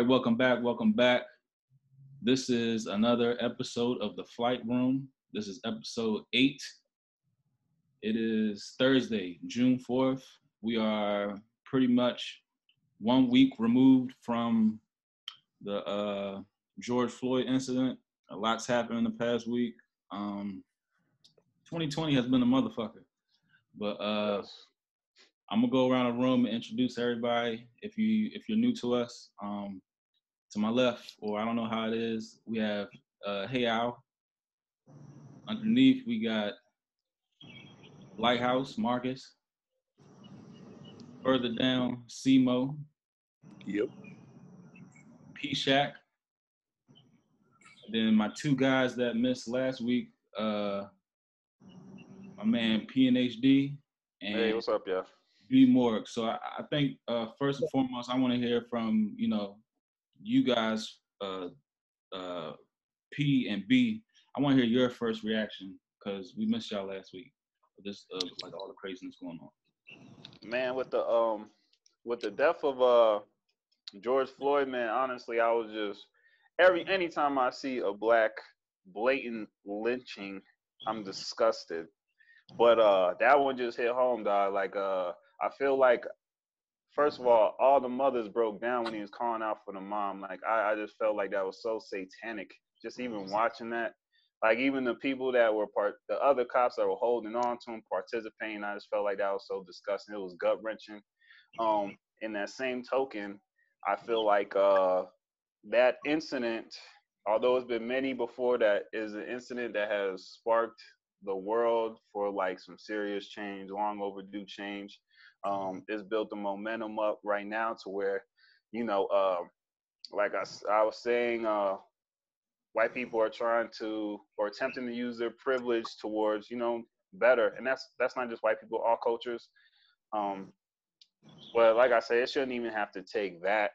Right, welcome back. Welcome back. This is another episode of the Flight Room. This is episode eight. It is Thursday, June 4th. We are pretty much one week removed from the uh, George Floyd incident. A lot's happened in the past week. Um, 2020 has been a motherfucker. But uh, I'm gonna go around the room and introduce everybody. If you if you're new to us, um, to my left, or I don't know how it is, we have uh, Hey Al. Underneath, we got Lighthouse Marcus. Further down, Simo. Yep. P Shack. Then my two guys that missed last week, uh, my man PNHD and Hey, what's up, yeah? B Morg. So I, I think uh, first and foremost, I want to hear from you know you guys, uh, uh, P and B. I want to hear your first reaction because we missed y'all last week. This uh, like all the craziness going on. Man, with the um with the death of uh George Floyd, man, honestly, I was just every anytime I see a black blatant lynching, I'm disgusted. But uh that one just hit home, dog. Like uh I feel like first of all, all the mothers broke down when he was calling out for the mom. Like I, I just felt like that was so satanic. Just even watching that. Like even the people that were part the other cops that were holding on to him, participating, I just felt like that was so disgusting. It was gut wrenching. Um in that same token, I feel like uh that incident, although it's been many before that, is an incident that has sparked the world for like some serious change, long overdue change. Um, it's built the momentum up right now to where, you know, uh, like I was saying, uh, white people are trying to or attempting to use their privilege towards, you know, better, and that's that's not just white people, all cultures. Um, but like I said, it shouldn't even have to take that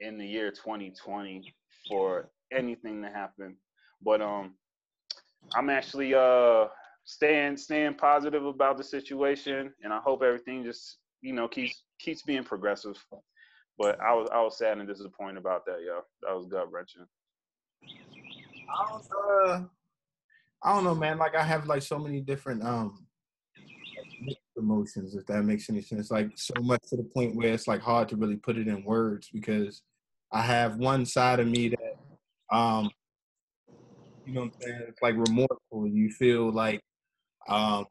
in the year 2020 for anything to happen. But um, I'm actually uh staying staying positive about the situation, and I hope everything just you know keeps keeps being progressive. But I was I was sad and disappointed about that, yo. That was gut wrenching. I don't, uh, I don't know, man. Like I have like so many different um emotions, if that makes any sense. Like so much to the point where it's like hard to really put it in words because I have one side of me that um you know what I'm saying, it's like remorseful. You feel like um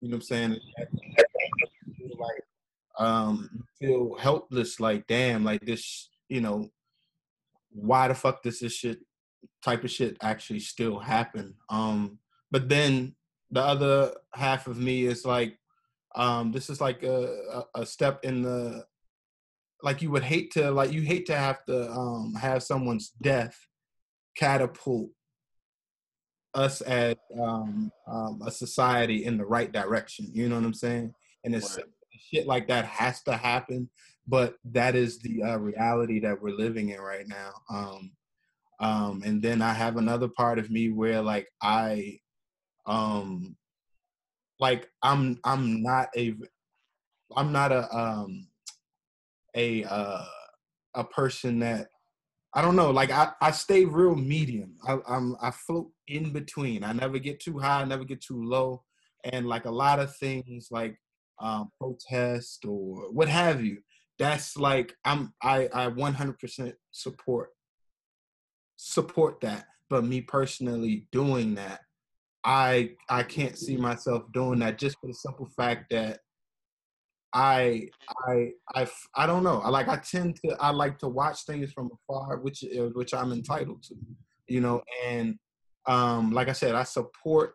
you know what I'm saying, like um feel helpless, like damn, like this, you know, why the fuck does this shit type of shit actually still happen. Um, but then the other half of me is like, um, this is like a, a, step in the like you would hate to like you hate to have to um, have someone's death catapult us as um, um, a society in the right direction. You know what I'm saying? And it's Right. shit like that has to happen, but that is the uh, reality that we're living in right now. Um, um and then i have another part of me where like i um like i'm i'm not a i'm not a um a uh a person that i don't know like i i stay real medium i i'm i float in between. I never get too high I never get too low. And like a lot of things like um protest or what have you that's like i'm i i 100% support support that. But me personally doing that i i can't see myself doing that just for the simple fact that I I I I don't know. I like i tend to i like to watch things from afar which uh, which i'm entitled to you know and um like i said i support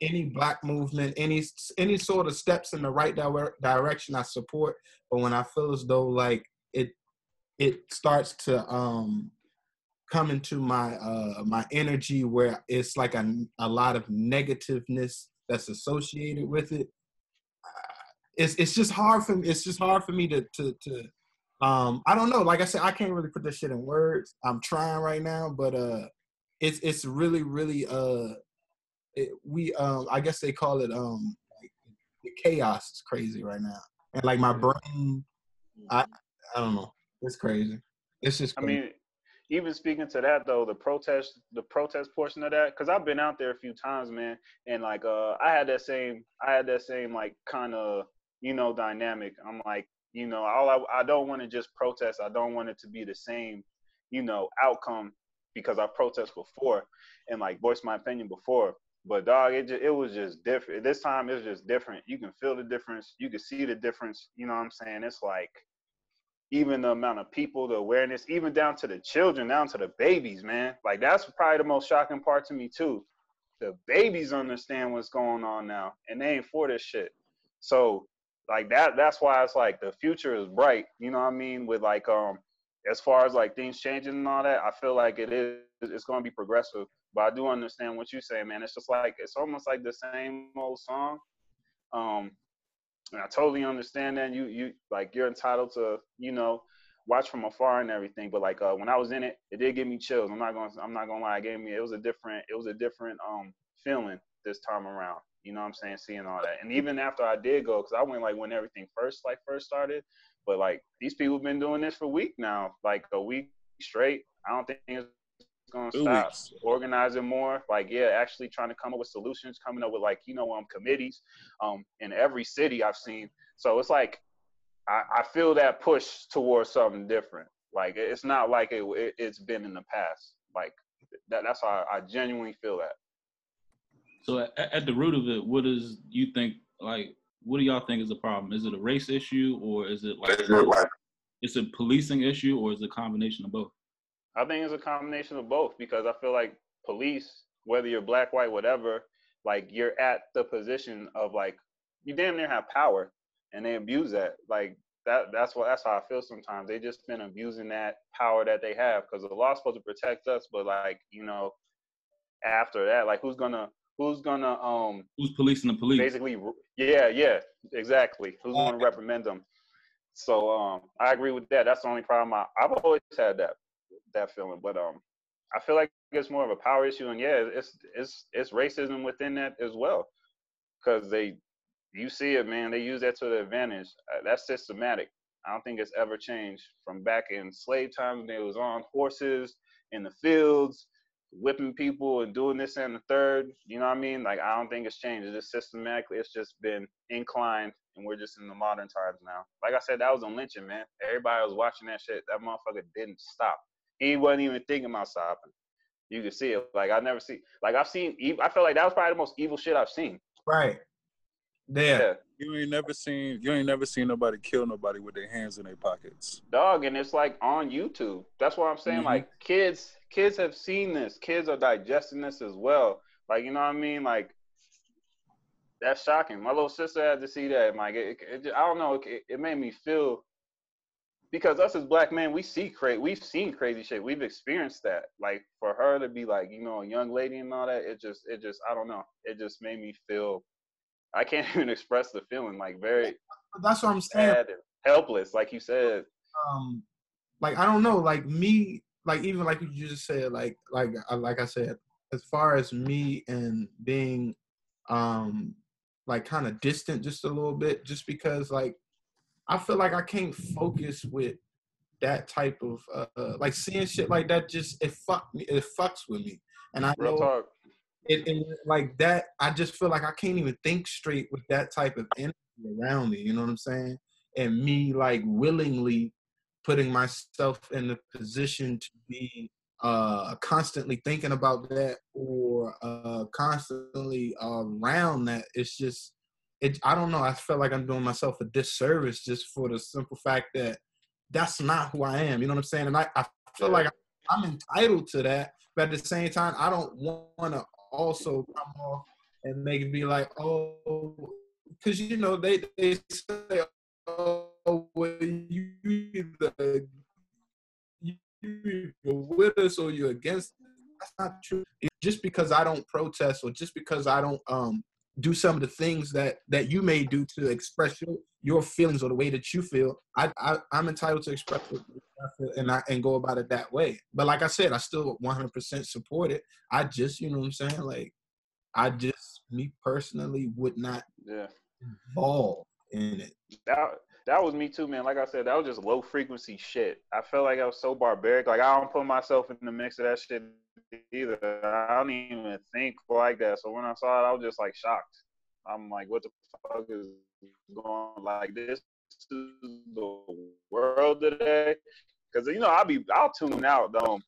any black movement any any sort of steps in the right dire- direction i support. But when i feel as though like it it starts to um come into my uh my energy where it's like a, a lot of negativeness that's associated with it it's it's just hard for me it's just hard for me to to to um i don't know. Like i said i can't really put this shit in words. I'm trying right now but uh it's it's really really uh it, we um i guess they call it um like the chaos is crazy right now and like my brain i i don't know it's crazy It's just. I mean, even speaking to that though, the protest, the protest portion of that, because I've been out there a few times, man, and like, uh, I had that same, I had that same like kind of, you know, dynamic. I'm like, you know, all I, I don't want to just protest. I don't want it to be the same, you know, outcome because I protest before and like voiced my opinion before. But dog, it just, it was just different. This time it was just different. You can feel the difference. You can see the difference. You know what I'm saying? It's like even the amount of people, the awareness, even down to the children, down to the babies, man. Like that's probably the most shocking part to me too. The babies understand what's going on now, and they ain't for this shit. So like that, that's why it's like the future is bright. You know what I mean? With like um, as far as like things changing and all that, I feel like it is. It's going to be progressive. But I do understand what you say, man. It's just like it's almost like the same old song. Um, and I totally understand that. You you like you're entitled to you know watch from afar and everything. But like uh, when I was in it, it did give me chills. I'm not gonna I'm not gonna lie. It gave me it was a different it was a different um feeling this time around. You know what I'm saying? Seeing all that, and even after I did go, because I went like when everything first like first started. But like these people have been doing this for a week now, like a week straight. I don't think it's gonna Two stop weeks. organizing more. Like, yeah, actually trying to come up with solutions, coming up with like, you know, um committees um in every city I've seen. So it's like I, I feel that push towards something different. Like it's not like it, it has been in the past. Like that, that's how I, I genuinely feel that. So at, at the root of it, what is you think like what do y'all think is the problem? Is it a race issue or is it like, is it like it's a policing issue or is it a combination of both? I think it's a combination of both because I feel like police, whether you're black, white, whatever, like you're at the position of like you damn near have power and they abuse that. Like that that's what that's how I feel sometimes. They just been abusing that power that they have because the law's supposed to protect us, but like, you know, after that, like who's gonna who's gonna um who's policing the police? Basically yeah, yeah, exactly. Who's gonna reprimand them? So um I agree with that. That's the only problem I, I've always had that that feeling. But um, I feel like it's more of a power issue, and yeah, it's it's it's racism within that as well, because they you see it, man. They use that to their advantage. Uh, that's systematic. I don't think it's ever changed from back in slave times when they was on horses in the fields, whipping people and doing this and the third. You know what I mean? Like I don't think it's changed. It's just systematically. It's just been inclined, and we're just in the modern times now. Like I said, that was a lynching, man. Everybody was watching that shit. That motherfucker didn't stop. He wasn't even thinking about stopping. You can see it. Like I never see. Like I've seen. I feel like that was probably the most evil shit I've seen. Right. Yeah. yeah. You ain't never seen. You ain't never seen nobody kill nobody with their hands in their pockets. Dog, and it's like on YouTube. That's what I'm saying. Mm-hmm. Like kids, kids have seen this. Kids are digesting this as well. Like you know what I mean? Like that's shocking. My little sister had to see that. Like it, it, I don't know. It, it made me feel because us as black men, we see crazy, we've seen crazy shit. We've experienced that. Like for her to be like, you know, a young lady and all that, it just, it just, I don't know. It just made me feel. I can't even express the feeling. Like very. That's what I'm saying. helpless, like you said. Um, like I don't know, like me, like even like you just said, like like uh, like I said, as far as me and being, um, like kind of distant just a little bit, just because like I feel like I can't focus with that type of uh, uh, like seeing shit like that. Just it fuck me. It fucks with me, and I Real know talk. It, it like that. I just feel like I can't even think straight with that type of energy around me. You know what I'm saying? And me like willingly putting myself in the position to be uh constantly thinking about that or uh constantly around that it's just it I don't know. I felt like I'm doing myself a disservice just for the simple fact that that's not who I am. You know what I'm saying? And I, I feel like I'm entitled to that, but at the same time, I don't want to also come off and make it be like, oh, because you know they they say, oh, well, you either you're with us or you're against. Us. That's not true. Just because I don't protest or just because I don't um do some of the things that that you may do to express your, your feelings or the way that you feel. I, I I'm entitled to express it and I and go about it that way. But like I said I still 100% support it. I just you know what I'm saying? Like I just me personally would not yeah. involve in it. That that was me too, man. Like I said, that was just low frequency shit. I felt like I was so barbaric. Like I don't put myself in the mix of that shit either. I don't even think like that. So when I saw it, I was just like shocked. I'm like, what the fuck is going like this? is the world today. Because you know, I'll be I'll tune out though,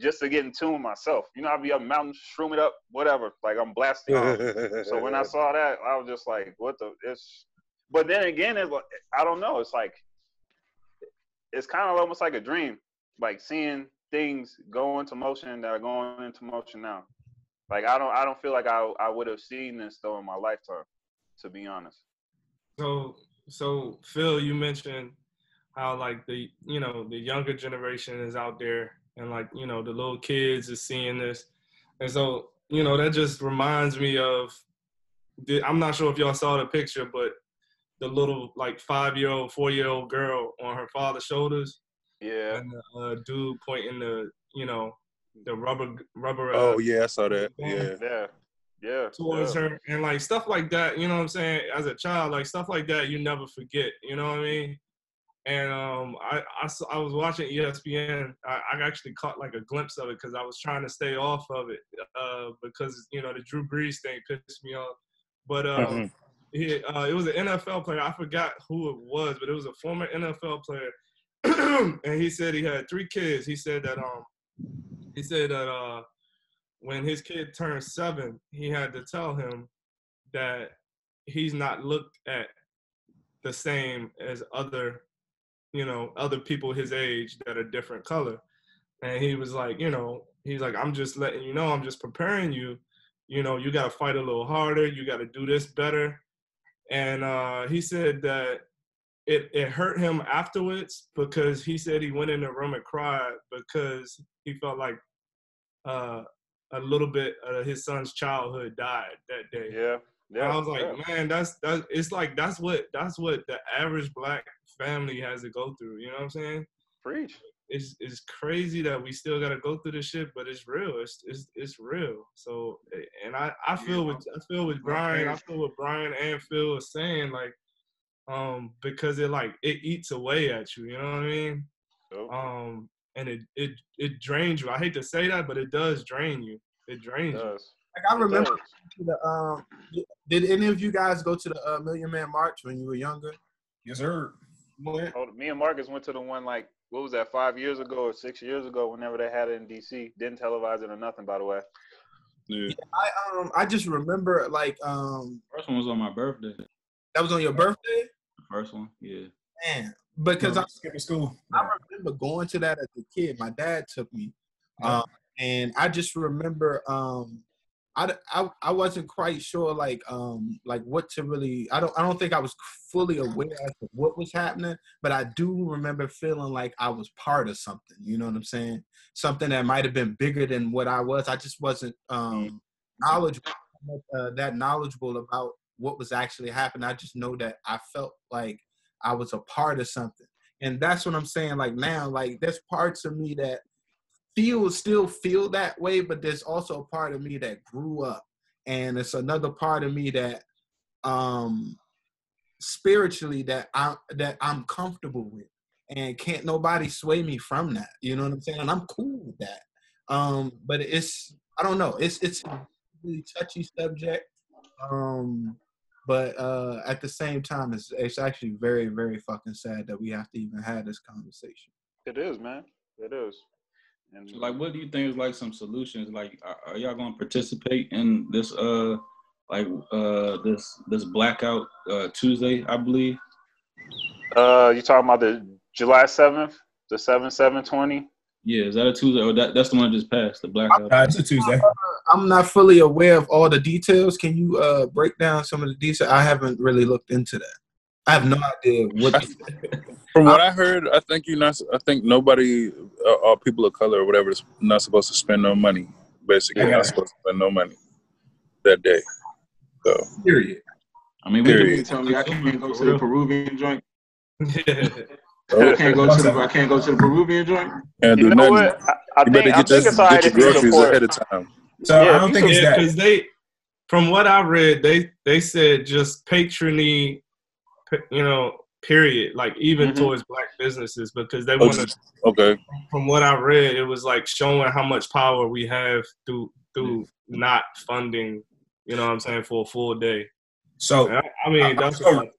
just to get in tune with myself. You know, I'll be up mountain, shroom it up, whatever. Like I'm blasting so when I saw that, I was just like, what the it's but then again, it's like, I don't know. It's like it's kind of almost like a dream, like seeing things go into motion that are going into motion now. Like I don't, I don't feel like I, I would have seen this though in my lifetime, to be honest. So, so Phil, you mentioned how like the, you know, the younger generation is out there, and like you know the little kids is seeing this, and so you know that just reminds me of. I'm not sure if y'all saw the picture, but the little like five year old, four year old girl on her father's shoulders. Yeah. And the uh, dude pointing the, you know, the rubber rubber. Uh, oh yeah, I saw that. Yeah. Yeah. Yeah. Towards yeah. her and like stuff like that, you know what I'm saying? As a child, like stuff like that, you never forget. You know what I mean? And um, I, I, I was watching ESPN. I, I actually caught like a glimpse of it because I was trying to stay off of it uh, because you know the Drew Brees thing pissed me off. But um, mm-hmm uh, it was an NFL player. I forgot who it was, but it was a former NFL player, and he said he had three kids. He said that um, he said that uh, when his kid turned seven, he had to tell him that he's not looked at the same as other, you know, other people his age that are different color. And he was like, you know, he's like, I'm just letting you know, I'm just preparing you. You know, you got to fight a little harder. You got to do this better and uh, he said that it, it hurt him afterwards because he said he went in the room and cried because he felt like uh, a little bit of his son's childhood died that day. Yeah. Yeah, I was like, yeah. man, that's that's it's like that's what that's what the average black family has to go through. You know what I'm saying? Preach it's it's crazy that we still gotta go through this shit, but it's real. It's it's it's real. So and I I feel with I feel with Brian, I feel what Brian and Phil are saying, like, um, because it like it eats away at you. You know what I mean? Um, and it it it drains you. I hate to say that, but it does drain you. It drains it you. Like I remember the um. Did any of you guys go to the uh, Million Man March when you were younger? Yes, sir. Oh, me and Marcus went to the one like what was that five years ago or six years ago whenever they had it in DC. Didn't televise it or nothing, by the way. Yeah. I um I just remember like um first one was on my birthday. That was on your birthday. The first one, yeah. Man, because no, I skipping school. I remember going to that as a kid. My dad took me, um, and I just remember um I, I, I wasn't quite sure like um like what to really I don't I don't think I was fully aware of what was happening, but I do remember feeling like I was part of something. You know what I'm saying? Something that might have been bigger than what I was. I just wasn't um knowledgeable uh, that knowledgeable about what was actually happening. I just know that I felt like I was a part of something, and that's what I'm saying. Like now, like there's parts of me that feel still feel that way, but there's also a part of me that grew up, and it's another part of me that um spiritually that I that I'm comfortable with, and can't nobody sway me from that. You know what I'm saying? And I'm cool with that. Um, but it's I don't know. It's it's a really touchy subject. Um, but uh, at the same time, it's it's actually very very fucking sad that we have to even have this conversation. It is, man. It is. And so like, what do you think is like some solutions? Like, are, are y'all gonna participate in this uh like uh this this blackout uh Tuesday, I believe? Uh, you talking about the July seventh, the seven seven twenty? Yeah, is that a Tuesday or that that's the one that just passed the blackout? Uh, it's a Tuesday. I'm not fully aware of all the details. Can you uh break down some of the details? I haven't really looked into that. I have no idea what. From what I heard, I think you're not. I think nobody, uh, all people of color or whatever, is not supposed to spend no money. Basically, Okay. not supposed to spend no money that day. So Period. I mean, we Period. can tell me I can't go to the Peruvian joint. yeah. I can't go to the I can't go to the Peruvian joint. can't You do know nothing. what? I, I You think, better I get, think your, get your groceries support. ahead of time. So Yeah, I don't think it's Yeah, that. because they, from what I read, they they said just patrony, you know, period. Like even Mhm. towards black businesses because they Oh, want to. Okay. From what I read, it was like showing how much power we have through through not funding. You know what I'm saying for a full day. So I, I mean, I- that's I'm what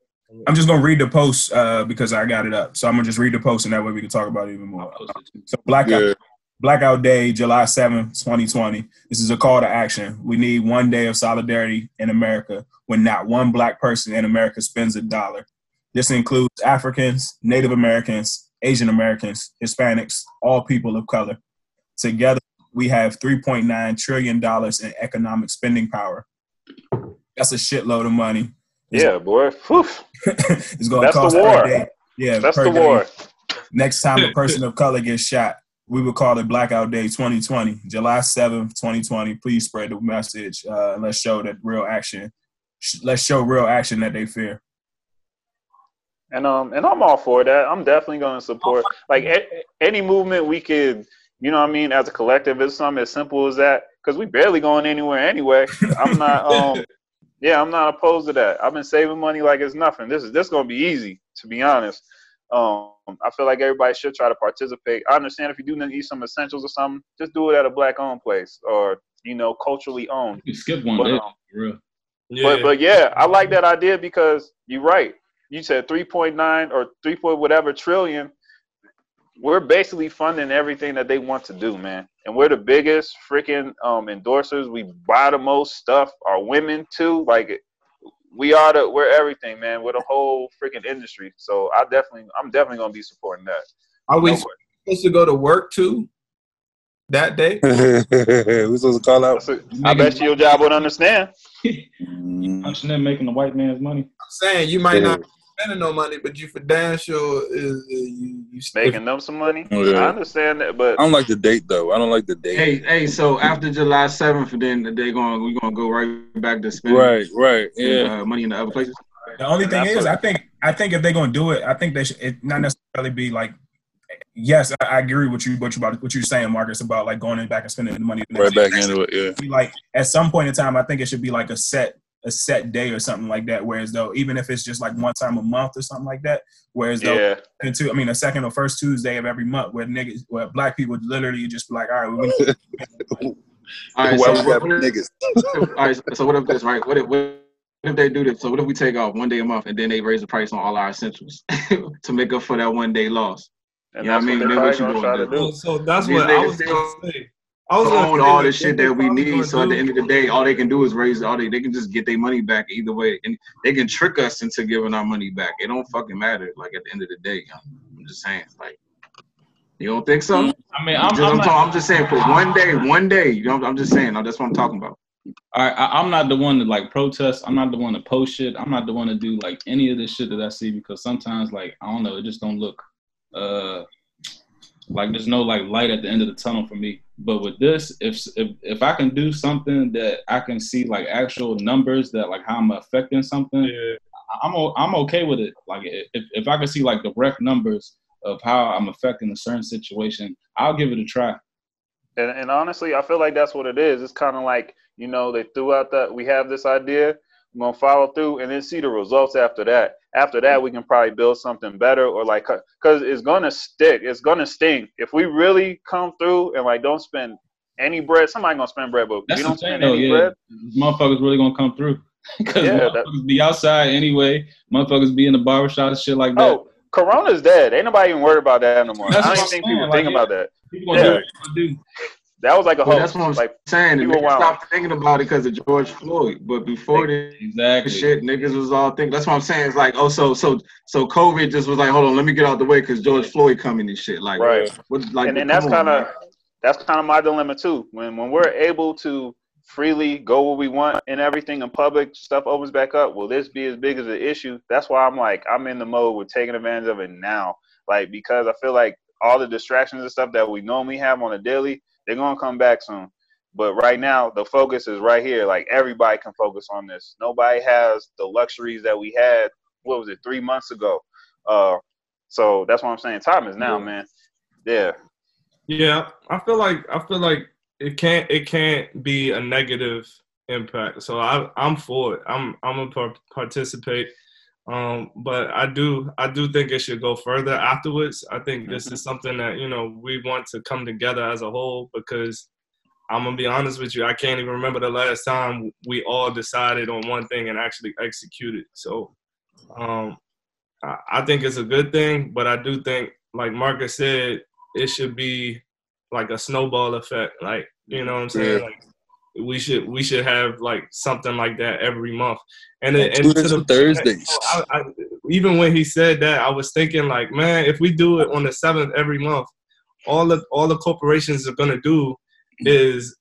I'm just gonna read the post uh, because I got it up. So I'm gonna just read the post and that way we can talk about it even more. I'll post it too. So blackout Yeah. Blackout Day, July 7th, 2020. This is a call to action. We need one day of solidarity in America when not one black person in America spends a dollar. This includes Africans, Native Americans, Asian Americans, Hispanics, all people of color. Together, we have $3.9 trillion in economic spending power. That's a shitload of money. Yeah, boy. It's going to That's the cost war. Yeah, That's the day. war. Next time a person of color gets shot, we would call it Blackout Day 2020, July 7th, 2020. Please spread the message. Uh, and let's show that real action. Let's show real action that they fear. And um, and I'm all for that. I'm definitely going to support like a- any movement we could, you know, what I mean, as a collective. It's something as simple as that because we barely going anywhere anyway. I'm not, um, yeah, I'm not opposed to that. I've been saving money like it's nothing. This is this going to be easy, to be honest. Um, I feel like everybody should try to participate. I understand if you do need some essentials or something, just do it at a black-owned place or you know, culturally owned. You skip one But, day, um, real. yeah. But but yeah, I like that idea because you're right. You said 3.9 or 3 point whatever trillion. We're basically funding everything that they want to do, man. And we're the biggest freaking um, endorsers. We buy the most stuff. Our women too. Like we are the we're everything, man. We're the whole freaking industry. So I definitely I'm definitely gonna be supporting that. Are we No supposed to go to work too that day? we supposed to call out. That's a- I bet you your job would understand. Mm-hmm. Punching in, making the white man's money. I'm saying you might not yeah. be spending no money, but you for damn sure is you, you Making them some money. Oh, yeah. I understand that, but I don't like the date though. I don't like the date. Hey, hey. So after July seventh, then they going we gonna go right back to spending Right, right, yeah. uh, money in the other places. The only And thing that's is, what- I think I think if they're gonna do it, I think they should it not necessarily be like. Yes, I, I agree with you. What you about what you're saying, Marcus, about like going in back and spending the money. the Right back into it, yeah. Like at some point in time, I think it should be like a set a set day or something like that. Whereas though, even if it's just like one time a month or something like that. Whereas though, yeah. and two, I mean, a second or first Tuesday of every month, where niggas, where black people literally just be like, all right, we All right. So Whoever what, got what if, niggas. all right. So what if this right? What if what if they do this? So what if we take off one day a month and then they raise the price on all our essentials to make up for that one day loss? And Yeah, I mean, what then what you gonna try gonna to do? do. So, so that's These what I niggas was gonna say. I was gonna own all that the shit that we need. gonna So at the end of the day, all they can do is raise all they they can just get their money back either way, and they can trick us into giving our money back. It don't fucking matter. Like at the end of the day, I'm just saying. Like you don't think so? I mean, I'm, I'm, just, I'm, I'm, not, talking, I'm just saying for one day, one day. You know, I'm just saying. That's what I'm talking about. all right, I, I'm not the one to like protest. I'm not the one to post shit. I'm not the one to do like any of this shit that I see because sometimes like I don't know, it just don't look uh like there's no like light at the end of the tunnel for me. But with this, if if if I can do something that I can see like actual numbers that like how I'm affecting something, Yeah. I'm o- I'm okay with it. Like if if I can see like direct numbers of how I'm affecting a certain situation, I'll give it a try. And, and honestly, I feel like that's what it is. It's kind of like you know they threw out that we have this idea, we're gonna follow through, and then see the results after that. After that, we can probably build something better, or like because it's gonna stick, it's gonna sting. If we really come through and like don't spend any bread, somebody gonna spend bread, but That's we don't spend though, any yeah. bread. Motherfuckers really gonna come through. Because Yeah, motherfuckers be outside anyway. Motherfuckers be in the barbershop and shit like that. Oh, Corona's dead. Ain't nobody even worried about that no more. That's I don't I'm think saying, people like, think yeah. about that. People gonna do Yeah. What they gonna do. That was like a Well, hoax. that's what I'm like saying. you And were niggas stopped thinking about it because of George Floyd. But before this Exactly. shit, niggas was all thinking. That's what I'm saying. It's like, oh, so so so COVID just was like, hold on, let me get out the way because George Floyd coming and shit. Like, Right. What, like, and, and that's kind of that's kind of my dilemma too. When when we're able to freely go where we want and everything in public, stuff opens back up. Will this be as big as an issue? That's why I'm like I'm in the mode with taking advantage of it now, like because I feel like all the distractions and stuff that we normally have on a daily, they're gonna come back soon. But right now, the focus is right here. Like everybody can focus on this. Nobody has the luxuries that we had. What was it? Three months ago. Uh, so that's what I'm saying. Time is now, man. Yeah. Yeah, I feel like I feel like it can't it can't be a negative impact. So I I'm for it. I'm I'm gonna participate. Um, but I do I do think it should go further afterwards. I think this is something that you know we want to come together as a whole because I'm gonna be honest with you. I can't even remember the last time we all decided on one thing and actually executed. So um, I, I think it's a good thing, but I do think, like Marcus said, it should be like a snowball effect. Like you know what I'm saying? Like we should we should have like something like that every month. And it, and to and the Thursdays. I, I, even when he said that, I was thinking like, man, if we do it on the seventh every month, all the all the corporations are gonna do is,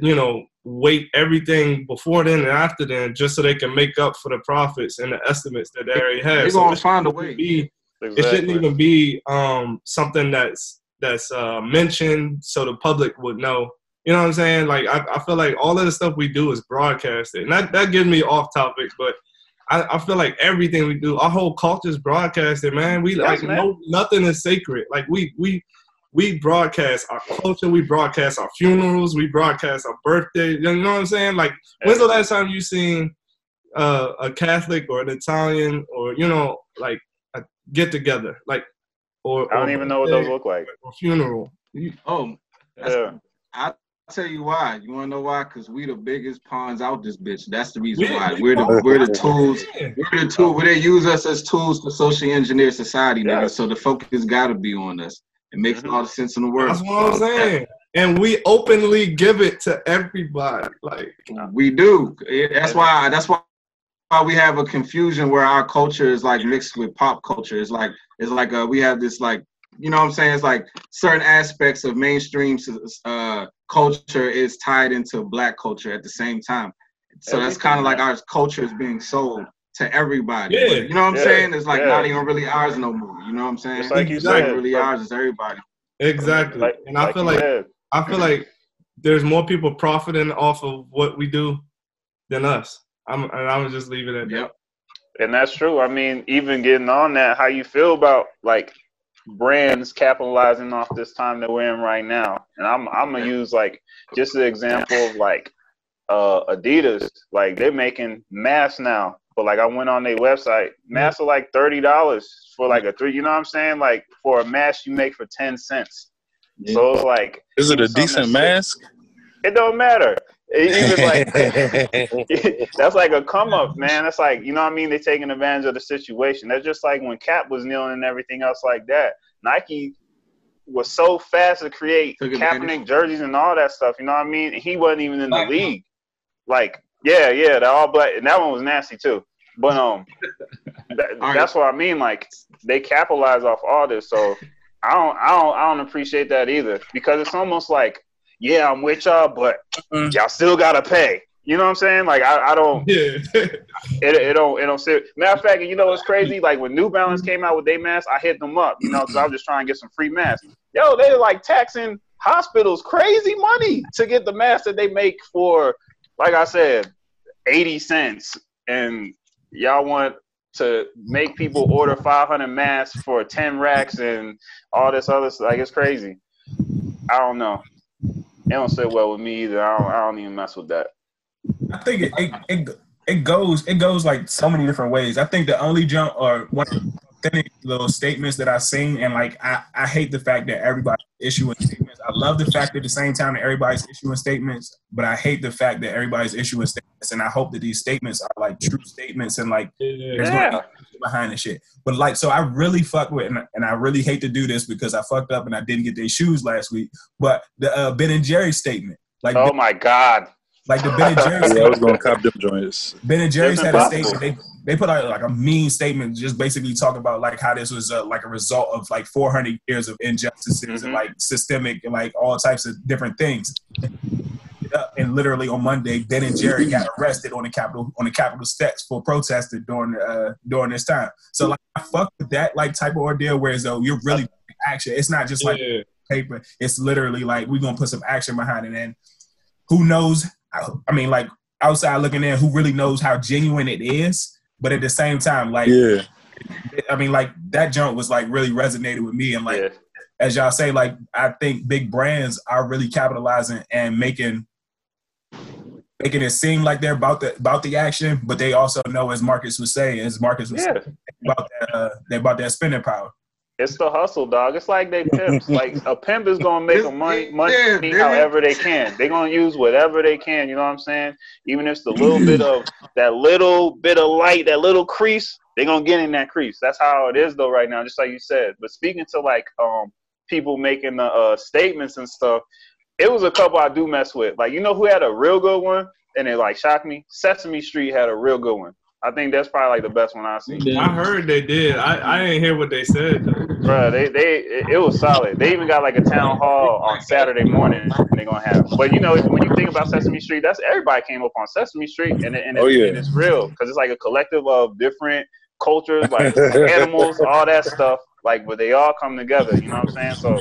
you know, wait everything before then and after then, just so they can make up for the profits and the estimates that they already have. They're So gonna it find a shouldn't way. Be, Exactly. it shouldn't even be um, something that's that's uh, mentioned so the public would know. You know what I'm saying? Like I, I feel like all of the stuff we do is broadcasted, and that that gives me off topic, but. I, I feel like everything we do, our whole culture is broadcasted, man. We Yes, like man. no nothing is sacred. Like we we we broadcast our culture, we broadcast our funerals, we broadcast our birthday. You know what I'm saying? Like when's the last time you seen uh, a Catholic or an Italian or you know like a get together like or I don't or even know what those look like. or funeral. Oh, Yeah. I'll tell you why. You wanna know why? Cause we the biggest pawns out this bitch. That's the reason We- why. we We're the we're the tools. We're the tool. Where they use us as tools to socially engineer society, nigga. So the focus gotta be on us. It makes Mhm. all the sense in the world. That's what I'm saying. And we openly give it to everybody. Like We do. That's why. That's why. Why we have a confusion where our culture is like mixed with pop culture. It's like it's like uh, we have this like you know what I'm saying. It's like certain aspects of mainstream uh, culture is tied into black culture at the same time. So that's kind of like our culture is being sold to everybody. Yeah. But you know what I'm Yeah. saying? It's like Yeah. not even really ours no more. You know what I'm saying? Just like you it's not really ours. It's everybody. exactly. Like, and I like feel like said. I feel like there's more people profiting off of what we do than us. I'm and I'm just leave it at that. Yep. And that's true. I mean, even getting on that, how you feel about like brands capitalizing off this time that we're in right now? And I'm I'm gonna use like just an example of like uh Adidas. Like they're making masks now. But like I went on their website, masks are like thirty dollars for like a three. You know what I'm saying? Like for a mask you make for ten cents. So it's like Is it a decent mask? it don't matter. It- Even like that's like a come up, man. That's like you know what I mean. They're taking advantage of the situation. That's just like when Cap was kneeling and everything else like that. Nike was so fast to create Took advantage. Kaepernick jerseys and all that stuff. You know what I mean? And he wasn't even in the Black league. Like yeah, yeah, the all black, and that one was nasty too. But um, that, All right. that's what I mean. Like they capitalize off all this, so I don't, I don't, I don't appreciate that either because it's almost like, yeah, I'm with y'all, but Mhm. y'all still gotta pay. You know what I'm saying? Like I, I don't, Yeah. it, it don't, it don't sit. Matter of fact, you know what's crazy? Like when New Balance came out with their masks, I hit them up, you know, because I was just trying to get some free masks. Yo, they're like taxing hospitals crazy money to get the masks that they make for, like I said, eighty cents, and y'all want to make people order 500 masks for 10 racks and all this other stuff. Like, it's crazy. I don't know. Don't sit well with me either. I don't, I don't even mess with that. I think it, it it it goes it goes like so many different ways. I think the only jump or one authentic little statements that I've seen, and like I, I hate the fact that everybody's issuing statements. I love the fact that at the same time that everybody's issuing statements, but I hate the fact that everybody's issuing statements. And I hope that these statements are like true statements and like Yeah. there's Yeah. gonna behind the shit. But like, so I really fuck with, and, and I really hate to do this because I fucked up and I didn't get their shoes last week. But the uh, Ben and Jerry statement, like, Oh my God. Like the Ben and Jerry's. Yeah, I was gonna cop them joints. Ben and Jerry's had a statement. They they put out like a mean statement, just basically talking about like how this was uh, like a result of like 400 years of injustices Mhm. and like systemic and like all types of different things. And literally on Monday, Ben and Jerry got arrested on the Capitol on the Capitol steps for protesting during uh, during this time. So like I fuck with that like type of ordeal, whereas though you're really action. It's not just like Yeah. paper. It's literally like we're gonna put some action behind it. And who knows? I, I mean, like outside looking in, who really knows how genuine it is? But at the same time, like Yeah, I mean, like that jump was like really resonated with me. And like Yeah. as y'all say, like I think big brands are really capitalizing and making making it seem like they're about the about the action, but they also know, as Marcus was saying, as Marcus was Yeah. saying, about that, uh, they about that spending power. It's the hustle, dog. It's like they pimps. like a pimp is gonna make a money money Yeah, however they can. They're gonna use whatever they can. You know what I'm saying? Even if it's the little bit of that little bit of light, that little crease, they're gonna get in that crease. That's how it is though right now, just like you said. But speaking to like um people making the uh, statements and stuff, it was a couple I do mess with. Like you know who had a real good one and it like shocked me? Sesame Street had a real good one. I think that's probably like the best one I've seen. I heard they did. I, I didn't hear what they said. though. Bruh, they they it, it was solid. They even got like a town hall on Saturday morning. They're gonna have. But you know, when you think about Sesame Street, that's everybody came up on Sesame Street, and it- and, it, Oh, yeah. and it's real because it's like a collective of different cultures, like animals, all that stuff. Like, but they all come together. You know what I'm saying? So,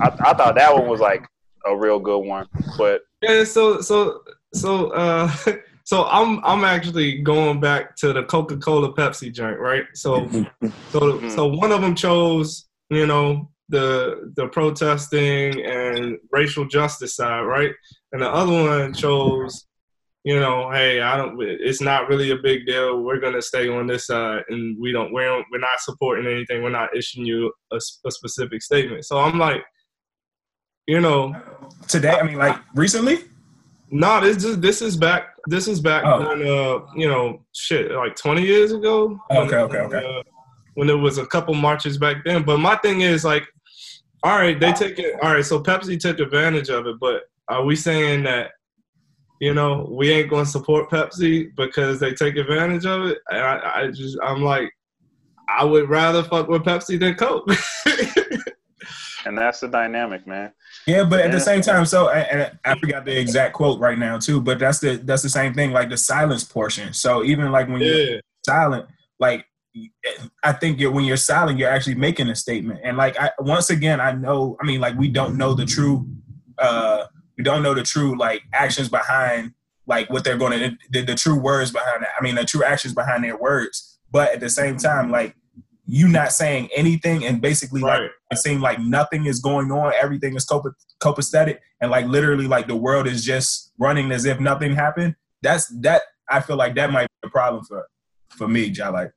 I I thought that one was like a real good one. But Yeah, so so so uh so I'm I'm actually going back to the Coca-Cola Pepsi joint, right? So so mm-hmm. so one of them chose, you know, the the protesting and racial justice side, right? And the other one chose, you know, hey, I don't it's not really a big deal. We're going to stay on this side and we don't we're we're not supporting anything. We're not issuing you a, a specific statement. So I'm like you know, Today, I mean, like recently. No, this is this is back. This is back Oh. when uh, you know, shit, like twenty years ago. When- Okay, okay, okay. uh, when there was a couple marches back then, but my thing is like, all right, they take it. All right, so Pepsi took advantage of it, but are we saying that, you know, we ain't going to support Pepsi because they take advantage of it? And I, I just, I'm like, I would rather fuck with Pepsi than Coke. and that's the dynamic, man. Yeah, but at the same time, so and I forgot the exact quote right now too. But that's the that's the same thing, like the silence portion. So even like when you're silent, like I think you're, when you're silent, you're actually making a statement. And like I once again, I know. I mean, like we don't know the true, uh, we don't know the true like actions behind like what they're going to the, the true words behind that. I mean, the true actions behind their words. But at the same time, like you not saying anything and basically like it seems like nothing is going on. Everything is copa- copacetic, and like literally, like the world is just running as if nothing happened. That's that. I feel like that might be a problem for for me, Jai. Like,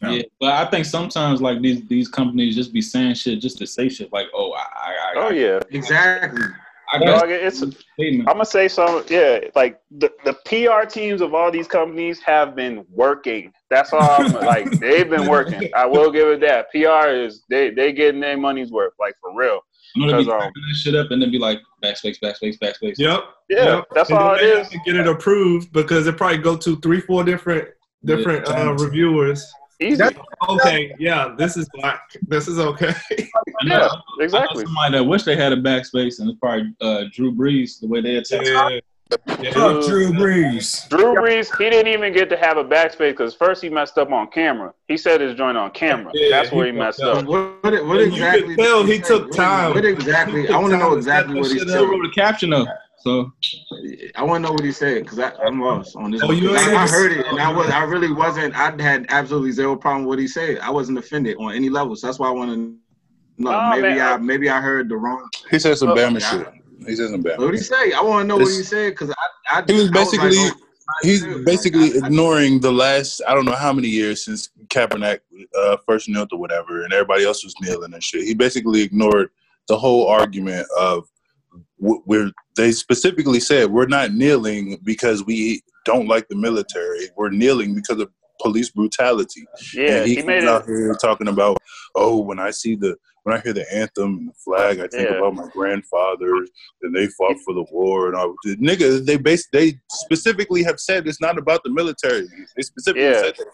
No. Yeah, but I think sometimes like these these companies just be saying shit just to say shit like, oh, I, I, I, Oh yeah, Exactly. I got dog. It's a statement. I'm gonna say some. Yeah, like the, the PR teams of all these companies have been working. That's all. I'm, like they've been working. I will give it that. PR is they they getting their money's worth. Like for real. I'm gonna be because, um, typing that shit up and then be like backspace, backspace, backspace. Yep. Yeah, Yep. that's And then all it they have is. to get it approved because it probably go to three, four different different Yeah. uh, reviewers. Easy. That's- Okay, yeah, this is black. This is okay. I know- Yeah, I know exactly. Somebody that wish they had a backspace and it's probably uh, Drew Brees the way they attack. yeah. Yeah. fuck Drew Brees. Drew Brees, he didn't even get to have a backspace because first he messed up on camera. He said his joint on camera. Yeah, That's where he he messed fucked up. What, what, what And you could exactly? tell he took time. What exactly? I want to know exactly what he Shit, said. I wrote a caption up. So I want to know what he said because I'm lost on this. Oh, one. you 'Cause ain't I, I heard heard it? it, and I was I really wasn't. I had absolutely zero problem with what he said. I wasn't offended on any level. So that's why I want to know. Nah, maybe man, I I- maybe I heard the wrong. He said some Oh, Bama yeah. shit. He said some Bama. What did he say? I want to know what he said because I, I He was I like, basically oh, he's like, basically I- I- ignoring the last I don't know how many years since Kaepernick uh, first knelt or whatever, and everybody else was kneeling and shit. He basically ignored the whole argument of where they specifically said we're not kneeling because we don't like the military. We're kneeling because of police brutality. Yeah, and he, he made out it. here talking about, oh, when I see the when I hear the anthem and the flag, I think Yeah. about my grandfathers and they fought for the war and all. Nigga, they base they specifically have said it's not about the military. They specifically Yeah. said that.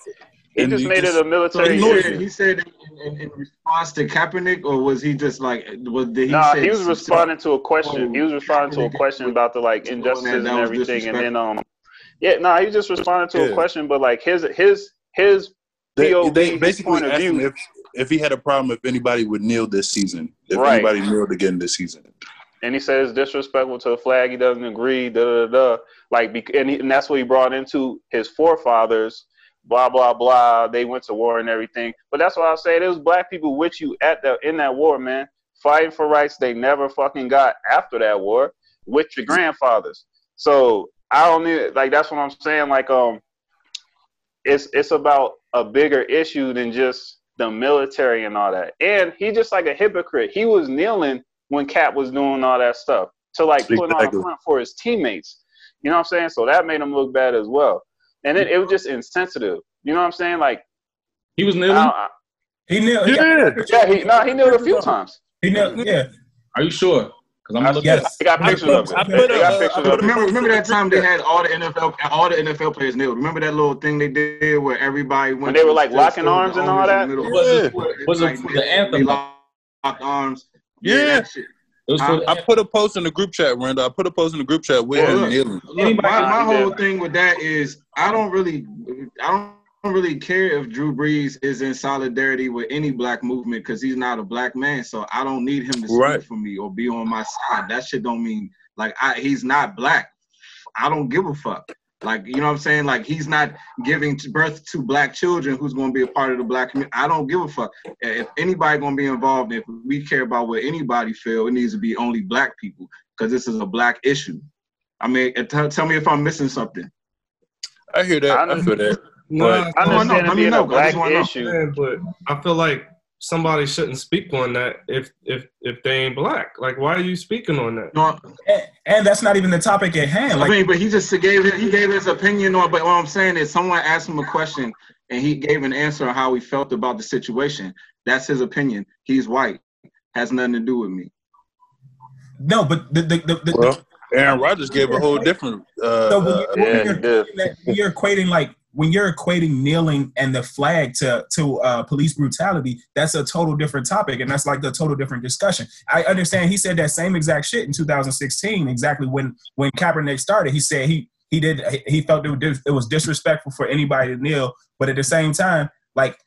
Shit. He And just you made it a military He said, he said in, in, in response to Kaepernick, or was he just like? Was did he? Nah, say he was responding to a question. Oh, He was responding to a question about the like doing injustices and everything, and then um, yeah, no, nah, he just responded to a question, but like his his his They, POV, they his basically point of asked him if if he had a problem if anybody would kneel this season. If Right. anybody kneeled again this season. and he says disrespectful to the flag. He doesn't agree. Da da da. da. Like, and, he, and that's what he brought into his forefathers. Blah blah blah. They went to war and everything. But that's why I say there was black people with you at the in that war, man, fighting for rights they never fucking got after that war with your grandfathers. So I don't need like that's what I'm saying. Like um, it's it's about a bigger issue than just the military and all that. And he just like a hypocrite. He was kneeling when Cap was doing all that stuff to like put on Exactly. the front for his teammates. You know what I'm saying? So that made him look bad as well. And it, it was just insensitive. You know what I'm saying? Like, He was I kneeling. don't- I- He kneeled. Yeah. yeah, he no, he kneeled a few times. He kneeled. Yeah. Are you sure? Because I'm I, gonna look Yes. at I got pictures of it. I They put got up- pictures I of it. Remember, remember that time they had all the NFL, all the NFL players kneeled. Remember that little thing they did where everybody went. When they were, like, locking arms and all that? the. Was it- was it like, the anthem? They locked arms. Yeah. that shit. It was for the I put a post in the group chat, Randall. I put a post in the group chat with Yeah, him look. kneeling. Look, my, my whole thing with that is I don't really, I don't really care if Drew Brees is in solidarity with any black movement because he's not a black man. So I don't need him to speak Right. for me or be on my side. That shit don't mean like I, he's not black. I don't give a fuck. Like you know what I'm saying? Like he's not giving birth to black children who's going to be a part of the black community. I don't give a fuck. If anybody going to be involved, if we care about what anybody feel, it needs to be only black people because this is a black issue. I mean, uh, tell, tell me if I'm missing something. I hear that. I, I feel that. Nah, I No, no, understand let it me being know, a 'cause I black just wanna know. issue. man, but I feel like somebody shouldn't speak on that if if if they ain't black. Like, why are you speaking on that? No, And, and that's not even the topic at hand. I mean, but he just gave he gave his opinion on. But what I'm saying is, someone asked him a question and he gave an answer on how he felt about the situation. That's his opinion. He's white, has nothing to do with me. no, but the the, the, the, Well, Aaron Rodgers gave a whole different. Uh, So when, uh, you, Yeah, when he you're, did. equating that- you're equating like when you're equating kneeling and the flag to to uh, police brutality, that's a total different topic, and that's like a total different discussion. I understand he said that same exact shit in 2016, exactly when when Kaepernick started. He said he he did he felt it was, it was disrespectful for anybody to kneel, but at the same time, like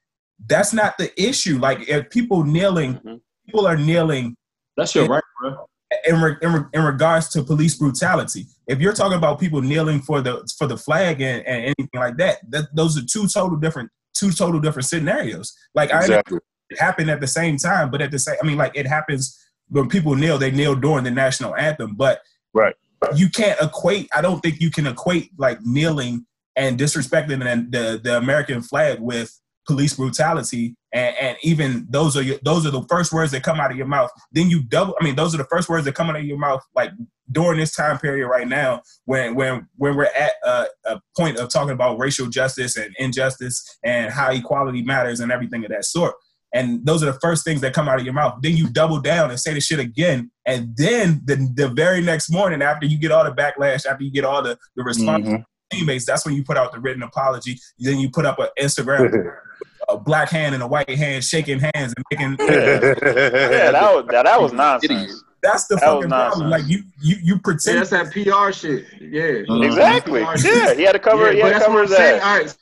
that's not the issue. Like if people kneeling, Mhm. people are kneeling That's your right, bro. In, re, in, re, in regards to police brutality. If you're talking about people kneeling for the for the flag and, and anything like that, that those are two total different two total different scenarios. Like I exactly. it happened at the same time, but at the same, I mean, like it happens when people kneel, they kneel during the national anthem, but Right. you can't equate. I don't think you can equate like kneeling and disrespecting the the, the American flag with police brutality and, and even those are your, those are the first words that come out of your mouth. Then you double i mean those are the first words that come out of your mouth like during this time period right now when when when we're at a, a point of talking about racial justice and injustice and how equality matters and everything of that sort. And those are the first things that come out of your mouth. Then you double down and say the shit again. And then the, the very next morning after you get all the backlash after you get all the, the response Mhm. Teammates that's when you put out the written apology then you put up an instagram a black hand and a white hand shaking hands and making Yeah, that was that, that was nonsense. that's the That fucking problem like you you you Yeah, that's that PR shit. Yeah. Mhm. Exactly. Yeah, he had to cover. Yeah, he had to cover what I'm his saying. ass. All right.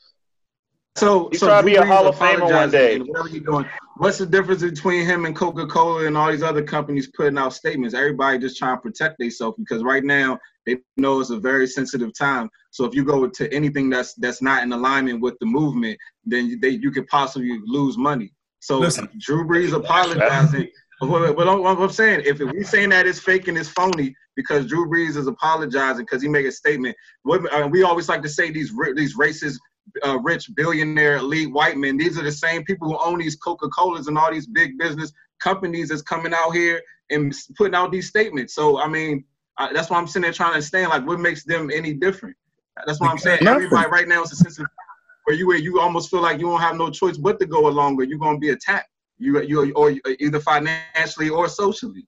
So, He's so trying to be Drew a Hall of Famer one day. and Whatever he doing. What's the difference between him and Coca Cola and all these other companies putting out statements? Everybody just trying to protect themselves because right now they know it's a very sensitive time. So if you go to anything that's that's not in alignment with the movement, then you, they you could possibly lose money. So Listen. Drew Brees apologizing. But what, what, what I'm saying, if we saying that it's fake and it's phony because Drew Brees is apologizing because he made a statement, what, uh, we always like to say these these racist, uh, rich billionaire elite white men. These are the same people who own these Coca Colas and all these big business companies that's coming out here and putting out these statements. So I mean, uh, that's why I'm sitting there trying to understand like what makes them any different. That's what I'm saying. Nothing. Everybody right now is a sensitive where you where you almost feel like you don't have no choice but to go along, or you're gonna be attacked. You you or either financially or socially.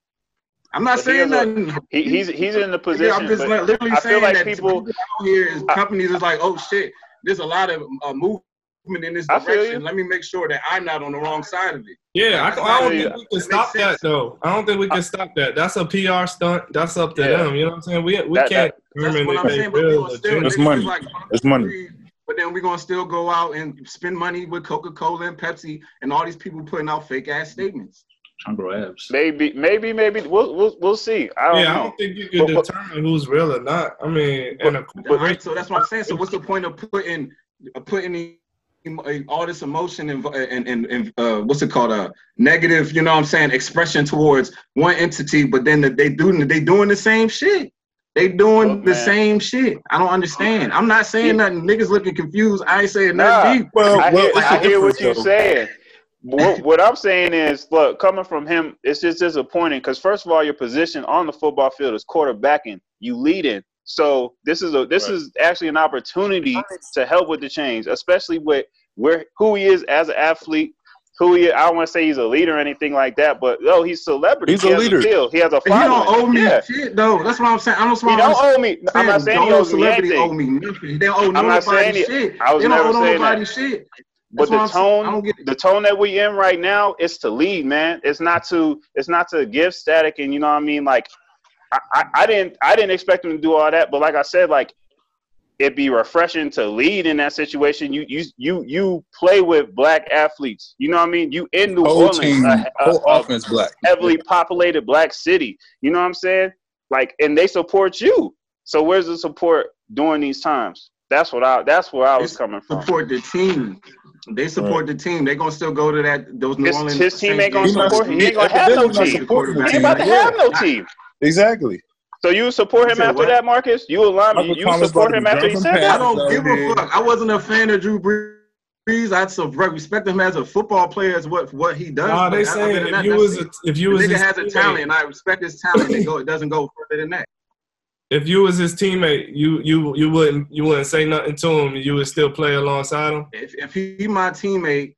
I'm not But he saying a- nothing. He, he's he's in the Yeah, position. I'm just but literally I feel saying like that people- people out here is I- companies is like, oh shit, there's a lot of uh, movement in this direction. Let me make sure that I'm not on the wrong side of it. Yeah, I, That's I don't really- think we can makes stop that though. I don't think we can stop that. That's a PR stunt. That's up to Yeah. them. You know what I'm saying? We we That- can't That's determine what if I'm saying. But we real still. It's money. like, It's money. But then we're gonna still go out and spend money with Coca Cola and Pepsi and all these people putting out fake ass statements. Trying to abs. maybe maybe maybe we'll we'll, we'll see. I don't Yeah, I don't think you can But- but- determine who's real or not. I mean, and a All right, so that's what I'm saying. So what's the point of putting uh, putting the- all this emotion and and, and, and uh, what's it called a negative you know what i'm saying expression towards one entity but then they do they doing the same shit They doing Look, the same shit. I don't understand. I'm not saying Yeah. nothing. Niggas looking confused. I ain't saying Nah. nothing deep. Well, I well, hear, it's I a hear what you're saying. What, what I'm saying is, look, coming from him, it's just disappointing because first of all, your position on the football field is quarterbacking. You leading. So this is a this Right. is actually an opportunity to help with the change, especially with where who he is as an athlete. Who he, I don't want to say he's a leader or anything like that, but oh, he's celebrity. He's he a has leader. appeal. He has a following. He don't owe me yeah. shit though. That's what I'm saying. I don't. He don't owe me. I'm not saying he no owes me celebrity owe me nothing. They don't owe I'm not saying nobody he- shit. I was they don't owe saying nobody that. shit. But That's the what I'm saying. I tone, don't get it. the tone that we in right now is to lead, man. It's not to, it's not to give static, and you know what I mean. Like, I, I, I didn't, I didn't expect him to do all that, but like I said, like, it'd be refreshing to lead in that situation. You, you, you, you play with black athletes. You know what I mean. You in New Whole Orleans, team, a, a- whole a offense black. heavily populated black city. You know what I'm saying? Like, and they support you. So where's the support during these times? That's what I, that's where I was It's coming from. Support the team. They support the team. They gonna still go to that those New His- Orleans. his team Saints ain't gonna games. He support him. He ain't gonna have no team. He ain't about to have no team. Exactly. So you support him said after what? that, Marcus? You align Uncle you support him after he said I that? past- don't give a fuck. I wasn't a fan of Drew Brees. I so respect him as a football player as what what he does. Nah, but they other saying if that, you that's was it. a, if you the was nigga has a talent, and I respect his talent. It go, it doesn't go further than that. If you was his teammate, you you you wouldn't you wouldn't say nothing to him. You would still play alongside him. If if he my teammate,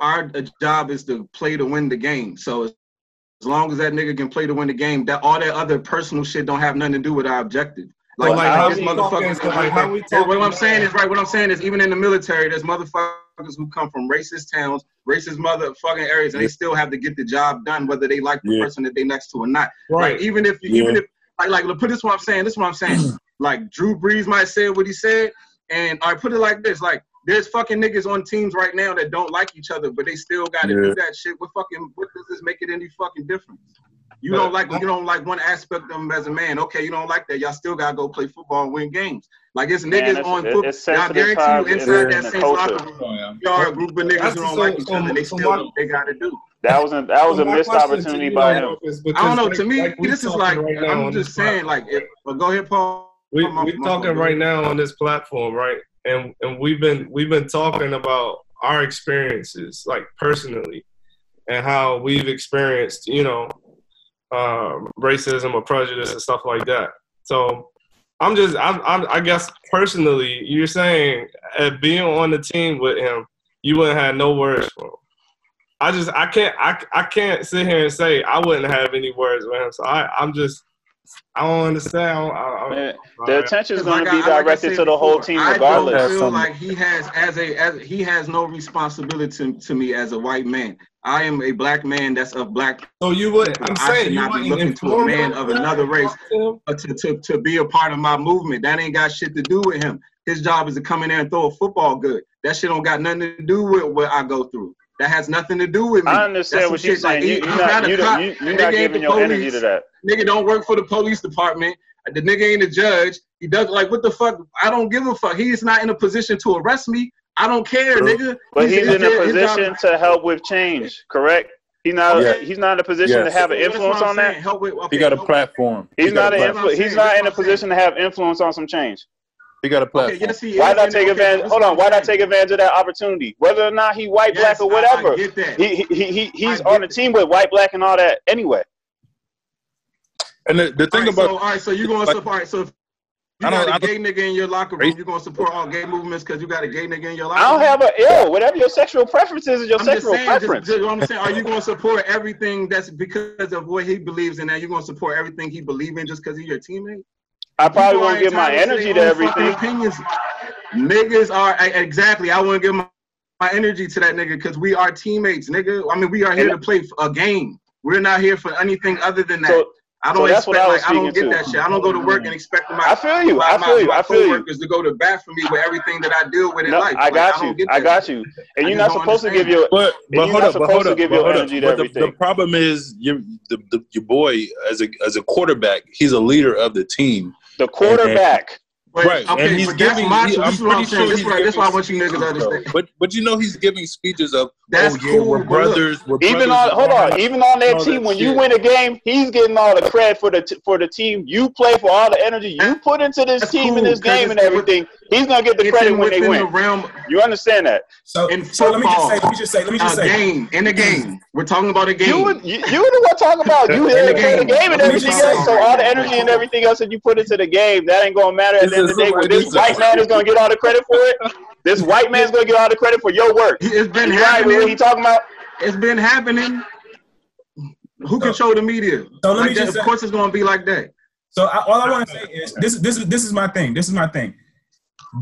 our uh, job is to play to win the game. So as as long as that nigga can play to win the game, that all that other personal shit don't have nothing to do with our objective. So, like, how this we motherfucker- talking- like, how we Yeah, what I'm saying is right. What I'm saying is even in the military, there's motherfuckers who come from racist towns, racist motherfucking areas, and they still have to get the job done, whether they like the Yeah. person that they next to or not. Right. Like even if Yeah. even if like like look, put this what I'm saying. This is what I'm saying. Mm. like Drew Brees might say what he said, and I put it like this: like there's fucking niggas on teams right now that don't like each other, but they still got to Yeah. do that shit. What fucking what does this make it any fucking difference? You don't like you don't like one aspect of them as a man. Okay, you don't like that. Y'all still gotta go play football and win games. Like it's Man, niggas it's- on it- football. it's Y'all guarantee you inside that the Saints locker room, Oh, yeah. y'all a group of niggas That's who don't so- like each so- other. They so still my- what they gotta do. That was a that was So a missed opportunity by him. Marcus, I don't know. because To me, like this is like right I'm just this saying. Like, if, well, go ahead, Paul. we My- we talking right now on this platform, right? And and we've been we've been talking about our experiences, like personally, and how we've experienced, you know, um, racism or prejudice and stuff like that. So I'm just I'm, I'm I guess personally, you're saying uh, being on the team with him, you wouldn't have no words for him. I just I can't I, I can't sit here and say I wouldn't have any words with him. So I I'm just I don't understand. I don't, I, I, Man, the attention is going to be directed said to the whole before, team I regardless. don't feel like he has as a as he has no responsibility to, to me as a white man. I am a black man that's of black So you would I'm I should saying you not be looking to a man of another race. talk to him? to, to, to be a part of my movement. That ain't got shit to do with him. His job is to come in there and throw a football good. That shit don't got nothing to do with what I go through. That has nothing to do with me. I understand That's what some you're shit like saying. You, he- you're not, not a you, cop. you, you're not ain't giving the your energy police. to that. Nigga don't work for the police department. The nigga ain't a judge. He does like what the fuck? I don't give a fuck. He is not in a position to arrest me. I don't care, True. nigga. But he's in a position to help with change, correct? He's not. Yeah. He's not in a position Yes. to have an influence I'm on that. Help with, He got a help- platform. He's He not. a An That's influ- he's not in a position to have influence on some change. He got a Okay, platform. yes, he Why is. not take okay, advantage? this Hold on. Why not take advantage of that opportunity? Whether or not he white, black, or whatever, I get that. he, he, he, he's on the team with white, black, and all that anyway. And the, the thing right, about so, all right, so you're gonna support? All right, so if you I don't- got I a gay nigga in your locker room, you're gonna support all gay movements because you got a gay nigga in your locker I don't room? have a ill. Whatever your sexual preference is, is your I'm just sexual saying, just, preference. just what I'm saying, are you gonna support everything that's because of what he believes in? Now you're gonna support everything he believes in just because he's your teammate? I probably won't give my energy to their own everything. Opinions. Niggas are exactly. I wouldn't give my, my energy to that nigga because we are teammates, nigga. I mean, we are here to play a game. We're not here for anything other than that. So I don't so expect I like I don't get to. that shit. I don't go to work and expect my I feel you. my, I feel you. my, I feel you. coworkers to go to bat for me with everything that I deal with in No, life. I got don't you. get I that got shit. you. And you're not don't supposed to give your. But you're but not hold up, but supposed hold to up, give but your hold up. energy But the, the problem is you the, the your boy as a as a quarterback, he's a leader of the team. The quarterback. But, Right, and he's giving- my. he- I'm is what I'm pretty sure This he's is what- this why I want you niggas to understand. But but you know he's giving speeches of That's oh yeah cool, we're but look, brothers. We're Even brothers on hold on, even on that team, that when you win a game, he's getting all the credit for the t- for the team you play for all the energy you put into this That's team cool, and this 'cause game and it's with- everything. He's gonna get the It's credit when they within the win. realm You understand that? So, In so let me just say, let me just say, let me just a say. game in a mm-hmm. game. We're talking about a game. You would you, you the one talking about you In the to play the game. game and everything else. So all the energy and everything else that you put into the game, that ain't gonna matter at the end of the day. When this white man is gonna get all the credit for it, this white man's gonna get all the credit for your work. It's been You right what he talking about? It's been happening. Who control the media? So let me Like that, just of course, it's going to be like that. So I, all I want to say is this. This is this is my thing. This is my thing.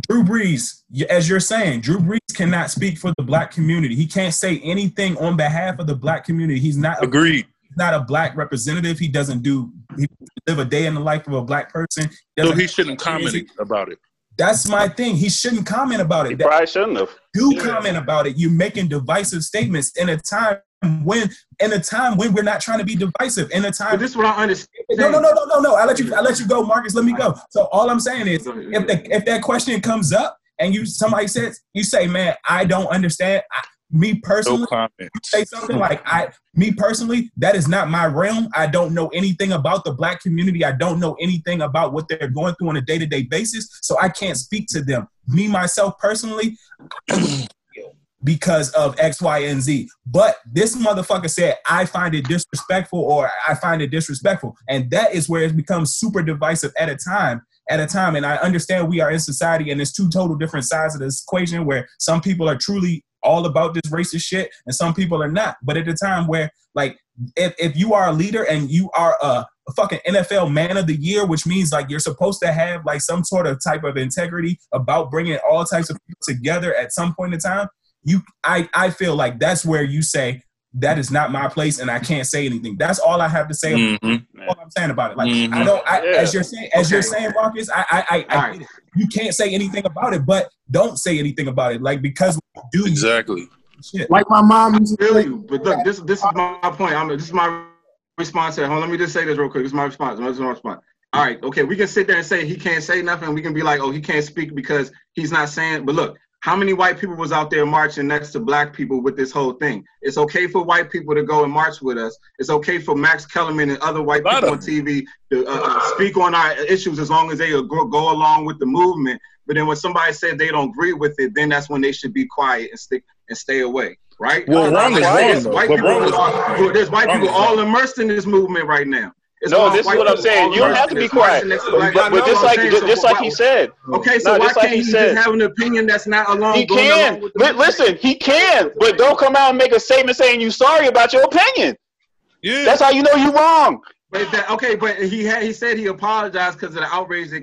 Drew Brees, as you're saying, Drew Brees cannot speak for the black community. He can't say anything on behalf of the black community. He's not a, Agreed. he's not a black representative. He doesn't do he live a day in the life of a black person. He So he shouldn't comment about it. That's my thing. He shouldn't comment about He it. That, probably shouldn't have. do comment about it. You're making divisive statements in a time when in a time when we're not trying to be divisive. In a But time this is what I understand. no, no, no, no, no, no. I let you. I let you go, Marcus. Let me go. So all I'm saying is, if the if that question comes up and you somebody says you say, man, I don't understand. I, me No personally, comment. say something like I, me personally, that is not my realm. I don't know anything about the black community. I don't know anything about what they're going through on a day to day basis. So I can't speak to them. Me myself personally. Because of X, Y, and Z. But this motherfucker said, I find it disrespectful or I find it disrespectful. And that is where it becomes super divisive at a time. At a time. And I understand we are in society and it's two total different sides of this equation where some people are truly all about this racist shit and some people are not. But at a time where, like, if, if you are a leader and you are a, a fucking NFL man of the year, which means like you're supposed to have like some sort of type of integrity about bringing all types of people together at some point in time, you I I feel like that's where you say that is not my place and I can't say anything. That's all I have to say. Mhm. All I'm saying about it. Like I Mhm. don't. I, Yeah. As you're saying, as you're saying, Marcus, I I I, I All right. you can't say anything about it, but don't say anything about it. Like because we do Exactly. shit. Like my mom used to feel you, but look, this this is my, my point. I'm this is my response here. Hold on, let me just say this real quick. This is my response. This is my response. All right, okay, we can sit there and say he can't say nothing. We can be like, oh, he can't speak because he's not saying. But look, how many white people was out there marching next to black people with this whole thing? It's okay for white people to go and march with us. It's okay for Max Kellerman and other white people on TV to uh, speak on our issues as long as they go, go along with the movement. But then when somebody said they don't agree with it, then that's when they should be quiet and stick and stay away. Right? Well, wrong is wrong, there's. White people, wrong is wrong. there's white Wrong people all immersed in this movement right now. It's No, this is what I'm saying. You don't have to be quiet. next to But, but just like what saying? just So like he said, Okay, so No, why just like can't he he said. just have an opinion that's not along he can. along with the listen, he can, but don't come out and make a statement saying you sorry about your opinion. Yeah. That's how you know you're wrong. But that, okay, but he had he said he apologized because of the outrage that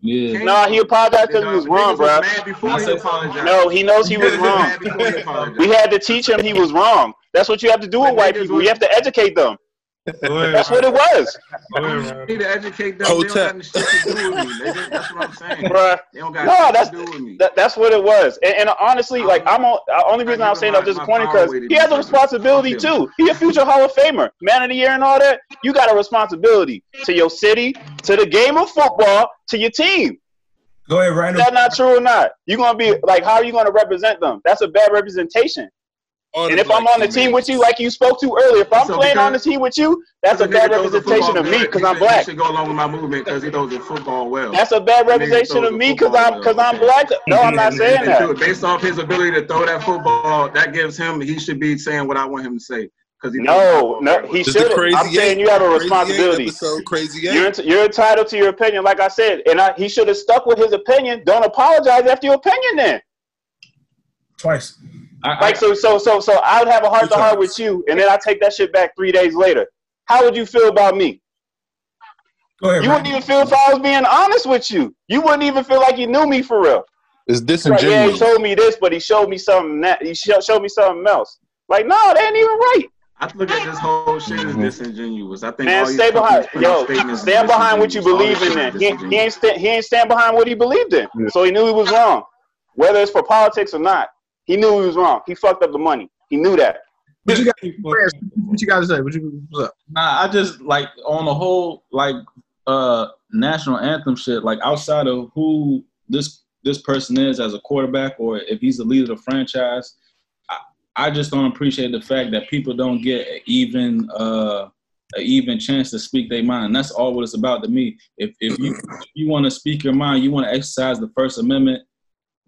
Yeah. came. Nah, he apologized because he was wrong, bro. before he apologized. No, he knows he was wrong. he. We had to teach him he was wrong. That's what you have to do with white people. You have to educate them. Go That's what it was, Go ahead, You man. need to educate them. They don't Hotep. got shit to do with me. They just- that's what I'm saying. bruh. They don't got No, shit that's to do with me. that, that's what it was. And, and honestly, like I'm on, the only reason I'm saying I'm disappointed because he has a responsibility too. He a future Hall of Famer, man of the year, and all that. You got a responsibility to your city, to the game of football, to your team. Go ahead, Is Randall. that not true or not? You're gonna be like, how are you gonna represent them? That's a bad representation. All And if I'm on the team with you, like you spoke to earlier, if I'm So playing on the team with you, that's a bad nigga throws the representation of me because I'm should- He black. should go along with my movement because he throws the football well. That's a bad representation of me because I'm because I'm black. No, I'm not saying that. Based off his ability to throw that football, that gives him he should be saying what I want him to say. Because he No, no, he should. I'm saying you have a Crazy responsibility. episode, Crazy You're you're entitled to your opinion, like I said, and I, he should have stuck with his opinion. Don't apologize after your opinion, then. Twice. I, I, Like so, so, so, so I would have a heart to heart with you, and then I take that shit back three days later. How would you feel about me? Go ahead, You wouldn't Randall. even feel if I was being honest with you. You wouldn't even feel like you knew me for real. It's Like, yeah, he told me this, but he showed me something that he sho- showed me something else. Like, no, that ain't even right. I look at this whole shit as disingenuous. I think Man, all stay behind. companies put out Yo, stand behind what you believe in. Then he, he ain't stand. He ain't stand behind what he believed in. Yeah. So he knew he was wrong, whether it's for politics or not. He knew he was wrong. He fucked up the money. He knew that. what you got? What you got to say? What you what's up? Nah, I just like on the whole, like uh national anthem shit, like outside of who this this person is as a quarterback or if he's the leader of the franchise, I, I just don't appreciate the fact that people don't get even uh an even chance to speak their mind. That's all what it's about to me. If if you if you want to speak your mind, you want to exercise the First Amendment,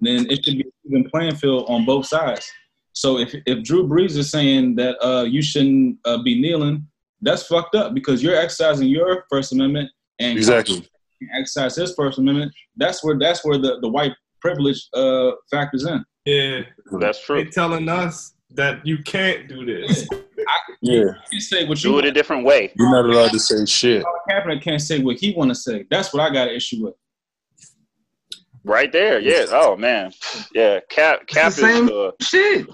then it should be an even playing field on both sides. So if if Drew Brees is saying that uh, you shouldn't uh, be kneeling, that's fucked up because you're exercising your First Amendment and Exactly. exercise his First Amendment. That's where that's where the, the white privilege uh, factors in. Yeah, That's they true. telling us that you can't do this. Yeah. You say what Do you it a different way. You're not allowed to say shit. Kaepernick can't say what he want to say. That's what I got an issue with. Right there. Yeah. Oh man. Yeah. Cap. Cap is the same uh, shit.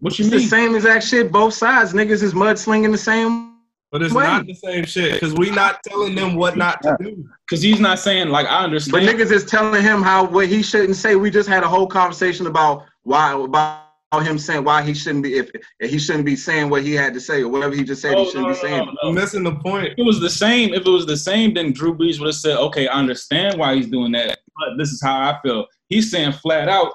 What you It's the mean? same exact shit. Both sides, niggas is mudslinging the same. But it's Wait. not the same shit because we not telling them what not to do. Because he's not saying like I understand. But niggas is telling him how what he shouldn't say. We just had a whole conversation about why about him saying why he shouldn't be if, if he shouldn't be saying what he had to say or whatever he just said Oh, he shouldn't no, be saying. no, You're no. missing the point. If it was the same, if it was the same, then Drew Brees would have said, "Okay, I understand why he's doing that, but this is how I feel." He's saying flat out,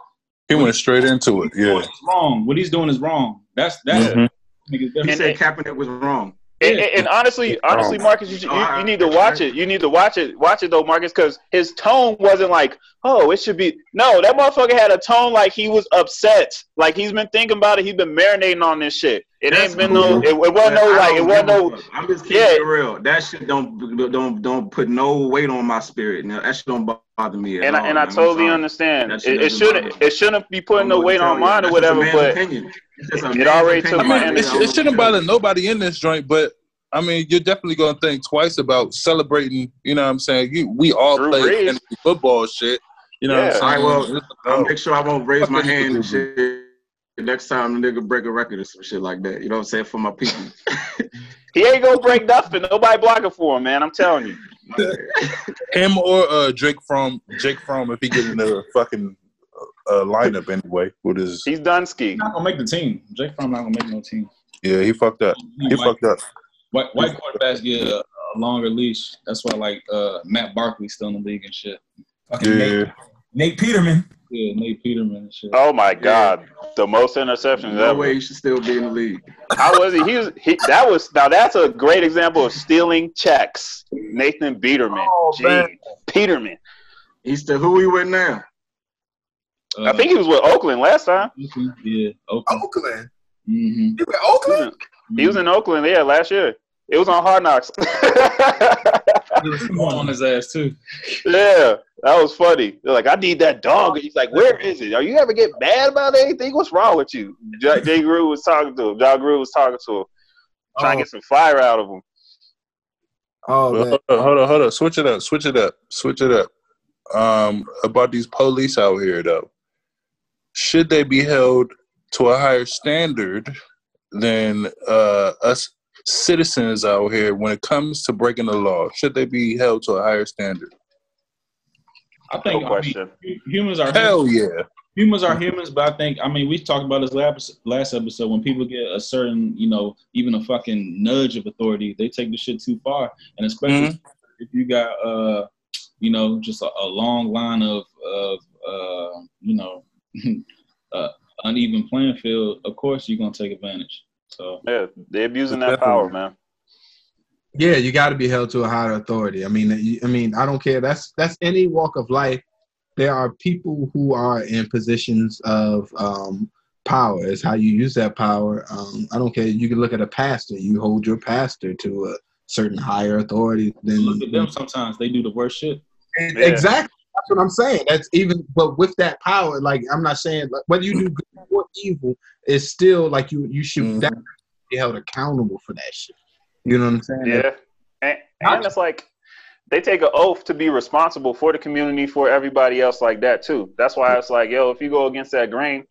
He went straight into it. Yeah. "It's wrong. What he's doing is wrong." That's that's Mhm. He different. said Kaepernick was wrong. And, and- and honestly, honestly, Marcus, you, you, you need to watch it. You need to watch it. Watch it though, Marcus, because his tone wasn't like, "Oh, it should be." No, that motherfucker had a tone like he was upset. Like he's been thinking about it. He's been marinating on this shit. It That's ain't been cool. no. It, it wasn't no like. It wasn't no. I'm just keeping Yeah. it real. That shit don't don't don't put no weight on my spirit. Now that shit don't bother me at And all. I, and I man. I'm totally understand. It, it shouldn't. It shouldn't be putting no weight on mine or That's just a whatever. But opinion. It's just a It man's already took opinion. my I mean, energy. it, I don't know it shouldn't bother nobody in this joint, but I mean, you're definitely gonna think twice about celebrating. You know what I'm saying? You, we all Drew play football shit. You know Yeah. what I'm All saying? right, well, It's I'll make sure I won't raise my hand and shit. Next time the nigga break a record or some shit like that. You know what I'm saying? For my people. he ain't gonna break nothing. Nobody blocking for him, man. I'm telling you. Him or uh, Drake from Jake Fromm if he get in the fucking uh, lineup anyway with his He's done ski. He's not gonna make the team. Jake Fromm not gonna make no team. yeah he fucked up he white, fucked up white, white quarterbacks get a, a longer leash. That's why like uh, Matt Barkley's still in the league and shit. Fucking yeah Nate Peterman. Yeah, Nate Peterman shit. Oh my God, the most interceptions No ever. way he should still be in the league. How was he? He was. He, that was now. That's a great example of stealing checks. Nathan Peterman. Oh, Gee, man. Peterman. He's still who he with now? Uh, I think he was with Oakland last time. Yeah, Oakland. Oakland. Mm-hmm. You with Oakland? He was in Oakland, yeah, last year. It was on Hard Knocks. on his ass too. yeah, that was funny. They're like, I need that dog. He's like, Where is it? Are you ever get mad about anything? What's wrong with you? J- Jay Grew was talking to him. John Grew was talking to him, trying to get some fire out of him. Oh, man. hold on, hold on, hold on. Switch it up. Switch it up. Switch it up. Um, about these police out here, though, should they be held to a higher standard than uh, us citizens out here when it comes to breaking the law? Should they be held to a higher standard? I No think I mean, question. humans are Hell yeah. humans are humans, but I think I mean we talked about this last last episode when people get a certain you know even a fucking nudge of authority, they take the shit too far, and especially if you got uh you know just a, a long line of of uh you know uh, uneven playing field, of course you're gonna take advantage. So Yeah, they're abusing that power, man. Yeah, you got to be held to a higher authority. I mean, I mean, I don't care. That's that's any walk of life. There are people who are in positions of um, power. Is how you use that power. Um, I don't care. You can look at a pastor. You hold your pastor to a certain higher authority than look at them. Sometimes they do the worst shit. Yeah. Exactly. That's what I'm saying. That's even, but with that power, like I'm not saying like, whether you do good or evil, it's still like you you should Mhm. that be held accountable for that shit. You know what I'm saying? Yeah, and, and it's like they take an oath to be responsible for the community, for everybody else like that too. That's why it's like, yo, if you go against that grain,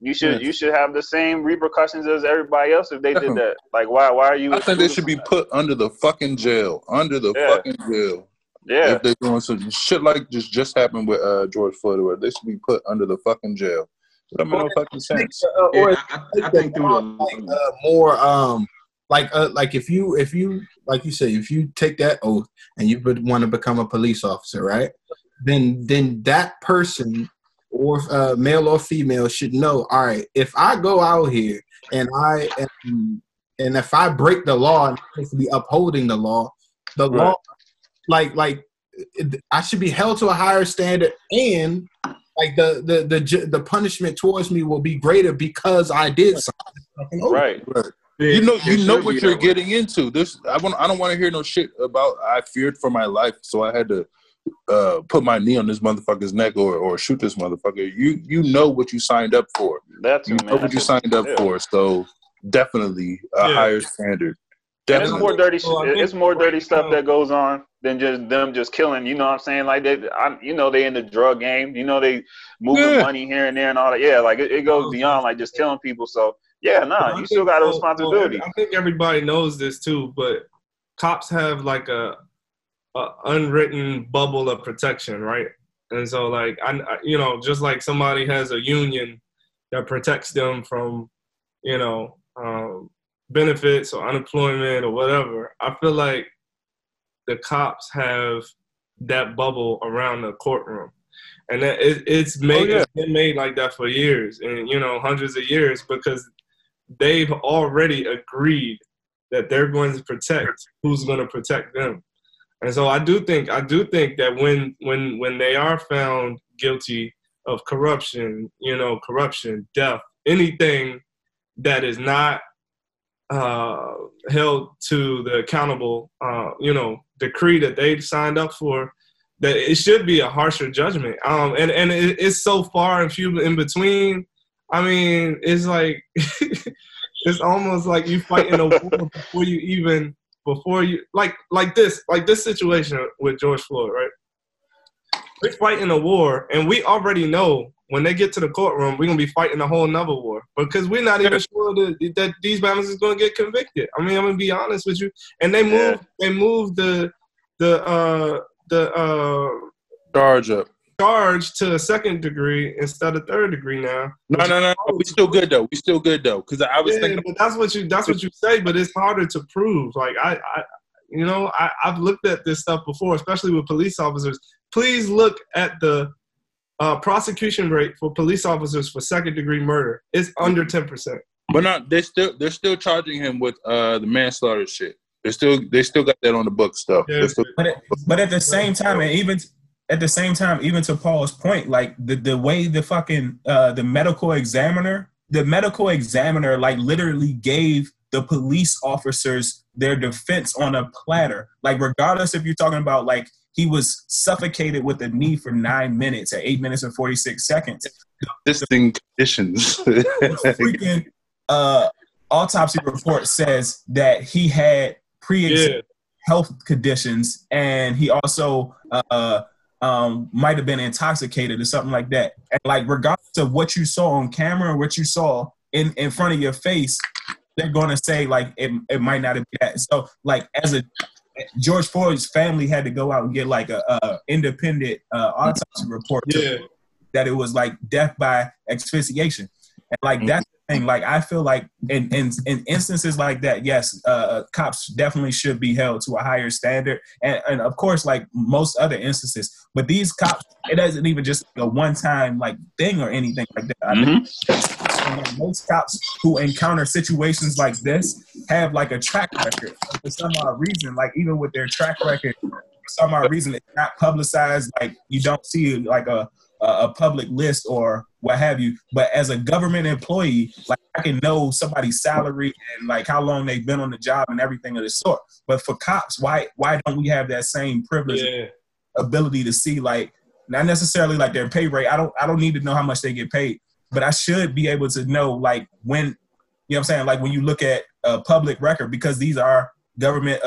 you should Yeah. you should have the same repercussions as everybody else if they did that. Like, why why are you? I think they should be put under the fucking jail. Under the Yeah. fucking jail. Yeah, If they're doing some shit like just just happened with uh, George Floyd, or whatever, they should be put under the fucking jail. That makes no fucking sense. Uh, or Yeah, I, I think through like, the uh, more um like uh, like if you if you like you say if you take that oath and you would want to become a police officer, right? Then then that person or uh, male or female should know. All right, if I go out here and I am, and if I break the law, I'm supposed to be upholding the law. The Right. law, like like I should be held to a higher standard, and like the the the the punishment towards me will be greater because I did something. Right. Right. You know, you know what you're that way. getting into. This, I want. I don't want to hear no shit about. I feared for my life, so I had to uh, put my knee on this motherfucker's neck or, or shoot this motherfucker. You you know what you signed up for. That's You know man. what you signed up Yeah. for. So definitely a Yeah. higher standard. And it's Definitely. more dirty. Well, I shit- think it's more dirty stuff that goes on than just them just killing. You know what I'm saying? Like they, I, you know, they in the drug game. You know, they moving Yeah. money here and there and all that. Yeah, like it, it goes beyond like just killing people. So yeah, Well, nah, you still got a responsibility. I think everybody knows this too, but cops have like a, a unwritten bubble of protection, right? And so, like, I, I- you know, just like somebody has a union that protects them from, you know, um, benefits or unemployment or whatever. I feel like the cops have that bubble around the courtroom, and that it, it's made yeah. it's been made like that for years, and you know, hundreds of years because they've already agreed that they're going to protect who's going to protect them. And so I do think I do think that when when when they are found guilty of corruption, you know, corruption, death, anything that is not uh, held to the accountable, uh, you know, decree that they signed up for, that it should be a harsher judgment. Um, and and it, it's so far and few in between. I mean, it's like it's almost like you fighting a war before you even before you like like this like this situation with George Floyd, right? We're fighting a war, and we already know when they get to the courtroom, we're gonna be fighting a whole nother war because we're not even sure that, that these Bama's is gonna get convicted. I mean, I'm gonna be honest with you. And they Yeah. they moved the the uh the uh Charge up. charge to a second degree instead of third degree now. No, no, no, no. We still good though. We still good though. Because I was Yeah, thinking. but that's what you that's what you say, but it's harder to prove. Like I, I you know, I, I've looked at this stuff before, especially with police officers. Please look at the uh, prosecution rate for police officers for second degree murder. is under ten percent. But not. They still. They're still charging him with uh the manslaughter shit. They still. They still got that on the book stuff. Yeah. Still- But it, but at the same time, and even at the same time, even to Paul's point, like the the way the fucking uh, the medical examiner, the medical examiner, like literally gave the police officers their defense on a platter. Like regardless if you're talking about like he was suffocated with a knee for nine minutes at eight minutes and forty six seconds. this thing conditions. Freaking uh, autopsy report says that he had pre-existing Yeah, health conditions and he also uh um might have been intoxicated or something like that and like regardless of what you saw on camera or what you saw in in front of your face they're going to say like it, it might not have been that so like as a george floyd's family had to go out and get like a, a independent uh, autopsy report yeah. that it was like death by asphyxiation. And like that's the thing. Like I feel like in in, in instances like that, yes, uh, cops definitely should be held to a higher standard, and and of course, like most other instances. But these cops, it doesn't even just a one time like thing or anything like that. I Mhm. most cops who encounter situations like this have like a track record for some odd reason. Like even with their track record, for some odd reason, it's not publicized. Like you don't see like a a a public list or what have you. But as a government employee, like I can know somebody's salary and like how long they've been on the job and everything of the sort. But for cops, why why don't we have that same privilege Yeah, ability to see like not necessarily like their pay rate. I don't I don't need to know how much they get paid, but I should be able to know like when you know what I'm saying like when you look at a public record because these are government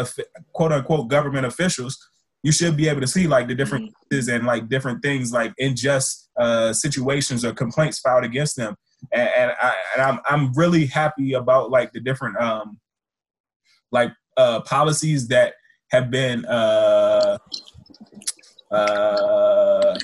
quote unquote government officials. You should be able to see like the different cases and like different things like unjust uh, situations or complaints filed against them. And, and, I, and I'm I'm really happy about like the different um like uh, policies that have been uh, uh,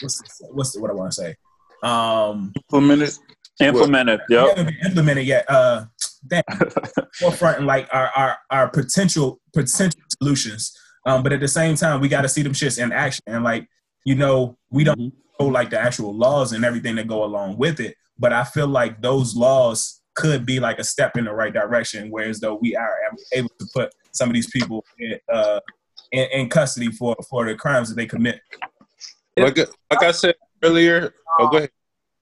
what's the, what's what I want to say? Um, Implemented. Implemented. they Yep. haven't been implemented yet. Uh, damn, forefront like our, our our potential potential solutions. Um, but at the same time, we got to see them shits in action. And like, you know, we don't know like the actual laws and everything that go along with it. But I feel like those laws could be like a step in the right direction, whereas though we are able to put some of these people in, uh, in, in custody for for the crimes that they commit. Like like I said earlier. Oh, go uh, ahead.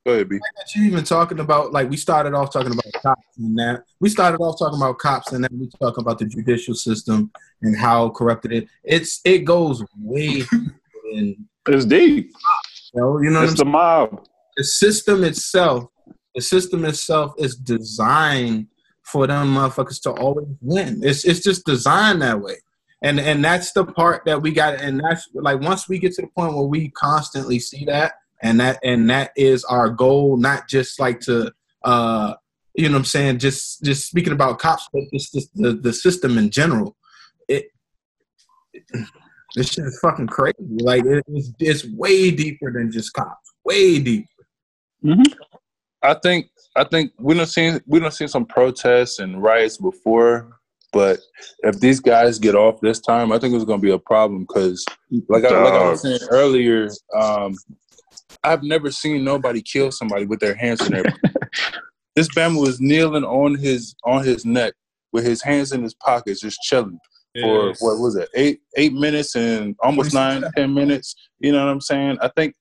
Go ahead, B. that you even talking about like we started off talking about cops and that we started off talking about cops and then we talk about the judicial system and how corrupted it it's it goes way deeper than It's deep. you know, you know what I'm It's the mob. the system itself, the system itself is designed for them motherfuckers to always win. It's it's just designed that way. And and that's the part that we got and that's like once we get to the point where we constantly see that and that and that is our goal, not just like to uh you know what I'm saying, just just speaking about cops, but just, just the, the system in general. It this shit is fucking crazy. Like it, it's it's way deeper than just cops. Way deeper. I think I think we don't see we don't seen some protests and riots before, but if these guys get off this time, I think it's gonna be a problem because, like I, like I was saying earlier, um, I've never seen nobody kill somebody with their hands in their. this Bama was kneeling on his on his neck with his hands in his pockets, just chilling for Yes. what was it eight eight minutes and almost nine ten minutes. You know what I'm saying? I think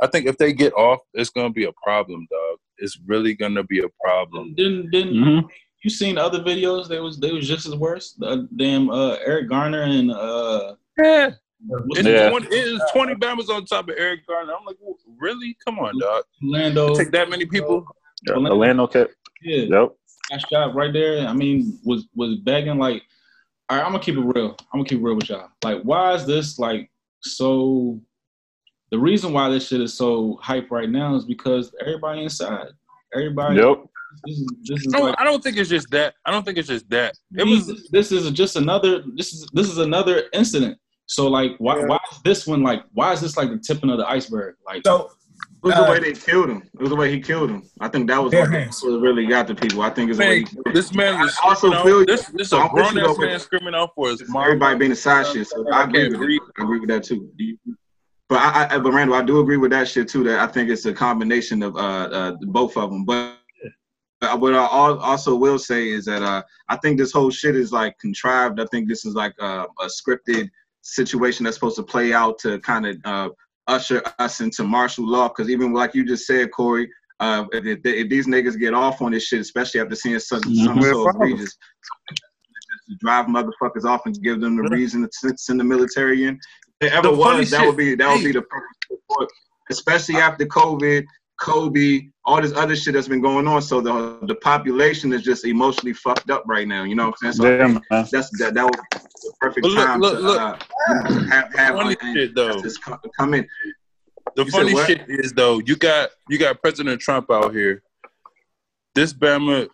I think if they get off, it's gonna be a problem, dog. It's really gonna be a problem. Didn't didn't Mhm. you seen other videos? They was they was just as worse. The damn uh, Eric Garner and uh, Yeah. What's It's, Yeah. 20, it's 20 Bama's on top of Eric Garner. I'm like, really? Come on, dog. Orlando. Take that many uh, people? Yeah, Orlando kept. Yeah, Yep. got shot right there. I mean, was was begging like, all right, I'm gonna keep it real. I'm gonna keep it real with y'all. Like, why is this like so? The reason why this shit is so hype right now is because everybody inside. Everybody. Yep. This is this is I like don't, I don't think it's just that. I don't think it's just that. It was this is just another this is this is another incident. So like why why is this one like why is this like the tipping of the iceberg? Like So It was Uh, the way they killed him. It was the way he killed him. I think that was what hands. really got the people. I think it's the way he killed this man was I also feel this this a I'm with you grown ass but- man screaming out for his mom. Everybody being a side shit. So I agree with that. I agree with that too. But I, I but Randall, I do agree with that shit too. That I think it's a combination of uh, uh both of them. But uh, what I also will say is that uh, I think this whole shit is like contrived. I think this is like uh, a scripted situation that's supposed to play out to kind of uh, usher us into martial law. Because even like you just said, Corey, uh, if, if, if these niggas get off on this shit, especially after seeing something, something Mhm. so egregious, to drive motherfuckers off and give them the reason to send- send the military in. If it ever The funny was, that shit- would be that would hey. be the perfect support, especially after COVID, Kobe, all this other shit that's been going on. So the the population is just emotionally fucked up right now. You know what I'm saying? So Yeah, think man. that's that that was the perfect But look, time look, to look. Uh, you know, have have Funny like, shit, though. just come, come in. The You funny shit is though, you got you got President Trump out here. This Bama,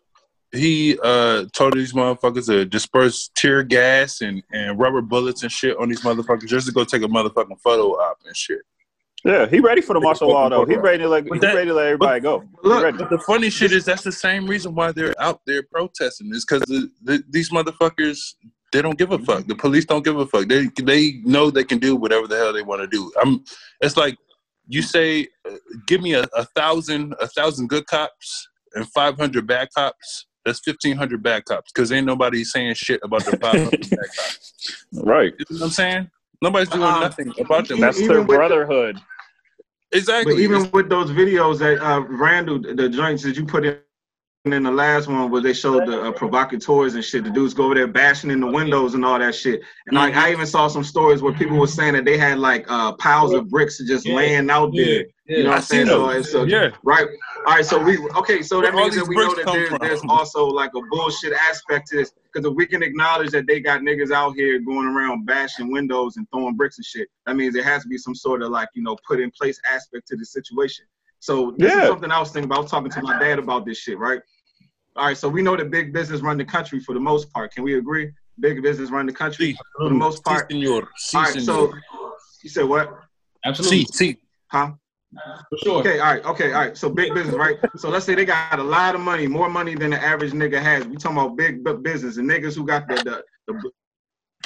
he uh told these motherfuckers to disperse tear gas and, and rubber bullets and shit on these motherfuckers just to go take a motherfucking photo op and shit. Yeah, he ready for the martial law though. He ready to let he ready to let everybody go. Look. But the funny shit is that's the same reason why they're out there protesting is because the, the, these motherfuckers they don't give a fuck. The police don't give a fuck. They they know they can do whatever the hell they want to do. I'm. It's like you say, uh, give me a, a thousand a thousand good cops and five hundred bad cops. That's fifteen hundred bad cops because ain't nobody saying shit about the five hundred bad cops. Right. You know what I'm saying? Nobody's doing Um, nothing about them. That's their with the- brotherhood. Exactly. But even with those videos that uh, Randall, the joints that you put in in the last one where they showed the uh, provocateurs and shit, the dudes go over there bashing in the windows and all that shit. And like I even saw some stories where people were saying that they had like uh, piles of bricks just Yeah. laying out there. You know what I I'm saying? So, so yeah. right. All right. So we okay. So that Where means that we know that there's, there's also like a bullshit aspect to this because if we can acknowledge that they got niggas out here going around bashing windows and throwing bricks and shit, that means there has to be some sort of like you know put in place aspect to the situation. So this Yeah. is something I was thinking about. I was talking to my dad about this shit, right? All right. So we know that big business run the country for the most part. Can we agree? Big business run the country Sí, for the most part. senor. Sí, All right. senor. So you said what? absolutely. Sí. Huh? For sure. Okay, all right, okay, all right. So big business, right? So let's say they got a lot of money, more money than the average nigga has. We talking about big business and niggas who got the the the,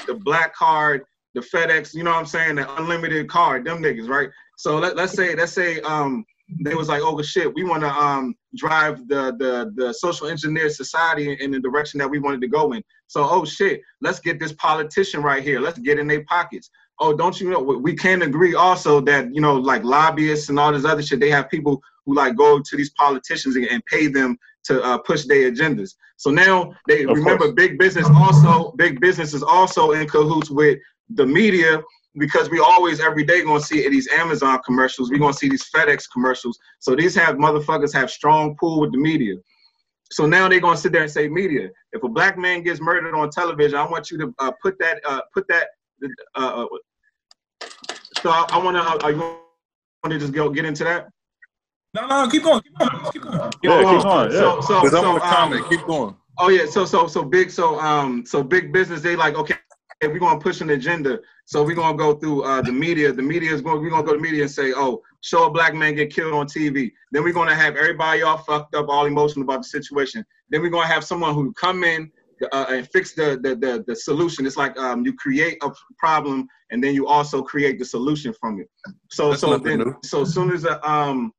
the black card, the FedEx, you know what I'm saying, the unlimited card, them niggas, right? So let, let's say let's say um they was like, oh shit, we want to um drive the the the social engineer society in the direction that we wanted to go in. So oh shit, let's get this politician right here. Let's get in their pockets. Oh, don't you know? we- can agree also that you know, like lobbyists and all this other shit. They have people who like go to these politicians and, and pay them to uh, push their agendas. So now they Of remember course. big business also. Big business is also in cahoots with the media because we always every day gonna see these Amazon commercials. We gonna see these FedEx commercials. So these have motherfuckers have strong pull with the media. So now they're gonna sit there and say, media. If a black man gets murdered on television, I want you to uh, put that uh, put that. Uh, uh, so I, I wanna. Uh, you want to just go get into that? No, no, keep going, keep going, keep going. Yeah, Oh, keep going. Yeah. So, so, Because I'm so, on the um, comment. Keep going. Oh yeah, so so so big so um so big business they like okay if we're gonna push an agenda. So we're gonna go through uh the media. The media is going we're gonna go to the media and say oh show a black man get killed on TV then we're gonna have everybody all fucked up all emotional about the situation. Then we're gonna have someone who come in uh, and fix the, the the the solution. It's like um you create a problem and then you also create the solution from it. So That's so then new. so as soon as uh, um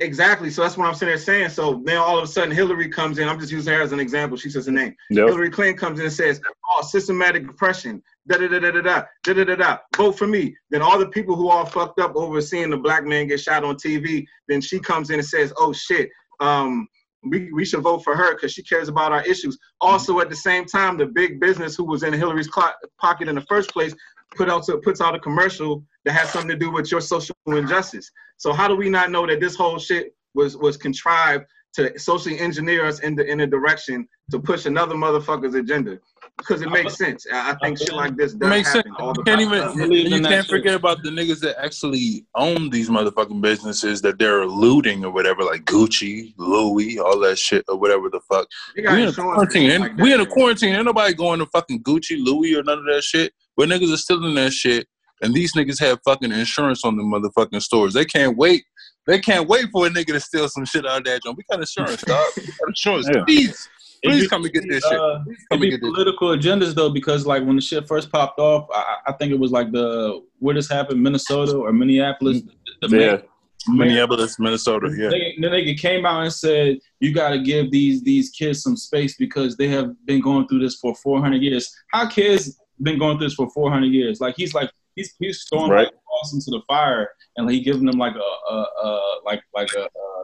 Exactly. So that's what I'm sitting there saying. So then all of a sudden Hillary comes in. I'm just using her as an example. She says her name. Yep. Hillary Clinton comes in and says, "Oh, systematic oppression, da da da da da da da da da. Vote for me." Then all the people who all fucked up over seeing the black man get shot on TV, then she comes in and says, "Oh shit, um, we we should vote for her because she cares about our issues." Also, at the same time, the big business who was in Hillary's pocket in the first place put out puts out a commercial that has something to do with your social injustice. So how do we not know that this whole shit was was contrived to socially engineer us in the in a direction to push another motherfucker's agenda? Because it makes sense. I I think shit like this does makes sense. all the You can't even. You can't shit. forget about the niggas that actually own these motherfucking businesses that they're looting or whatever, like Gucci, Louis, all that shit or whatever the fuck. They got We in a quarantine. shit Ain't, like we that, in a quarantine. Ain't nobody going to fucking Gucci, Louis, or none of that shit. But niggas are still in that shit, and these niggas have fucking insurance on the motherfucking stores. They can't wait. They can't wait for a nigga to steal some shit out of that joint. We got insurance, dog. We got insurance. Yeah. Please, please be- come and get this shit. Uh, Please It come be and get this. political agendas though, because like when the shit first popped off, I, I think it was like the where this happened, Minnesota or Minneapolis. The, the Yeah. mayor- Minneapolis, Minnesota. Yeah. They, the nigga came out and said, "You got to give these these kids some space because they have been going through this for 400 years. How kids been going through this for 400 years? Like he's like he's he's throwing Right. like balls into the fire and he giving them like a, a, a like like a, a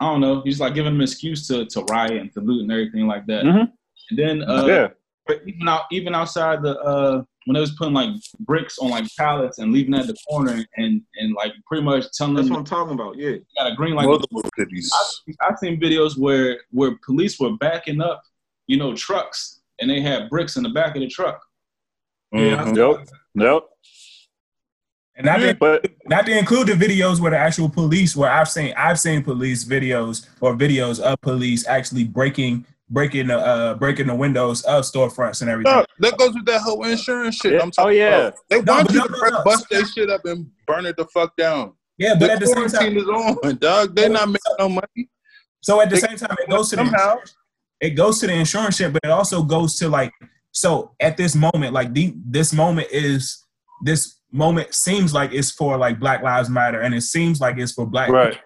I don't know. He's like giving them an excuse to to riot and to loot and everything like that. Mhm. And then uh, yeah. but even out even outside the uh when they was putting like bricks on like pallets and leaving that at the corner and and like pretty much telling That's them what I'm talking about. Yeah. got a green light. Multiple cities. I've seen videos where where police were backing up, you know, trucks and they had bricks in the back of the truck. Yeah. Mhm. Yep. Yep. And not to, But not to include the videos where the actual police, where I've seen I've seen police videos or videos of police actually breaking breaking the uh breaking the windows of storefronts and everything. No, that goes with that whole insurance shit. Yeah. I'm talking Oh, yeah. about. They No, want you no, to no, no. bust that shit up and burn it the fuck down. Yeah, but the at the same quarantine time, is on, dog. They're not making no money. so at the they- same time, it goes to the somehow. insurance, it goes to the insurance shit, but it also goes to like so at this moment, like the, this moment is this moment seems like it's for like Black Lives Matter, and it seems like it's for Black right.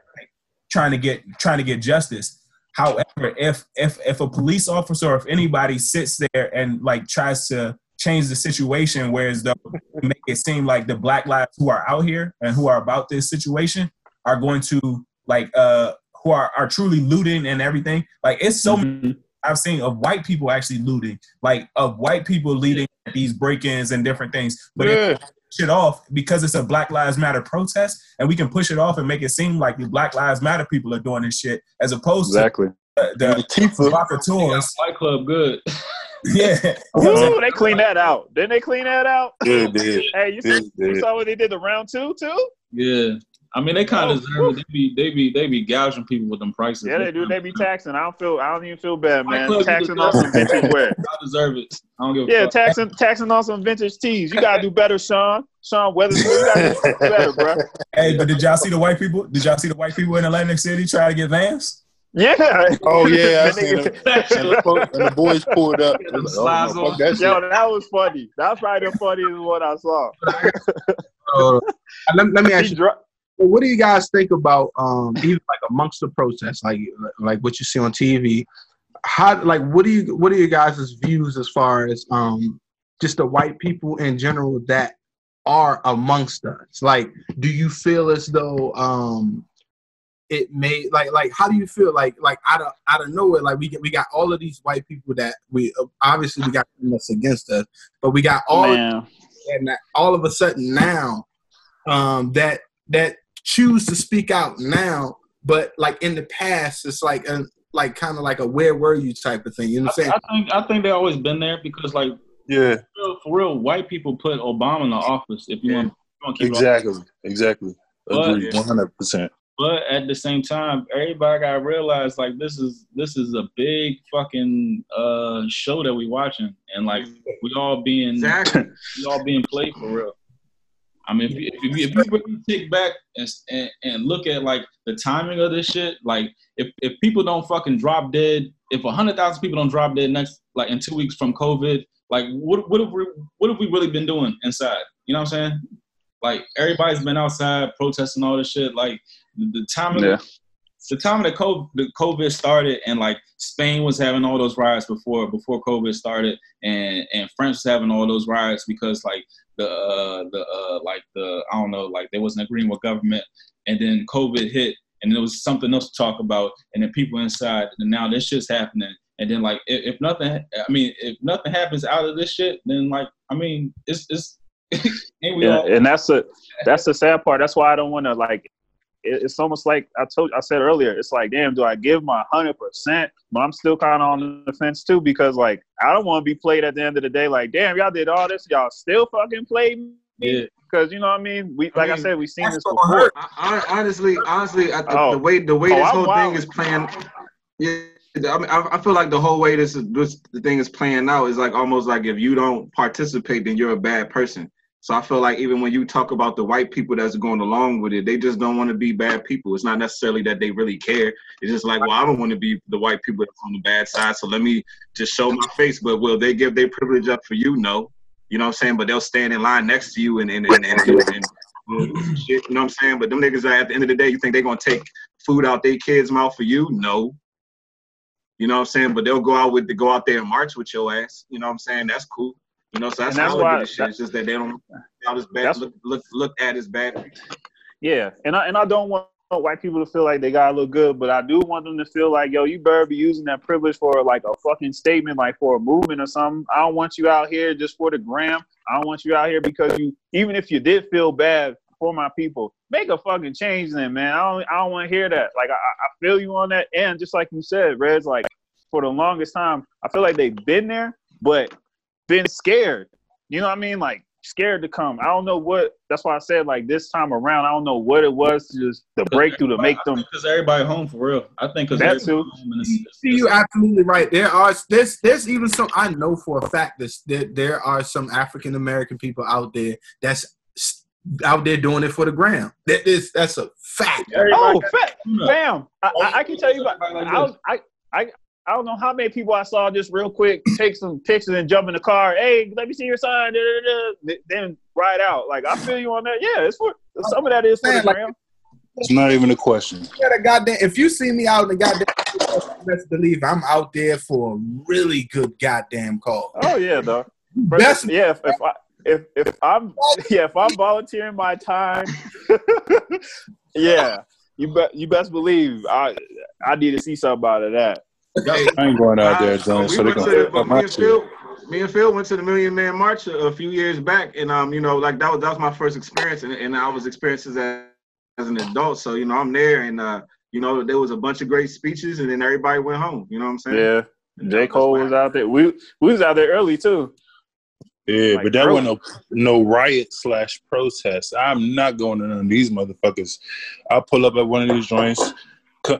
trying to get trying to get justice. However, if if if a police officer or if anybody sits there and like tries to change the situation, whereas though make it seem like the black lives who are out here and who are about this situation are going to like uh who are are truly looting and everything. Like it's so many I've seen of white people actually looting, like of white people leading these break-ins and different things. But Yeah. push it off because it's a Black Lives Matter protest, and we can push it off and make it seem like the Black Lives Matter people are doing this shit, as opposed Exactly. to the, the Tifa. provocateurs. Fight Club, good. Yeah, You know what I'm saying? Ooh, they clean that out. Didn't they clean that out? Yeah, it did. Hey, you, Yeah, see, you saw what they did the round two too? yeah. I mean, they kind of deserve it. They be, they be, they be gouging people with them prices. Yeah, they do. They be taxing. I don't feel. I don't even feel bad, man. Taxing deserve on some it. vintage wear. I deserve it. I don't give a Yeah, fuck. taxing taxing on some vintage tees. You gotta do better, Sean. Sean Wotherspoon. You gotta do better, bro. Hey, but did y'all see the white people? Did y'all see the white people in Atlantic City try to get Vans? Yeah. Oh yeah, I seen. And the, fo- and the boys pulled up. Get them Oh, fuck that shit. Yo, that was funny. That's probably the funniest one I saw. Uh, let, let me ask you, dro- well, what do you guys think about um even like amongst the protests, like like what you see on TV? How like what do you what are your guys' views as far as um just the white people in general that are amongst us? Like, do you feel as though um it may like like how do you feel like like out of out of nowhere like we get we got all of these white people that we obviously we got that's against us, but we got all and all of a sudden now um that that choose to speak out now but like in the past it's like a like kind of like a where were you type of thing you know what i'm saying I think I think they always been there because like Yeah, for real, for real, white people put Obama in the office. If you Yeah. want, you want to keep exactly, exactly. Agree, one hundred percent. But at the same time, everybody gotta realize like this is this is a big fucking uh show that we watching, and like we all being exactly we all being played for real. I mean, if you, if you, if you really take back and, and and look at like the timing of this shit, like if if people don't fucking drop dead, if hundred thousand people don't drop dead next like in two weeks from COVID, like what what have we what have we really been doing inside? You know what I'm saying? Like everybody's been outside protesting all this shit. Like the, the timing, Yeah. The time that COVID, the COVID started, and like Spain was having all those riots before before COVID started, and and France was having all those riots because like the uh, the uh, like the I don't know like they wasn't agreeing with government, and then COVID hit, and there was something else to talk about, and then people inside, and now this shit's happening, and then like if, if nothing, I mean if nothing happens out of this shit, then like I mean it's it's Yeah, all and that's the that's the sad part. That's why I don't want to like. It- It's almost like I told I said earlier. It's like, damn, do I give my hundred percent? But I'm still kind of on the fence too because like I don't want to be played at the end of the day. Like, damn, y'all did all this, y'all still fucking played me yeah. because you know what I mean. We like I, mean, said, we've seen this before. I, I, honestly, honestly, I, the, Oh. the way the way Oh, this I'm whole wild. thing is playing, yeah. I mean, I, I feel like the whole way this is this the thing is playing out is like almost like if you don't participate, then you're a bad person. So I feel like even when you talk about the white people that's going along with it, they just don't want to be bad people. It's not necessarily that they really care. It's just like, well, I don't want to be the white people that's on the bad side. So let me just show my face. But will they give their privilege up for you? No. You know what I'm saying? But they'll stand in line next to you and and and, and, and, and shit, you know what I'm saying? But them niggas at the end of the day, you think they're gonna take food out their kids' mouth for you? No. You know what I'm saying? But they'll go out with the go out there and march with your ass. You know what I'm saying? That's cool. You know, so that's, that's how I look why- this shit. It's just that they don't look out as bad look look look at as bad. Yeah, and I and I don't want white people to feel like they gotta look good, but I do want them to feel like, yo, you better be using that privilege for like a fucking statement, like for a movement or something. I don't want you out here just for the gram. I don't want you out here because you, even if you did feel bad for my people, make a fucking change then, man. I don't, I don't want to hear that. Like I, I feel you on that, and just like you said, Reds, like for the longest time, I feel like they've been there, but been scared. You know what I mean? Like scared to come. I don't know what. That's why I said like this time around, I don't know what it was to just the breakthrough to make them. because everybody home for real. I think because That too. See, you absolutely right. There are there's there's even some I know for a fact that there, there are some African American people out there that's out there doing it for the gram. That is that's a fact. Oh, fa- fam! I, I, I can tell you about. I, was- I I I don't know how many people I saw just real quick take some pictures and jump in the car. Hey, let me see your sign. da, da, da, Then ride out. Like I feel you on that. Yeah, it's for some of that is for the Man, like- It's not even a question. Yeah, goddamn. If you see me out in the goddamn, best believe I'm out there for a really good goddamn call. Oh yeah, dog. Best yeah, if, if I if if I'm yeah if I'm volunteering my time, yeah, you bet you best believe I I need to see something out of that. I ain't going out there, John, we so they went can to the- fuck up me my and. Phil, me and Phil went to the Million Man March a, a few years back, and um, you know, like that was that was my first experience, and, and I was experiences as, as an adult. So you know, I'm there, and uh, you know, there was a bunch of great speeches, and then everybody went home. You know what I'm saying? Yeah, J Cole was out there. We we was out there early too. Yeah, Like, but that bro- wasn't no, no riot slash protest. I'm not going to none of these motherfuckers. I'll pull up at one of these joints, c-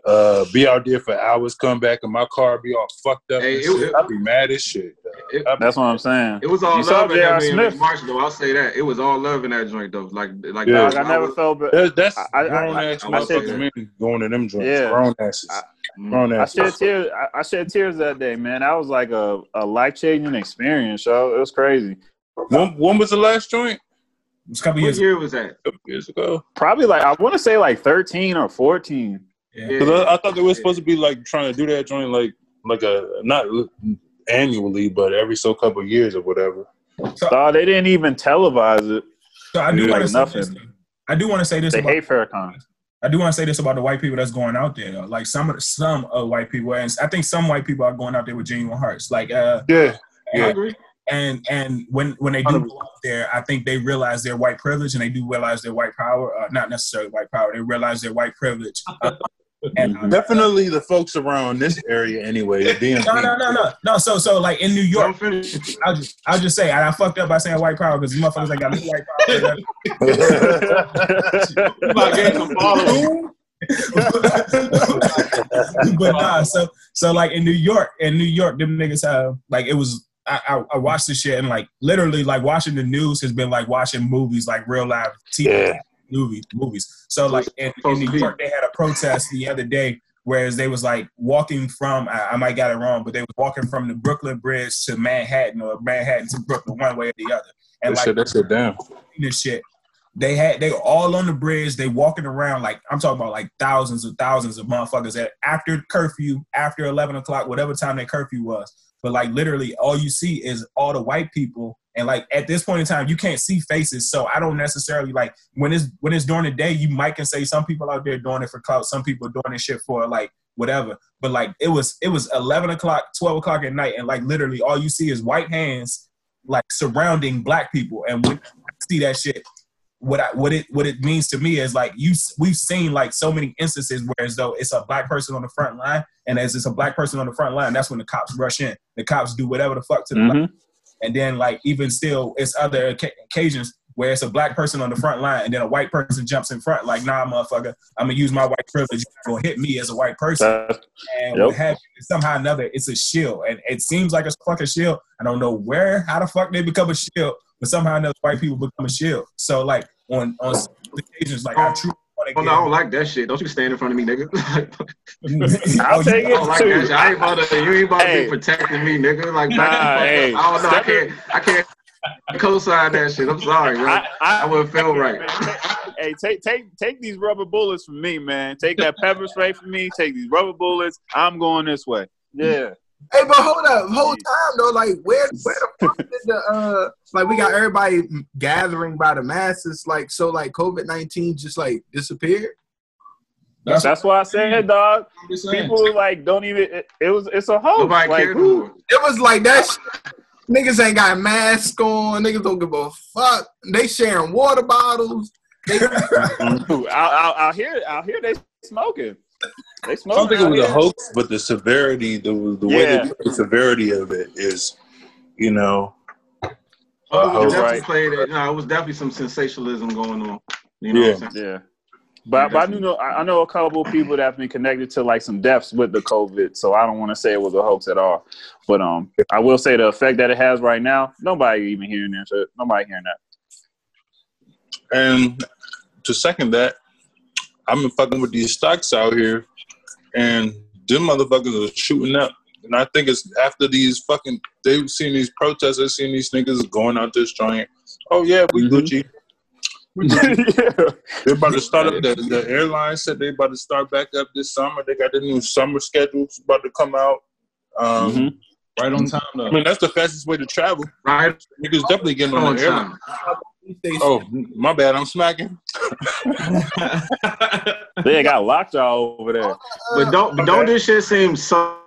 uh, be out there for hours, come back, and my car be all fucked up. Hey, and it- shit. I'll be mad as shit. It- That's what I'm saying. It was all You saw love in that Smith. March though. I'll say that. It was all love in that joint though. Like like Yeah. Dog, I never was- felt bad. That, that's I- I- grown I- ass I said motherfucking men going to them joints. Yeah. Grown asses. I- grown I shed tears. I, I shed tears that day, man. That was like a, a life changing experience, yo. It was crazy. When, when was the last joint? It was a couple What years. year was that? A couple years ago. Probably like I want to say like thirteen or fourteen. Yeah. Yeah. Because I, I thought they were supposed to be like trying to do that joint like like a not annually, but every so couple years or whatever. Dog, they didn't even televise it. So I do Yeah, want to say nothing. this. I do want to say this They about hate Farrakhan. I do want to say this about the white people that's going out there. Though. Like some of the, some of white people, and I think some white people are going out there with genuine hearts. Like uh, Yeah. I Yeah. agree. and and when when they do go out there, I think they realize their white privilege and they do realize their white power. Uh, not necessarily white power. They realize their white privilege. Uh, and uh, Definitely the folks around this area anyway. the no, no, no, no, no. So so like in New York, I'll just I'll just say I, I fucked up by saying white power because these motherfuckers ain't got no white power. About getting some followers. but nah, so so like in New York, in New York, them niggas have like it was. I, I, I watched this shit and like literally like watching the news has been like watching movies like real live TV Yeah. Movie movies. So like in, in New. York, they had a protest the other day, whereas they was like walking from I, I might got it wrong, but they was walking from the Brooklyn Bridge to Manhattan or Manhattan to Brooklyn, one way or the other. And That like shit, that shit down. this shit. They had they were all on the bridge. They walking around like I'm talking about like thousands and thousands of motherfuckers that after curfew, after eleven o'clock, whatever time that curfew was. But like literally, all you see is all the white people, and like at this point in time, you can't see faces. So I don't necessarily like when it's when it's during the day, you might can say some people out there doing it for clout, some people doing this shit for like whatever. But like it was it was eleven o'clock, twelve o'clock at night, and like literally all you see is white hands like surrounding black people, and when see that shit what I what it what it means to me is like you we've seen like so many instances where as though it's a black person on the front line, and as it's a black person on the front line, that's when the cops rush in. The cops do whatever the fuck to the mm-hmm. black, and then like even still, it's other occa- occasions where it's a black person on the front line, and then a white person jumps in front, like nah, motherfucker, I'm gonna use my white privilege. Gonna hit me as a white person and Yep. have somehow or another it's a shield and it seems like a fucking shield i don't know where how the fuck they become a shield but somehow another white people become a shield so like on on occasions like i oh. truly want Oh, no, I don't like that shit. Don't you stand in front of me, nigga. I'll take I it don't like too. that shit. I ain't about to, you ain't about to be protecting me, nigga. Like, Nah, back the fuck up. hey, I don't know. I can't, I can't co-sign that shit. I'm sorry, yo. I, I wouldn't feel right. Hey, take take take these rubber bullets from me, man. Take that pepper spray from me. Take these rubber bullets. I'm going this way. Yeah. Hey, but hold up, whole time though, like where where the fuck did the uh like we got everybody gathering by the masses, like so like COVID nineteen just like disappeared? That's, That's why I said, dog. I'm just saying. People like don't even. It, it was. It's a hoax. Nobody like, who- It was like that. Shit. Niggas ain't got masks on. Niggas don't give a fuck. They sharing water bottles. They, I'll, I'll, I'll hear. I'll hear they smoking. They I don't think it out was a hoax, but the severity, the the way Yeah. they put the severity of it is, you know, Oh, it You're was definitely right. played it. No, it was definitely some sensationalism going on. You know Yeah. what I'm? Yeah. But, but I do know I I know a couple of people that have been connected to like some deaths with the COVID, so I don't want to say it was a hoax at all. But um, I will say the effect that it has right now, nobody even hearing that. Nobody hearing that. and to second that, I've been fucking with these stocks out here, and them motherfuckers are shooting up. And I think it's after these fucking they've seen these protests, they've seen these niggas going out this joint. Oh yeah, we Mhm. Gucci. We Gucci. yeah. They're about to start up. The, the airline said they're about to start back up this summer. They got the new summer schedules about to come out. Um, Mhm. right on time though. I mean, that's the fastest way to travel. Right Niggas definitely getting on on the airline. time. Oh, my bad. I'm smacking. They got lockjaw over there. But don't but don't this shit seem so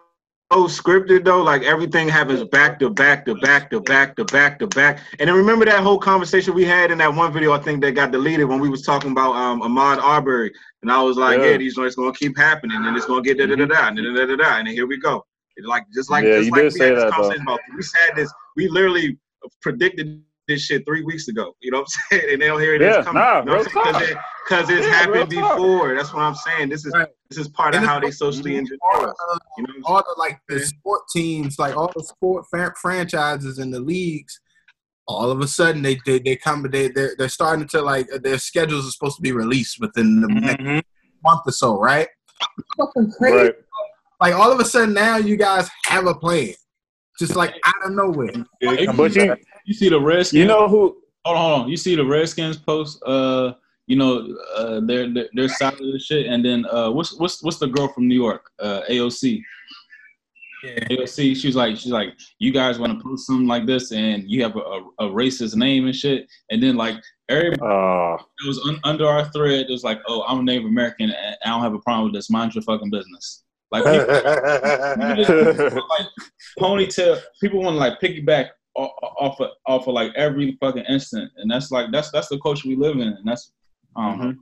so scripted though? Like everything happens back to back to back to back to back to back. And then remember that whole conversation we had in that one video I think that got deleted when we was talking about um Ahmaud Arbery. And I was like, Yeah. yeah, these joints gonna keep happening and it's gonna get da da da da and da da da da and here we go. It's like just like Yeah, just you like did we say had this that, though. about we had this we literally predicted this shit three weeks ago. You know what I'm saying? And they'll hear it Yeah, coming. nah, you know what I'm real saying? Because it's Yeah, happened real talk. before. That's what I'm saying. This is Right. this is part of how they socially engineer all, uh, You know all the like the sport teams, like all the sport fran- franchises and the leagues, all of a sudden they they, they come they they're, they're starting to like their schedules are supposed to be released within the next Mhm. month or so, right? Fucking crazy. Right. Like all of a sudden now you guys have a plan, just like out of nowhere. Yeah, But you, You see the Redskins? you know who? hold on, hold on. You see the Redskins post, uh, you know, uh, their their, their side of the shit, and then uh, what's what's what's the girl from New York, uh, AOC? Yeah. AOC. She's like, she's like, you guys want to post something like this, and you have a, a, a racist name and shit, and then like everybody Uh, it was un- under our thread. It was like, oh, I'm a Native American, and I don't have a problem with this. Mind your fucking business. Like people, people just, like ponytail. People want to like piggyback o- o- off of off of like every fucking instant, and that's like that's that's the culture we live in, and that's I don't know.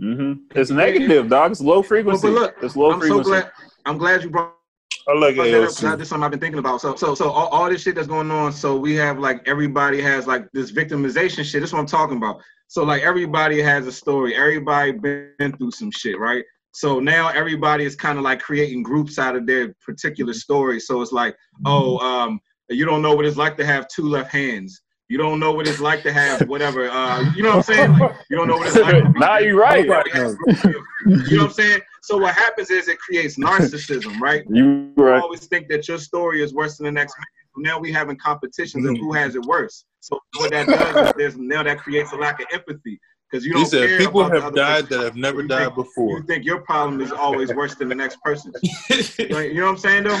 yeah. hmm It's negative, dog. It's low frequency. look, it's low I'm so glad. I'm glad you brought I like brought that up 'cause AOC. something I've been thinking about. So, so, so all, all this shit that's going on. So we have like everybody has like this victimization shit. That's what I'm talking about. So like everybody has a story. Everybody been through some shit, right? So now everybody is kind of like creating groups out of their particular story. So it's like, oh, um, you don't know what it's like to have two left hands. You don't know what it's like to have whatever. Uh, you know what I'm saying? Like, you don't know what it's like. to be- nah, you right. Nobody has groups of- You know what I'm saying? So what happens is it creates narcissism, right? You You right. always think that your story is worse than the next man. Now we having competitions of who has it worse. So what that does is there's now that creates a lack of empathy because you don't He said care people about the have other died person. that have never You died think- before. You think your problem is always worse than the next person. Right? You know what I'm saying though?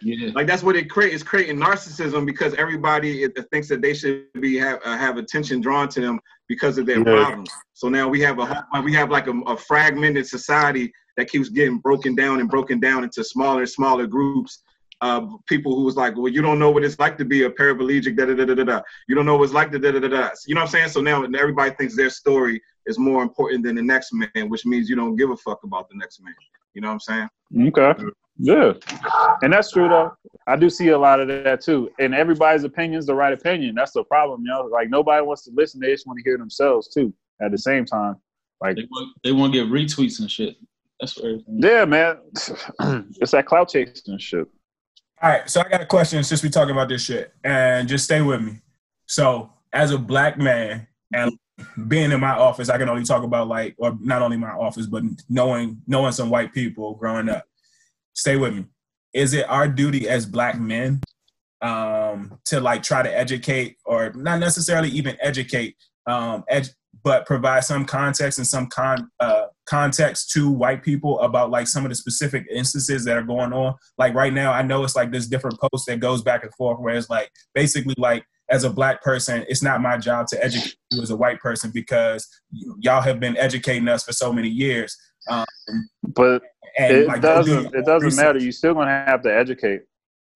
Yeah. Like that's what it creates. It's creating narcissism because everybody it- thinks that they should be have uh, have attention drawn to them because of their Yeah. problems. So now we have a we have like a, a fragmented society that keeps getting broken down and broken down into smaller and smaller groups. Uh, people who was like, well, you don't know what it's like to be a paraplegic, da da da da. da. You don't know what it's like to da da da da. You know what I'm saying? So now everybody thinks their story is more important than the next man, which means you don't give a fuck about the next man. You know what I'm saying? Okay. Mm-hmm. Yeah. And that's true though. I do see a lot of that too. And everybody's opinion is the right opinion. That's the problem, you know. Like nobody wants to listen. They just want to hear themselves too. At the same time, like They want, they want to get retweets and shit. That's for everything. yeah, man. it's that clout chasing shit. All right, so I got a question since we talking about this shit, and just stay with me. So, as a black man and being in my office, I can only talk about like, or not only my office, but knowing knowing some white people growing up. Stay with me. Is it our duty as black men um, to like try to educate, or not necessarily even educate, um, ed- but provide some context and some con uh, context to white people about like some of the specific instances that are going on? like right now i know it's like this different post that goes back and forth where it's like basically like as a black person it's not my job to educate you as a white person because y'all have been educating us for so many years um, But and it like doesn't. your It doesn't research. matter. You're still gonna have to educate.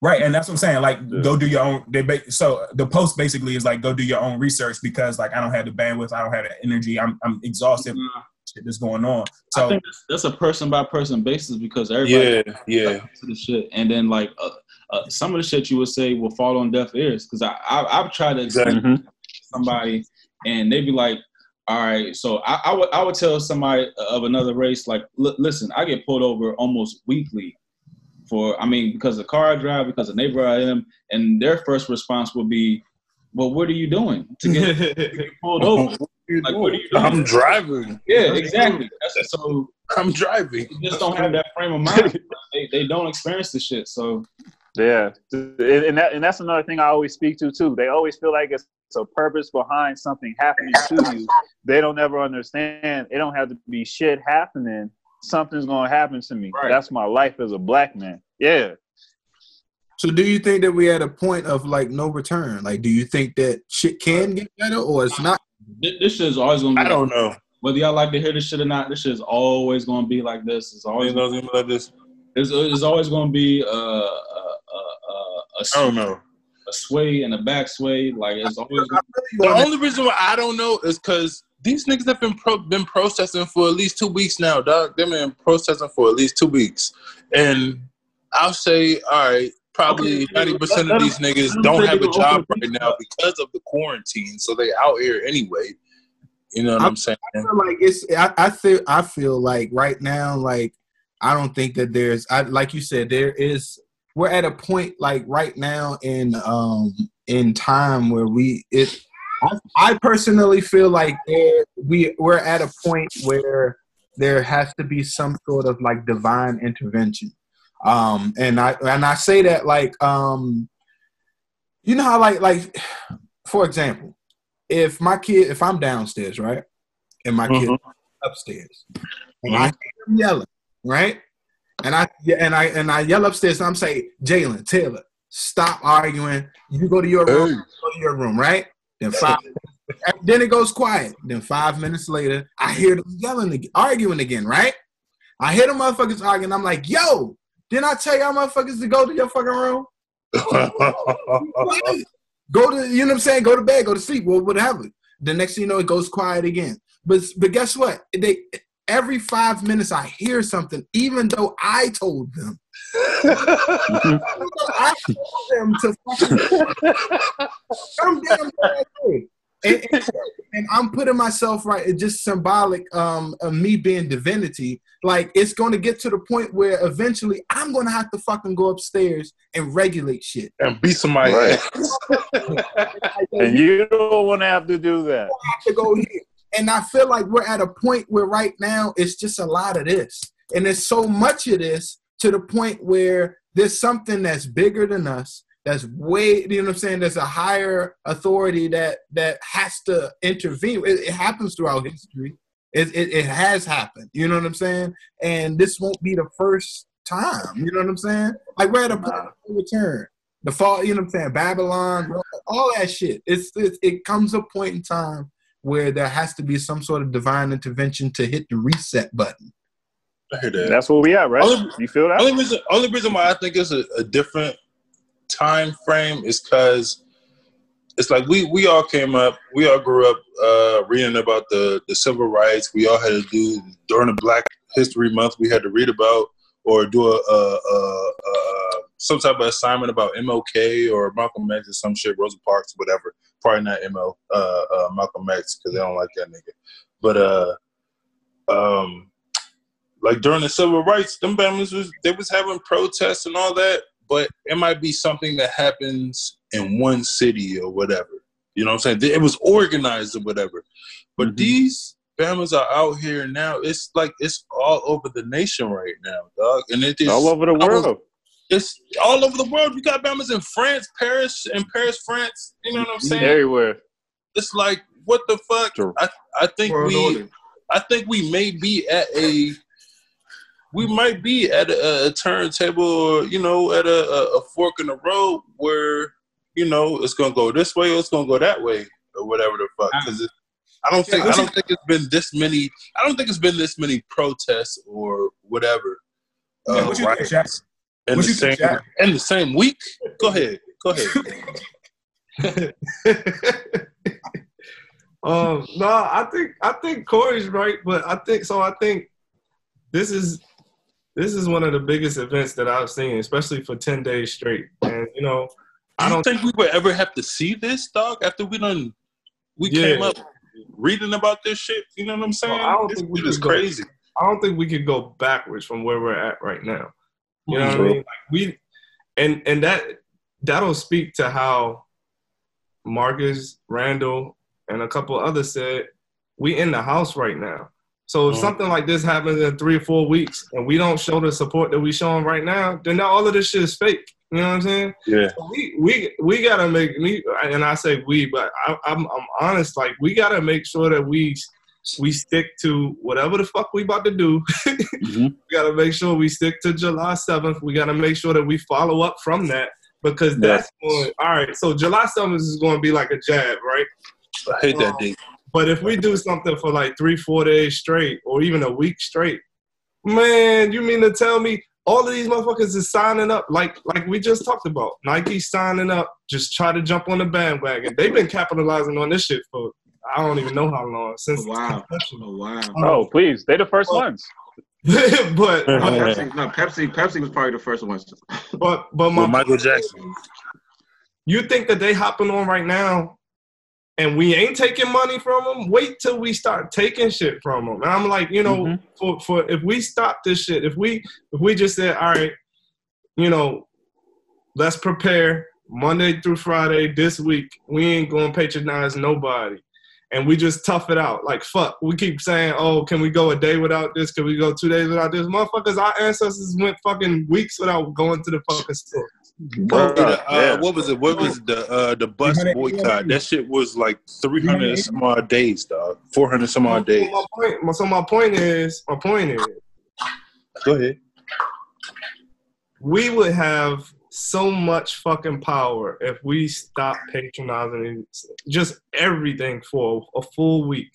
right and that's what i'm saying like Yeah. go do your own they ba- so the post basically is like go do your own research because like i don't have the bandwidth i don't have the energy i'm, I'm exhausted Nah, shit that's going on I so think that's, that's a person by person basis because everybody Yeah, yeah. to the shit, and then like uh, uh, some of the shit you would say will fall on deaf ears because I, I I've tried to explain to somebody and they'd be like, all right, so I, I would I would tell somebody of another race like, listen, I get pulled over almost weekly for I mean because of the car I drive because of the neighbor I am, and their first response would be, well, what are you doing to get pulled over? Like, what are you doing? I'm driving. Yeah, exactly. That's, so I'm driving. they just don't have that frame of mind. they, they don't experience the shit. So Yeah, and and that and that's another thing I always speak to too. They always feel like it's a purpose behind something happening to you. They don't ever understand. It don't have to be shit happening. Something's gonna happen to me. Right. That's my life as a black man. Yeah. So do you think that we at a point of like no return? Like, do you think that shit can get better or it's not? this shit is always gonna be. I don't know. Whether y'all like to hear this shit or not, this shit is always gonna be like this. It's always Always knows him like this. there's, there's always gonna be a a, a, a, a, I don't know. a sway and a back sway. Like it's always gonna, The only reason why I don't know is because these niggas have been pro- been protesting for at least two weeks now, dog. They've been protesting for at least two weeks, and I'll say, all right, probably ninety percent of these niggas don't have a job right now because of the quarantine, so they out here anyway. You know what I'm saying? I feel like it's I, I feel I feel like right now like I don't think that there's I like you said there is we're at a point like right now in um in time where we it I, I personally feel like there we we're at a point where there has to be some sort of like divine intervention um and I and I say that like um you know how like like for example if my kid if I'm downstairs right and my kid Mhm. upstairs, and I hear him yelling, right? And I and I and I yell upstairs. And I'm saying, Jalen Taylor, stop arguing. You go to your room. Hey. Go to your room, right? Then five. then it goes quiet. Then five minutes later, I hear them yelling, arguing again, right? I hear the motherfuckers arguing. I'm like, yo, didn't I tell y'all motherfuckers to go to your fucking room? go to you know what I'm saying, go to bed, go to sleep, or whatever. The next thing you know, it goes quiet again. But but guess what? They every five minutes I hear something, even though I told them. I told them to fucking come damn way. And, and, and I'm putting myself right. It's just symbolic um, of me being divinity. Like it's going to get to the point where eventually I'm going to have to fucking go upstairs and regulate shit. and beat somebody. Right. And you don't want to have to do that. have to go here. And I feel like we're at a point where right now it's just a lot of this. And there's so much of this to the point where there's something that's bigger than us, that's way, you know what I'm saying? There's a higher authority that that has to intervene. It, it happens throughout history. It, it, it has happened. You know what I'm saying? And this won't be the first time. You know what I'm saying? Like we're at a point of return. The fall, you know what I'm saying? Babylon, all that shit. It's, it's it comes a point in time where there has to be some sort of divine intervention to hit the reset button. I hear that. That's where we at, right? Only- You feel that? only reason only reason why I think it's a, a different time frame is because it's like we we all came up, we all grew up uh, reading about the the civil rights. We all had to do during the Black History Month. We had to read about or do a, a, a, a some type of assignment about MLK or Malcolm X or some shit, Rosa Parks, whatever. Probably not ML uh, uh, Malcolm X because they don't like that nigga. But uh, um, like during the civil rights, them families was they was having protests and all that, but it might be something that happens in one city or whatever. You know what I'm saying? It was organized or whatever. But Mhm. these families are out here now. It's like it's all over the nation right now, dog. And it is All over the world. It's all over the world. You got families in France, Paris, in Paris, France. You know what I'm saying? Everywhere. It's like what the fuck? True. I I think World we order. I think we may be at a we might be at a, a turntable or you know at a, a, a fork in the road where you know it's gonna go this way or it's gonna go that way or whatever the fuck. Because I don't think I don't think it's been this many. I don't think it's been this many protests or whatever. Yeah, uh, what you think, riots Jack? In the same in the same week. Go ahead. Go ahead. um, no, I think I think Corey's right, but I think so. I think this is this is one of the biggest events that I've seen, especially for ten days straight. And you know, I don't think we would ever have to see this, dog? After we done, we Yeah. came up reading about this shit. You know what I'm saying? I don't this think we is could go- crazy. I don't think we could go backwards from where we're at right now. You know what I mean? Like we and and that that'll speak to how Marcus, Randall, and a couple others said we in the house right now. So if Mhm. something like this happens in three or four weeks and we don't show the support that we showing right now, then all of this shit is fake. You know what I'm saying? Yeah. So we we we gotta make me and I say we, but I, I'm I'm honest. Like we gotta make sure that we we stick to whatever the fuck we about to do. Mhm. We gotta make sure we stick to July seventh. We gotta make sure that we follow up from that because that's going. All right, so July seventh is going to be like a jab, right? I hate that date. But if we do something for like three, four days straight, or even a week straight, man, you mean to tell me all of these motherfuckers is signing up like like we just talked about? Nike signing up, just try to jump on the bandwagon. They've been capitalizing on this shit for I don't even know how long since Oh, wow. Oh, wow. Oh, please. They're the first Well, ones. but No, Pepsi, no, Pepsi, Pepsi was probably the first one. but but my Michael Jackson. you think that they hopping on right now and we ain't taking money from them wait till we start taking shit from them and i'm like you know Mhm. for, for if we stop this shit if we if we just said all right you know let's prepare monday through friday this week we ain't gonna patronize nobody and we just tough it out like fuck we keep saying oh can we go a day without this can we go two days without this motherfuckers our ancestors went fucking weeks without going to the fucking store Bruh, the, uh, yeah. What was it? What was the uh, the bus boycott? That shit was like three hundred some odd days, dog. Four hundred some odd days. So my point, so my point is, my point is, Go ahead. we would have so much fucking power if we stop patronizing just everything for a full week.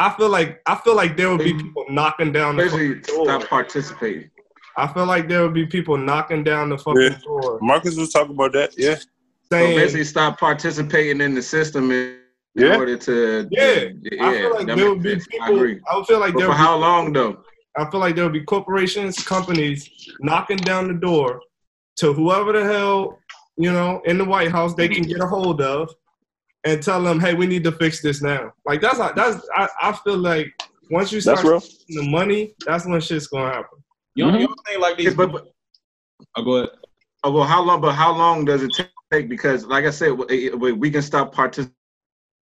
I feel like I feel like there would be people knocking down the Basically, fucking door. stop participating. I feel like there would be people knocking down the fucking Yeah. door Marcus was talking about that. Yeah. So basically, stop participating in the system in, in Yeah. order to. Yeah, yeah. I feel like there would be makes sense. I people. agree. I would feel like But there for would be how long though? I feel like there would be corporations, companies knocking down the door to whoever the hell, you know, in the White House they can get a hold of and tell them, hey, we need to fix this now. Like that's how that's I, I feel like once you start That's real. the money, that's when shit's gonna happen. You don't, Mhm. you don't think like Yeah, but, but oh, go ahead. oh, well, how long? But how long does it take? Because, like I said, we we can stop participating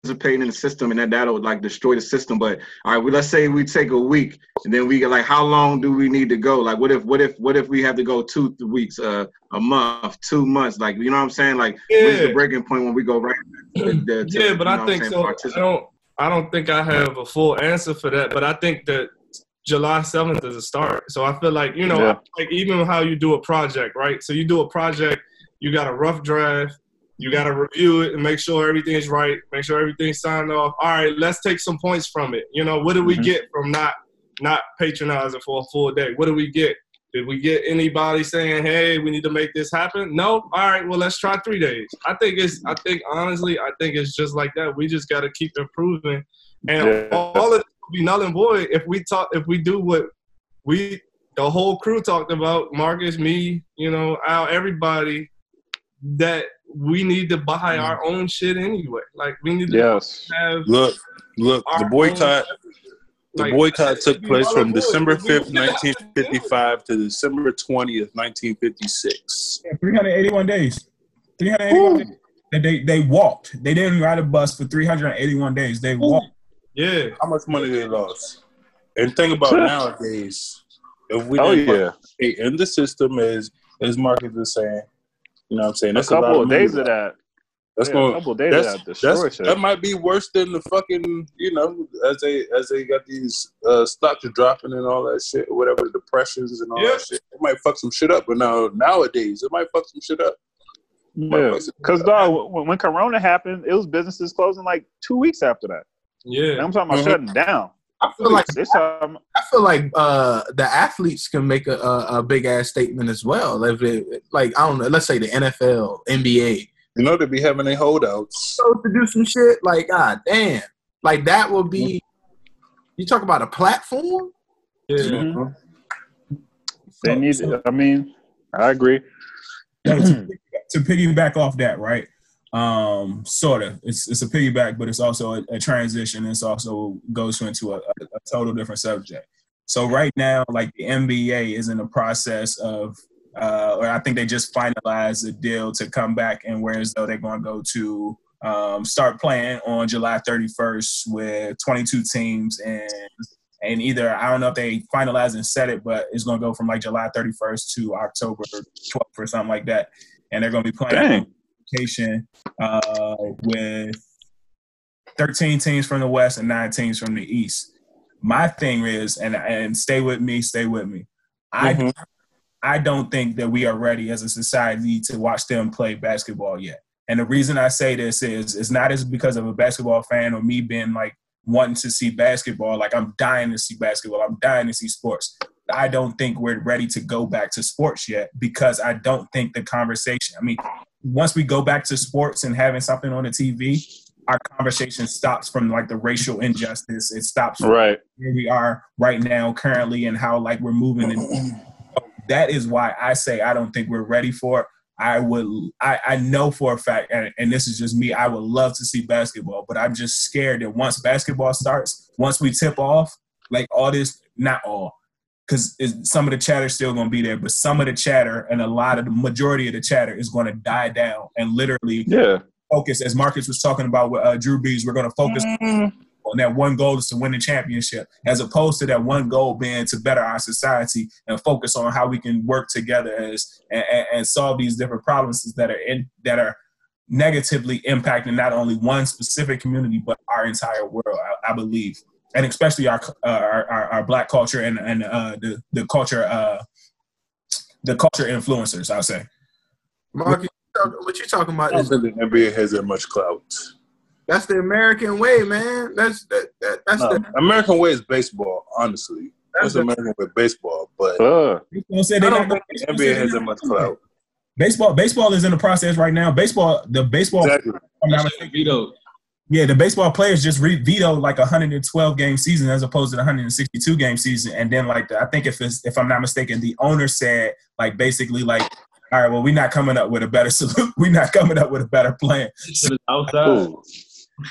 in the system, and that that would like destroy the system. But all right, well, let's say we take a week, and then we get like, how long do we need to go? Like, what if, what if, what if we have to go two th- weeks, uh, a month, two months? Like, you know what I'm saying? Like, when's the breaking point when we go right? to to, Yeah, but you I know what think saying, so. I don't. I don't think I have a full answer for that, but I think that July seventh is a start. So I feel like you know, Yeah. like even how you do a project, right? So you do a project, you got a rough draft, you got to review it and make sure everything's right, make sure everything's signed off. All right, let's take some points from it. You know, what do we Mhm. get from not not patronizing for a full day? What do we get? Did we get anybody saying, "Hey, we need to make this happen"? No. All right. Well, let's try three days. I think it's. I think honestly, I think it's just like that. We just got to keep improving, and Yeah. all of it will be null and void if we talk. If we do what we, the whole crew talked about, Marcus, me, you know, Al, everybody, that we need to buy our mm. own shit anyway. Like we need to Yes. have Look, look. The boycott. The like, boycott took place from and. December fifth, we have to nineteen fifty-five, to December twentieth, nineteen fifty-six. Yeah, 381 days. 381 days. They, they walked. They didn't ride a bus for 381 days. They walked. Yeah. How much money they lost? And think about nowadays, if we Oh yeah. in the system, as as Marcus is saying, you know, what I'm saying A that's a, couple of money. days of that. That's yeah, going. a couple of days That's, of that that's that might be worse than the fucking you know as they as they got these uh, stocks dropping and all that shit, whatever depressions and all Yeah. that shit. It might fuck some shit up, but now nowadays it might fuck some shit up. Yeah, because dog, when, when Corona happened, it was businesses closing like two weeks after that. And Yeah. I'm talking about Mhm. shutting down. I feel like This time, I feel like uh, the athletes can make a, a, a big ass statement as well. If it, like I don't know, let's say the NFL, NBA, You know they be having their holdouts. so to do some shit like god damn, like that will be. You talk about a platform. Yeah. Mhm. they need. I mean, I agree. To, to piggyback off that, right? Um, sort of. It's it's a piggyback, but it's also a, a transition. It's also goes into a, a, a total different subject. So right now, like the NBA is in the process of, uh, or I think they just finalized a deal to come back and where as though they're going to go to um, start playing on July 31st with 22 teams and and either I don't know if they finalized and set it, but it's going to go from like July 31st to October 12th or something like that, and they're going to be playing Dang. Uh, with 13 teams from the West and nine teams from the East. My thing is, and and stay with me, stay with me. I Mhm. I don't think that we are ready as a society to watch them play basketball yet. And the reason I say this is it's not as because of a basketball fan or me being like wanting to see basketball. Like I'm dying to see basketball. I'm dying to see sports. I don't think we're ready to go back to sports yet because I don't think the conversation. I mean, once we go back to sports and having something on the TV, our conversation stops from like the racial injustice. It stops Right. where we are right now currently and how like we're moving and that is why I say I don't think we're ready for it. I would I, I know for a fact and, and this is just me, I would love to see basketball, but I'm just scared that once basketball starts, once we tip off, like all this, not all, because some of the chatter is still gonna be there, but some of the chatter and a lot of the majority of the chatter is gonna die down and literally Yeah. focus, as Marcus was talking about with uh, Drew Brees, we're going to focus on that one goal is to win the championship, as opposed to that one goal being to better our society and focus on how we can work together as and, and- and solve these different problems that are in that are negatively impacting not only one specific community but our entire world. I, I believe, and especially our uh, our, our, our black culture and and uh, the the culture uh, the culture influencers. I'll say. Mark, you talk- what you talking about I don't is think the NBA has that much clout. that's the American way, man. That's that, that that's No, the American way is baseball, honestly. That's That's the- American way baseball, but Uh, don't say they I not don't gonna- the NBA has that much clout. Baseball, baseball is in the process right now. Baseball, the baseball, Exactly. if yeah, the baseball players just re- vetoed like a 112 game season as opposed to the 162 game season. And then like the, I think if it's, if I'm not mistaken, the owner said like basically like, all right, well we're not coming up with a better solution. we're not coming up with a better plan. Shit outside.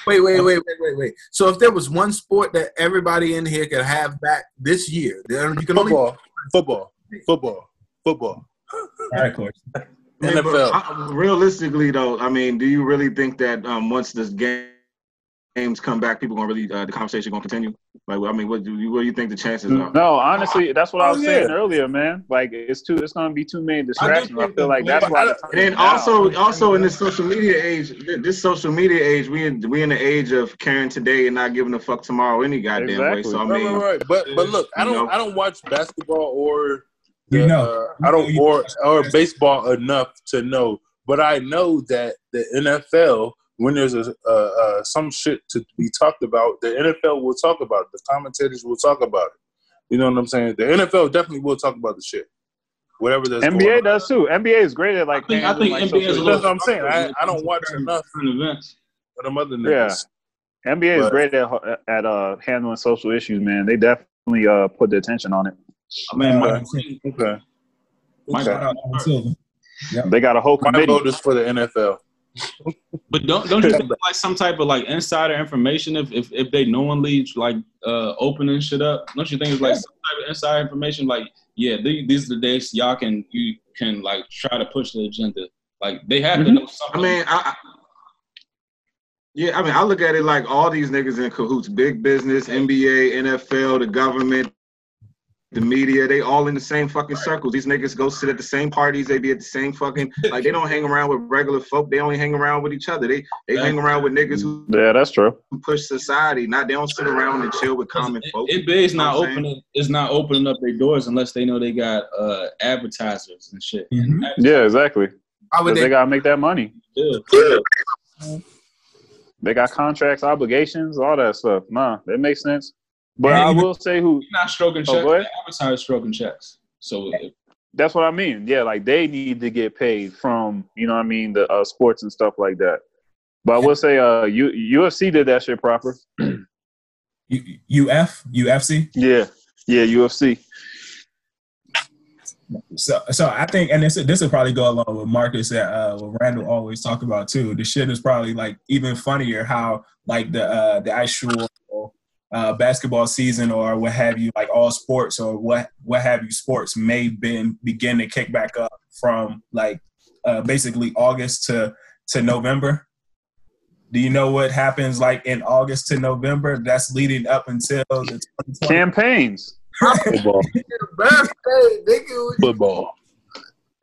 wait, wait, wait, wait, wait, wait. So if there was one sport that everybody in here could have back this year, then you can only Football, football, football, football. All right, coach. I mean, NFL. I- realistically, though, I mean, do you really think that um, once this game games come back, people gonna really uh, the conversation gonna continue? Like, I mean, what do you what do you think the chances are? No, honestly, that's what I Oh, was yeah. saying earlier, man. Like it's too, it's gonna be too many distractions. I, think feel like that's why. the And then time also, also in this social media age, this social media age, we in we in the age of caring today and not giving a fuck tomorrow any goddamn way. So I mean, right, right. But but look, I don't know. I don't watch basketball or You know. uh, I don't or or baseball enough to know. But I know that the NFL, when there's a uh, uh, some shit to be talked about, the NFL will talk about it. The commentators will talk about it. You know what I'm saying? The NFL definitely will talk about the shit. Whatever that's going NBA on. does too. NBA is great at like. I think- I think like, NBA is a That's what I'm saying. I, I don't watch Current- enough current events. for them other Yeah. niggas. NBA is great at at uh, handling social issues, man. They definitely uh, put the attention on it. I mean, Mike, Okay. Mike, Shout out Adam They got a whole My committee. vote is for the NFL. But don't don't you think like some type of like insider information if if, if they knowingly like uh opening shit up? Don't you think it's like some type of insider information? Like, yeah, these, these are the days y'all can you can like try to push the agenda. Like they have to Mhm. know I something. mean, I, I yeah, I mean, I look at it like all these niggas in cahoots: big business, NBA, NFL, the government, the media. They all in the same fucking circles. These niggas go sit at the same parties. They be at the same fucking like. They don't hang around with regular folk. They only hang around with each other. They they hang around with niggas who Yeah, that's true. push society. Not they don't sit around and chill with common folk. NBA is not You know what opening is not opening up their doors unless they know they got uh advertisers and shit. Mhm. Yeah, exactly. Why would 'Cause they? they gotta make that money. Yeah. They got contracts, obligations, all that stuff. Nah, that makes sense. But I will say who You're not stroking Oh, checks. go ahead. the advertisers stroking checks. So if, that's what I mean. Yeah, like they need to get paid from, you know what I mean, the uh, sports and stuff like that. But I will say uh U- UFC did that shit proper. U- UF, UFC. Yeah. Yeah, UFC. So, so I think, and this this will probably go along with Marcus that uh, what Randall always talk about too. The shit is probably like even funnier how like the uh, the actual uh, basketball season or what have you, like all sports or what what have you, sports may been begin to kick back up from like uh, basically August to to November. Do you know what happens like in August to November? That's leading up until the Campaigns. Football. Football.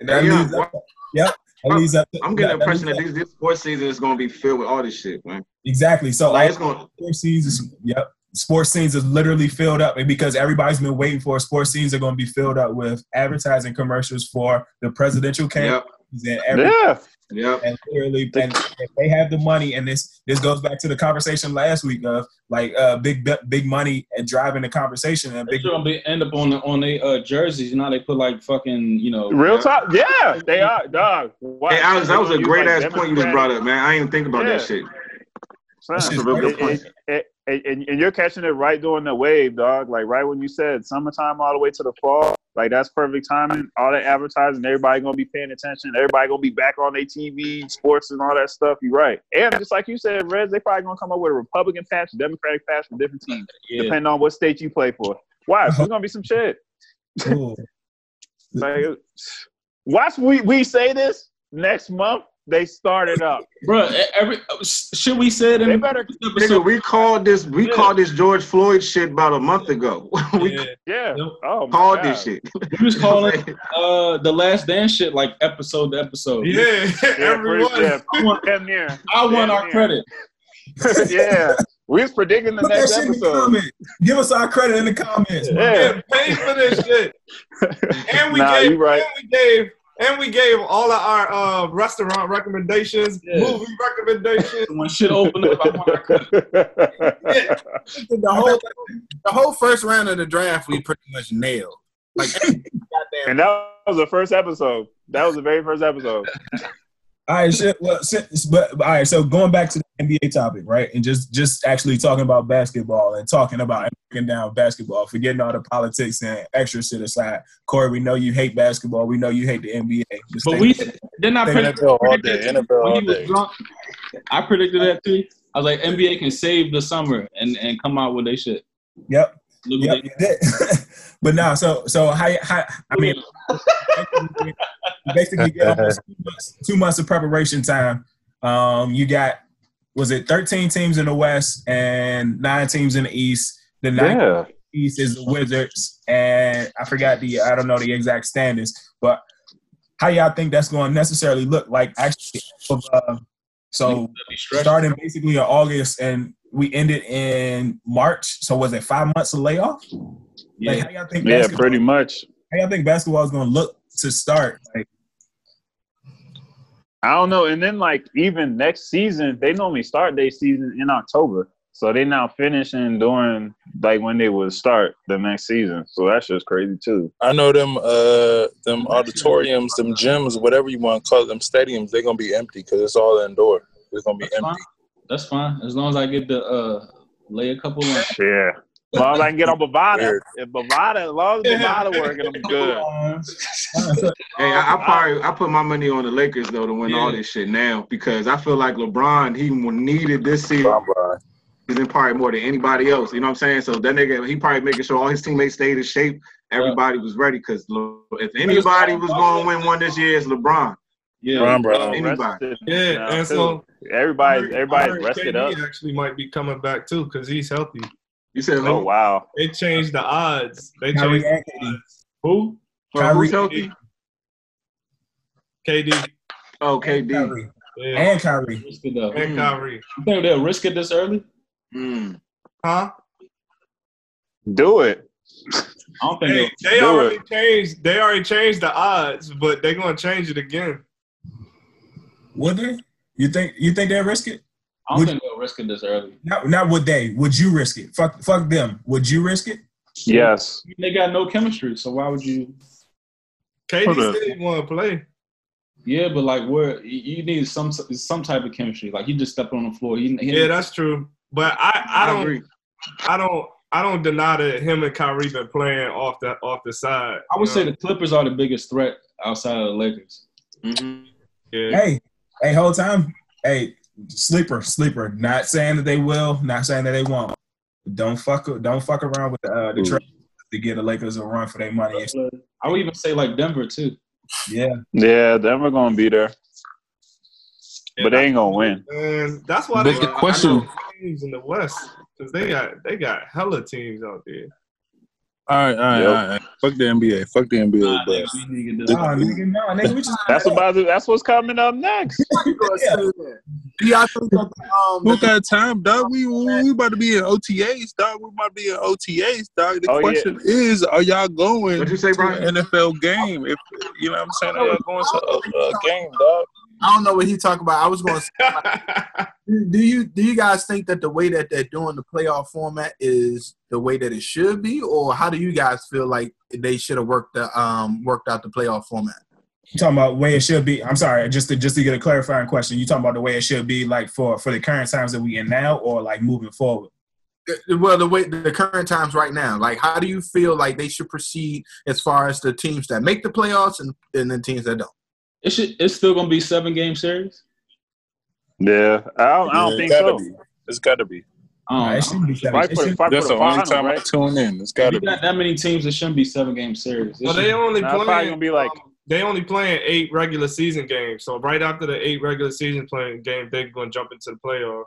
That Yeah, leads up, yep. That leads up to, I'm getting the impression leads that up- this, this sports season is gonna be filled with all this shit, man. exactly. So Like like it's gonna sports scenes is yep. Sports scenes is literally filled up and because everybody's been waiting for sports scenes are going to be filled up with advertising commercials for the presidential campaigns Yep, and every Yeah. yep. and literally and they have the money and this this goes back to the conversation last week of like uh big big money and driving the conversation and they big gonna be end up on the, on their uh, jerseys. You know they put like fucking you know Real talk. Yeah, they are. Dog. Wow. Hey, Alex, that was a You great like ass point you just brought up, man. I didn't even think about that shit. That's That's a real good point. and, and, and- and you're catching it right during the wave, dog. Like right when you said summertime all the way to the fall. Like that's perfect timing. All that advertising, everybody gonna be paying attention. Everybody gonna be back on their TV, sports, and all that stuff. You're right. And just like you said, Reds, they probably gonna come up with a Republican patch, Democratic patch for different teams, Yeah. depending on what state you play for. Why? There's uh-huh. gonna be some shit. Like, watch we we say this next month. They started up. Bro, every should we said in They better- the Nigga, we called this we Yeah. called this George Floyd shit about a month ago. we Yeah. Yeah. Oh my called God. this shit. we was calling uh the last dance shit like episode to episode. Yeah, Yeah, everyone. yeah, I want, damn near. I want our near. credit. yeah, we was predicting the Put that next shit in the episode. Give us our credit in the comments. Yeah. Yeah, pay for this shit. And we Nah, gave, you right. and we gave, and we gave all of our uh, restaurant recommendations, Yeah. movie recommendations. When shit opened up, I want our credit. the whole the whole first round of the draft we pretty much nailed. Like and that was the first episode. That was the very first episode. All right, shit. Well, since, but all right. So going back to the NBA topic, right, and just just actually talking about basketball and talking about and breaking down basketball, forgetting all the politics and extra shit aside. Corey, we know you hate basketball. We know you hate the NBA. Just But think- we didn't I They predict, NFL all predict day, NFL all day. drunk? I predicted that too. I was like, NBA can save the summer and, and come out with their shit. Yep. Look Yep. what but now, so so how how I mean, you basically get two months, two months of preparation time. Um, you got was it 13 teams in the West and nine teams in the East. The ninth Yeah. East is the Wizards, and I forgot the I don't know the exact standings, but how y'all think that's going to necessarily look like? Actually, of, uh, so starting basically in August, and we ended in March. So was it five months of layoff? Like, Yeah. how y'all think? Yeah, pretty much. How y'all think basketball is going to look to start? Like, I don't know. And then like even next season, they normally start their season in October. So they now finishing during like when they would start the next season. So that's just crazy too. I know them uh them auditoriums, them gyms, whatever you want to call them stadiums, they're gonna be empty because it's all indoor. It's gonna be That's fine. empty. That's fine. As long as I get to uh, lay a couple lines. Yeah. As long as I can get on Bovada. If Bovada, as long as Bovada working, I'm good. Hey, I, I probably I put my money on the Lakers though to win all this shit now because I feel like LeBron he needed this season Bye bye. season probably more than anybody else. You know what I'm saying? So that nigga he probably making sure all his teammates stayed in shape. Everybody was ready because if anybody was going to win one this year, it's LeBron. Yeah. Bron, bro. Anybody. Yeah, and so everybody, I everybody's rested KD up. Actually, might be coming back too because he's healthy. You said who? Oh wow. They changed the odds. They Kyrie changed and the KD. odds. Who? For Kyrie- who's healthy? KD. Oh, And KD. Kyrie. Yeah. And Kyrie. Risk. And Mm. Kyrie. You think they'll risk it this early? Mm. Huh? Do it. I don't think They, they'll. they Do already changed. They already changed the odds, but they're gonna change it again. Would they? You think you think they'll risk it? I don't Would- think they'll risk it this early. Not not would they? Would you risk it? Fuck fuck them. Would you risk it? Yes. They got no chemistry, so why would you? KD Hold up. said he want to play. Yeah, but like, where you you need some some type of chemistry. Like he just stepped on the floor. He, he Yeah, that's true. But I, I I don't agree. I don't I don't deny that him and Kyrie been playing off the off the side. I would you say the Clippers are the biggest threat outside of the Lakers. Mhm. yeah. Hey, hey, whole time. Hey, sleeper, sleeper. Not saying that they will. Not saying that they won't. Don't fuck. Don't fuck around with uh, the trade to get the Lakers a run for their money. I would even say like Denver too. Yeah. Yeah, Denver gonna be there, but they ain't gonna win. And that's why But they the question- teams in the West because they got they got hella teams out there. All right, all right, Yep. all right. Fuck the NBA. Fuck the NBA, Nah, bro. nigga, we need to get Nah, nigga, no, nigga, we just. That's about to, that's what's coming up next. Yeah. Do that um, Who got time, dog? We we about to be in OTAs, dog. We about to be in OTAs, dog. The Oh, yeah. question is, are y'all going What'd you say, to an NFL game? If you know what I'm saying, are y'all going to a, a game, dog? I don't know what he talking about. I was going to say, do you do you guys think that the way that they're doing the playoff format is the way that it should be, or how do you guys feel like they should have worked the um worked out the playoff format? You talking about way it should be? I'm sorry, just to just to get a clarifying question. You talking about the way it should be, like for for the current times that we in now, or like moving forward? Well, the way the current times right now, like how do you feel like they should proceed as far as the teams that make the playoffs and, and the teams that don't? It should. It's still gonna be seven game series. Yeah, I don't, I don't Yeah, think gotta so. Be. It's got to be. Um, Nah, it shouldn't be seven. Fight It for, should- fight That's for the the only finals, time I tune in. It's if got to be. got that many teams, it shouldn't be seven game series. It Well, they only Nah, it's probably playing. gonna be like um, they only playing eight regular season games. So right after the eight regular season playing game, they're gonna jump into the playoffs.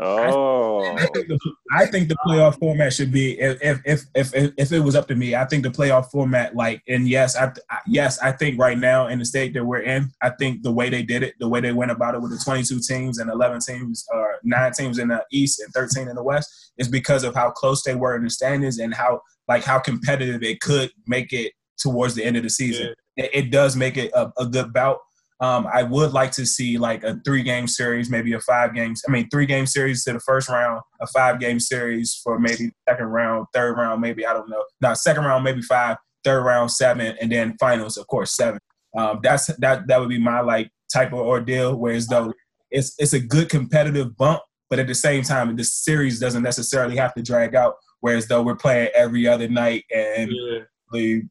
Oh, I think, the, I think the playoff format should be if if, if if if it was up to me, I think the playoff format like and yes, I I- yes, I think right now in the state that we're in, I think the way they did it, the way they went about it with the 22 teams and 11 teams or nine teams in the East and 13 in the West is because of how close they were in the standings and how like how competitive it could make it towards the end of the season. It, it does make it a, a good bout. Um, I would like to see like a three game series, maybe a five games. I mean, three game series to the first round, a five game series for maybe second round, third round, maybe I don't know. No, second round maybe five, third round seven, and then finals of course seven. Um, that's that that would be my like type of ordeal. Whereas though it's it's a good competitive bump, but at the same time, the series doesn't necessarily have to drag out. Whereas though we're playing every other night and Yeah. the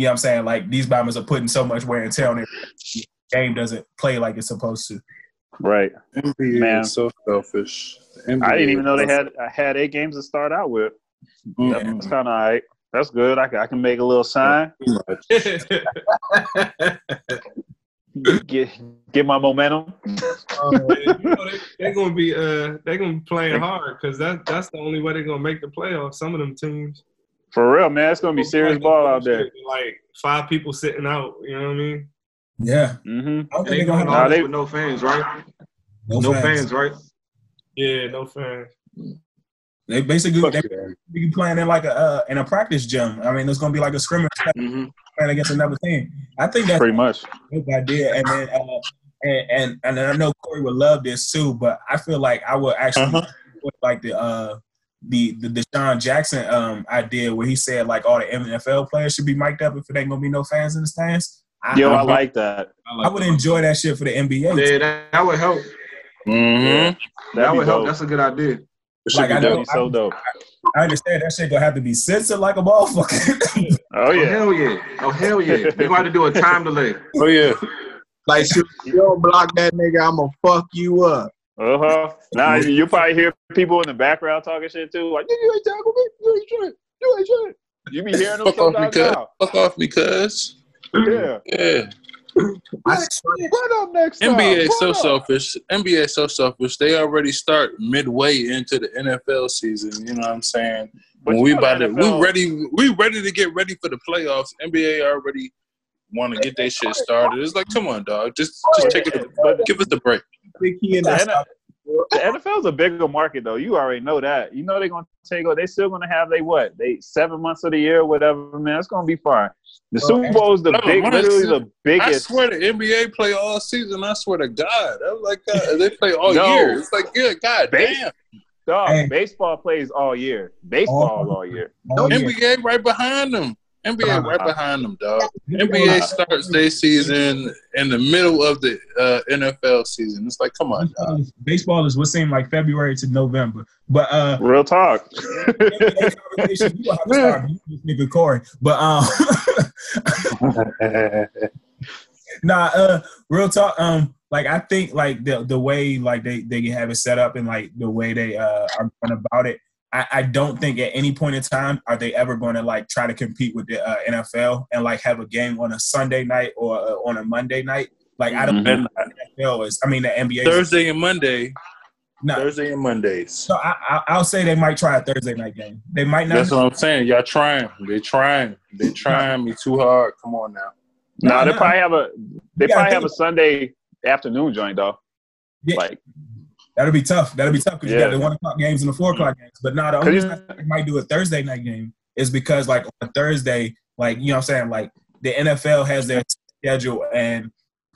you know what I'm saying? Like these bombers are putting so much wear and tear on it. The game doesn't play like it's supposed to. right. NBA Man. is so selfish. The I didn't even know they had I had eight games to start out with. so- That's kind of all right. That's good. I can, I can make a little sign, get get my momentum. you know, they, they're gonna be uh they're gonna be playing hard because that that's the only way they're gonna make the playoffs. Some of them teams. For real, man. It's gonna be serious ball out there. Like five people sitting out. You know what I mean? Yeah. Mm-hmm. I don't And think they they're going gonna Nah, all have they- with no fans, right? no, No fans. fans, right? Yeah, no fans. They basically Fuck they yeah. be playing in like a uh, in a practice gym. I mean, it's gonna be like a scrimmage Mm-hmm. playing against another team. I think that's Pretty much. a good idea. And then uh, and, and and I know Corey would love this too, but I feel like I would actually Uh-huh. like the uh the the Deshaun Jackson um idea where he said like all the NFL players should be mic'd up if it ain't gonna be no fans in the stands. I, Yo, I I, like that. I, I would enjoy that shit for the NBA. Yeah, that, that would help. Mhm. That That'd be would help. dope. That's a good idea. It should Like, be I That'd know- be so dope. I understand that shit gonna have to be censored like a motherfucker. Oh Oh, yeah. hell yeah. Oh, hell yeah. They're going to have to do a time delay. Oh yeah. Like, shoot, you don't block that nigga, I'm going to fuck you up. Uh huh. Now you probably hear people in the background talking shit too, like you ain't tackle me, you ain't shit, you ain't shit. You be hearing them Fuck off me, sometimes cuz. now. Fuck off me, cuz. Yeah. Yeah. I Run up next time. NBA is so up. selfish. NBA so selfish. They already start midway into the NFL season. You know what I'm saying? But when we about to, we ready, we ready to get ready for the playoffs. NBA already want to get their shit started. It's like, come on, dog, just just take it, But give us the break. Big key in the, that. N- the NFL's a bigger market though. You already know that. You know they're gonna take. It, they still gonna have they what? They seven months of the year, whatever. Man, it's gonna be fine. The Super Bowl is the No, big, honestly, literally the biggest. I swear the NBA play all season. I swear to God, I'm like, God, they play all No. year. It's like, yeah, God Base- damn. Dog, Hey. baseball plays all year. Baseball all year. Oh, yeah. NBA right behind them. NBA Uh-huh. right behind them, dog. NBA starts their season in the middle of the uh, NFL season. It's like, come on, dog. Baseball is, what seemed like February to November. But uh Real talk. NBA conversation, you gonna have to start with this nigga Corey. But um nah uh real talk um like I think like the the way like they they have it set up and like the way they uh are going about it I, I don't think at any point in time are they ever going to like try to compete with the uh, NFL and like have a game on a Sunday night or uh, on a Monday night. Like I don't And think the NFL is. I mean the NBA. is- Thursday and Monday. No. Thursday and Mondays. So I, I, I'll say they might try a Thursday night game. They might not. That's what I'm saying. Y'all trying. They trying. They trying me too hard. Come on now. nah, they probably have a they probably have a Sunday afternoon joint though. Yeah. Like That'll be tough. That'll be tough because you got the one o'clock games and the four o'clock games. But now the only reason I might do a Thursday night game is because like on a Thursday, like you know what I'm saying, like the NFL has their schedule and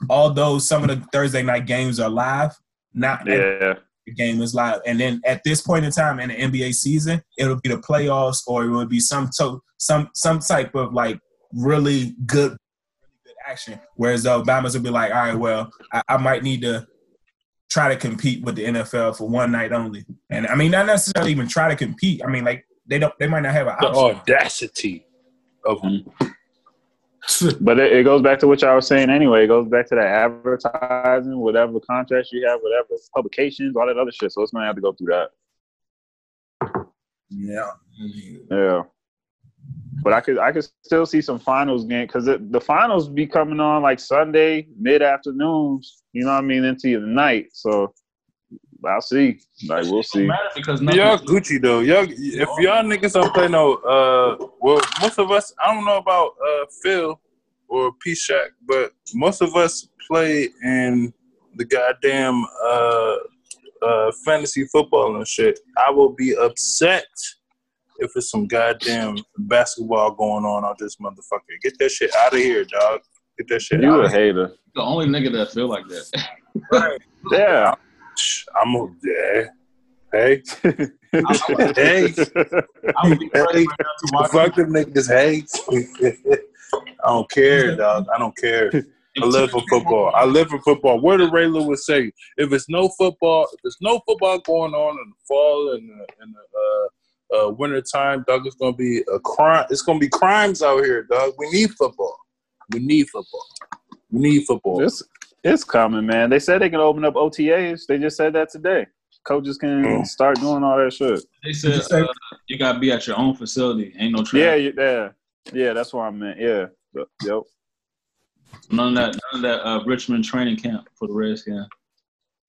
although some of the Thursday night games are live, not yeah. game is live. And then at this point in time in the NBA season, it'll be the playoffs or it will be some to- some some type of like really good really good action. Whereas Alabama's would be like, all right, well, I, I might need to try to compete with the NFL for one night only. And I mean, not necessarily even try to compete. I mean, like they don't, they might not have an The audacity of them. But it, it goes back to what y'all was saying anyway. It goes back to that advertising, whatever contracts you have, whatever publications, all that other shit. So it's gonna have to go through that. Yeah. Yeah. But I could I could still see some finals game because the finals be coming on like Sunday mid afternoons. You know what I mean into the night. So I'll see. Like we'll see. because. Y'all Gucci though. Y'all, if y'all niggas don't play no, uh, well, most of us. I don't know about uh Phil or P Shack, but most of us play in the goddamn uh uh fantasy football and shit. I will be upset if it's some goddamn basketball going on on this motherfucker. Get that shit out of here, dog. Get that shit You out a of here. hater. The only nigga that feel like that. Yeah. I'm a yeah. Hey, I'm, hey. I would be right now to watch. Fuck them niggas, hey. I don't care, dog. I don't care. I live for football. I live for football. Where did Ray Lewis say? If it's no football, if there's no football going on in the fall and the, in the uh, uh, winter time, dog, it's gonna be a crime. It's gonna be crimes out here, dog. We need football. We need football. We need football. It's it's coming, man. They said they can open up OTAs. They just said that today. Coaches can Mm. start doing all that shit. They said uh, you gotta be at your own facility. Ain't no Yeah, yeah, yeah. That's what I meant. Yeah, Yep, yep. None of that. None of that uh, Richmond training camp for the Redskins.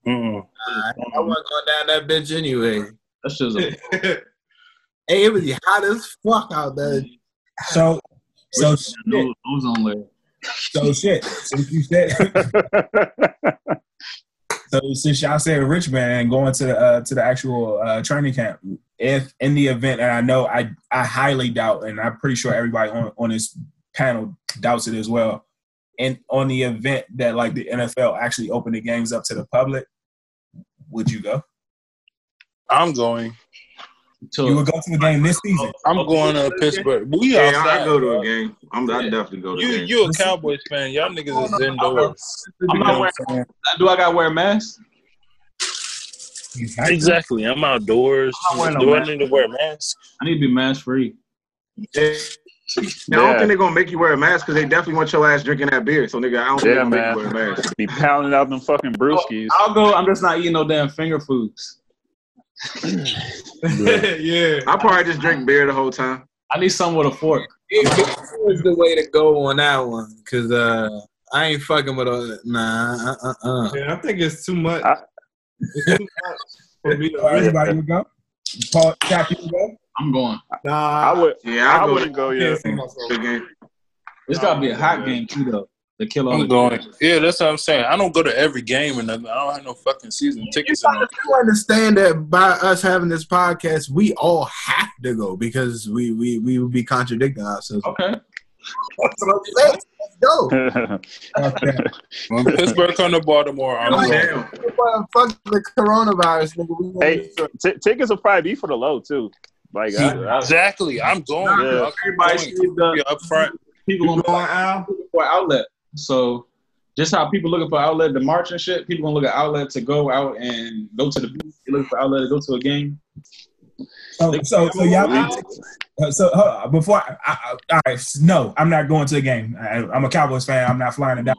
Mm-mm. I wasn't going down that bitch anyway. That's just a Hey, it was hot as fuck out there. So, so Richmond shit. nose, ozone layer. So shit. Since you said, so since y'all said rich man going to the uh, to the actual uh, training camp, if in the event, and I know I I highly doubt, and I'm pretty sure everybody on on this panel doubts it as well. And on the event that like the NFL actually opened the games up to the public, would you go? I'm going. So, You would go to the game this season. I'm going to Pittsburgh. We Yeah, outside. I go to a game. I'm I definitely go to You a game. you a Cowboys fan? Y'all niggas is indoors. I'm not wearing, I'm do I gotta wear a mask? Exactly. I'm outdoors. I'm no Do I need to wear a mask? I need to be mask free. Yeah, I don't think they're gonna make you wear a mask because they definitely want your ass drinking that beer. So nigga, I don't think they're gonna man. make you wear a mask. Be pounding out them fucking brewskis. I'll go. I'm just not eating no damn finger foods. yeah. I probably just drink beer the whole time. I need something with a fork. It, it was the way to go on that one, cause uh, I ain't fucking with all that. Nah, uh, uh, uh. Yeah, I think it's too much. I- it's too much for me. To- Everybody, you go. Paul, Jack, you go. I'm going. Nah, I would. Yeah, I I wouldn't go I yet. can't see myself. to the game. It's gotta be a hot game too, though. To kill all I'm the going. Yeah, that's what I'm saying. I don't go to every game and nothing. I don't have no fucking season tickets. You And all. you understand that by us having this podcast, we all have to go because we we we would be contradicting ourselves. Okay. That's what I'm saying. Let's go. Fuck that. When Pittsburgh come to Baltimore, I'm Like, going. Damn. Fuck the coronavirus, nigga. We hey, t- tickets will probably be for the low too. Like, I, I, Exactly. I'm going. Yeah. dog. Everybody I'm going. Uh, be up front. people You gonna going out? for outlet. So just how people looking for outlet to march and shit, people gonna look at outlet to go out and go to the beach. They looking for outlet to go to a game. So, so, so y'all. Uh, So hold on, before I, I, I, all right, no, I'm not going to a game. I, I'm a Cowboys fan. I'm not flying it down,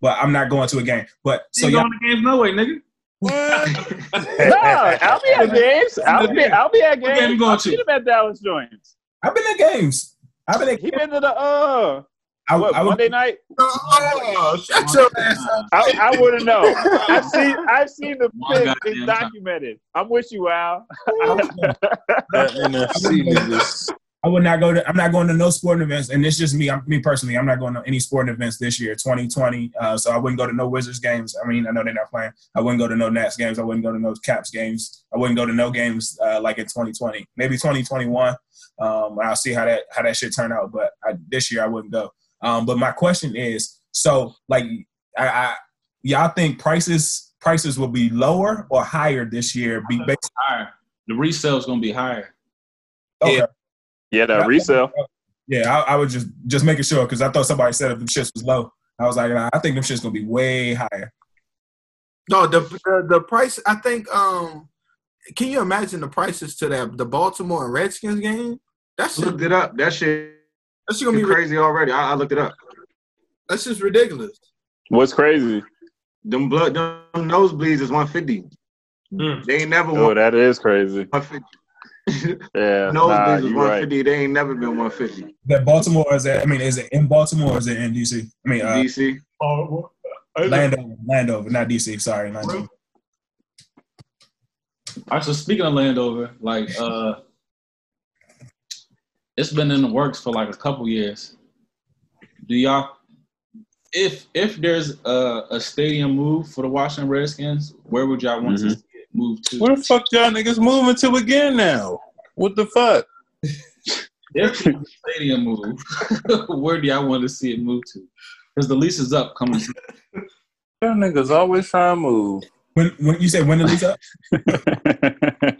but I'm not going to a game. But so So you y'all, going to games no way, nigga. no, I'll be at games. I'll be, I'll be at What game games. you going I've to? seen him at Dallas joints. I've been at games. I've been at. He been to the uh I, what, I, Monday night. Oh, shut your ass up. I, I wouldn't know. I've seen I've seen the One pit. goddamn It's time. documented. I'm with you, Al. NFC. I would not go to. I'm not going to no sporting events, and it's just me. I'm, me personally. I'm not going to any sporting events this year, 2020. Uh, so I wouldn't go to no Wizards games. I mean, I know they're not playing. I wouldn't go to no Nats games. I wouldn't go to no Caps games. I wouldn't go to no games uh, like in 2020. Maybe 2021. Um, I'll see how that how that shit turn out. But I, this year I wouldn't go. Um, but my question is, so like, I, I y'all think prices prices will be lower or higher this year? Be based. Higher. The resale is gonna be higher. Okay. Yeah. Yeah, that resale. Yeah, I, I was just just making sure because I thought somebody said if the shits was low. I was like, nah, I think them shit's gonna be way higher. No, the, the the price. I think. Um, can you imagine the prices to that the Baltimore and Redskins game? That's I looked it up. That shit that's gonna be crazy already. I, I looked it up. That's just ridiculous. What's crazy? Them blood, them nosebleeds is 150. Mm. They ain't never Oh, won that is crazy. 150. Yeah, Nosebleeds nah, is 150. right. They ain't never been 150. That Baltimore is that? I mean, is it in Baltimore or is it in DC? I mean, uh, DC. Oh, Landover, Landover, not DC. Sorry, Landover. All right, so speaking of Landover, like uh it's been in the works for like a couple years. Do y'all if if there's a, a stadium move for the Washington Redskins, where would y'all want to Mhm. see it move to? Where the fuck y'all niggas moving to again now? What the fuck? If it's a stadium move, where do y'all want to see it move to? Because the lease is up coming. soon. Y'all niggas always trying to move. When when you say when the lease up?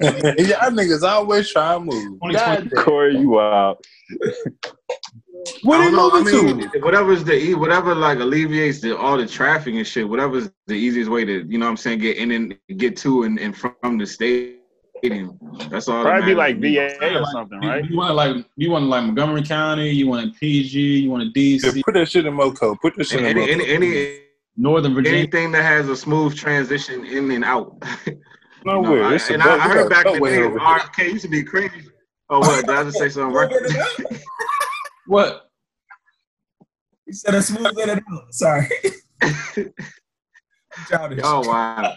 y'all niggas always trying to move. God. Corey, you out. What are you don't know. I moving mean, to? whatever's the e- whatever like alleviates the all the traffic and shit. Whatever's the easiest way to you know what I'm saying get in and get to and, and from the stadium. That's all. that Probably be like to. VA or something, You- right? You, want like you want like Montgomery County, you want PG, you want Yeah, DC, put that shit in Moco. Put that shit in Any, Moco. any, any, Northern Virginia. anything that has a smooth transition in and out. No You know. I- It's and belt- I, I heard back in the day, over. RFK used to be crazy. Oh, what? Did I just say something right? What? You said a smooth in and out. Sorry. Childish. oh wow.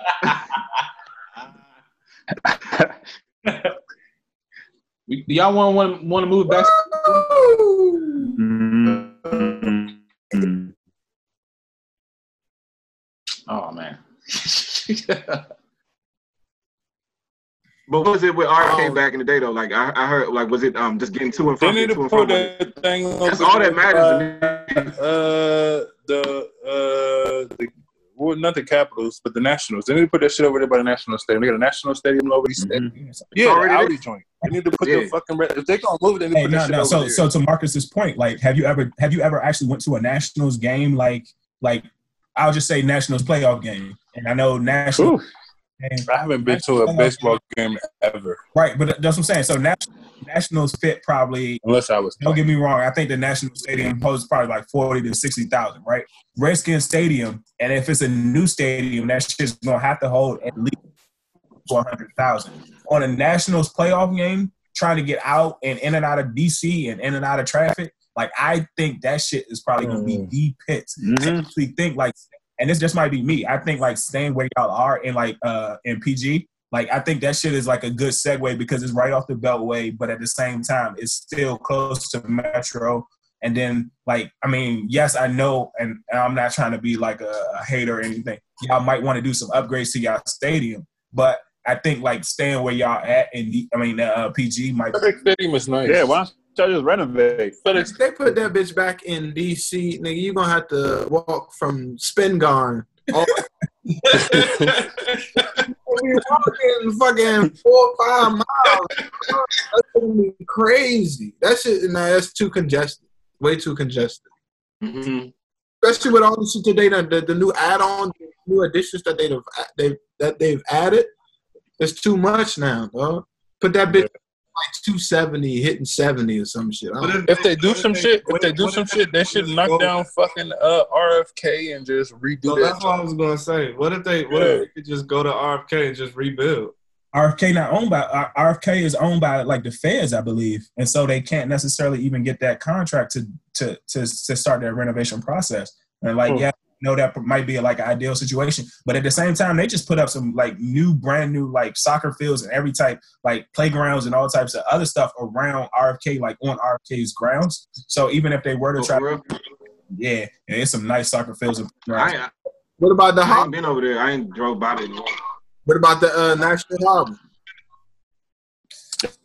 We- Do y'all want want want to move back? Mm-hmm. Oh man. But was it with RFK Um, back in the day though? Like I, I heard, like was it um just getting to and They from, need to to and from? put that thing on. That's all that matters to. Uh, the uh, the well, not the Capitals, but the Nationals. They need to put that shit over there by the National Stadium. They got a National Stadium over there. Yeah, the already Audi there. joint. They need to put Yeah. the fucking. Red, if they gonna move, it, they need to Hey, put no, that shit no. over So, there. so to Marcus's point, like, have you ever, have you ever actually went to a Nationals game, like, like, I'll just say Nationals playoff game, and I know National, Ooh. Game, I haven't been to a baseball game ever, right? But that's what I'm saying. So Nationals, Nationals fit probably. unless I was. Don't get me wrong. I think the National Stadium holds probably like forty to sixty thousand, right? Redskins Stadium, and if it's a new stadium, that shit's gonna have to hold at least four hundred thousand. On a Nationals playoff game, trying to get out and in and out of DC and in and out of traffic, like I think that shit is probably gonna be Mm. the pits. I Mhm. actually think like, and this just might be me. I think like staying where y'all are in like uh in PG. Like I think that shit is like a good segue because it's right off the beltway, but at the same time, it's still close to Metro. And then, like, I mean, yes, I know, and, and I'm not trying to be like a, a hater or anything. Y'all might want to do some upgrades to y'all stadium, but I think like staying where y'all at in, the, I mean, uh, PG might. FedEx Stadium is nice. Yeah, why don't just renovate? FedEx If they put that bitch back in DC, nigga, you gonna have to walk from Spingarn. all- we walking fucking four or five miles. That's gonna be crazy. That shit, nah, that's too congested. Way too congested. Mhm. Especially with all the shit that they done, the, the new add-ons, the new additions that they've they that they've added. It's too much now, dog. Put that bitch like 270, hitting 70 or some shit. I if, If they do some they- shit, if they do some shit, they should knock go- down fucking uh, RFK and just redo So that. that's what I was gonna say. What if they? What if they could just go to RFK and just rebuild? RFK not owned by uh, RFK is owned by like the feds, I believe, and so they can't necessarily even get that contract to to to, to start their renovation process. And like, Hmm. yeah, I know that might be like an ideal situation, but at the same time, they just put up some like new, brand new like soccer fields and every type like playgrounds and all types of other stuff around RFK, like on RFK's grounds. So even if they were to Oh, try, for real? yeah, yeah, it's some nice soccer fields and I. I, What about the I harbor? ain't been over there. I ain't drove by there. What about the uh, National Harbor?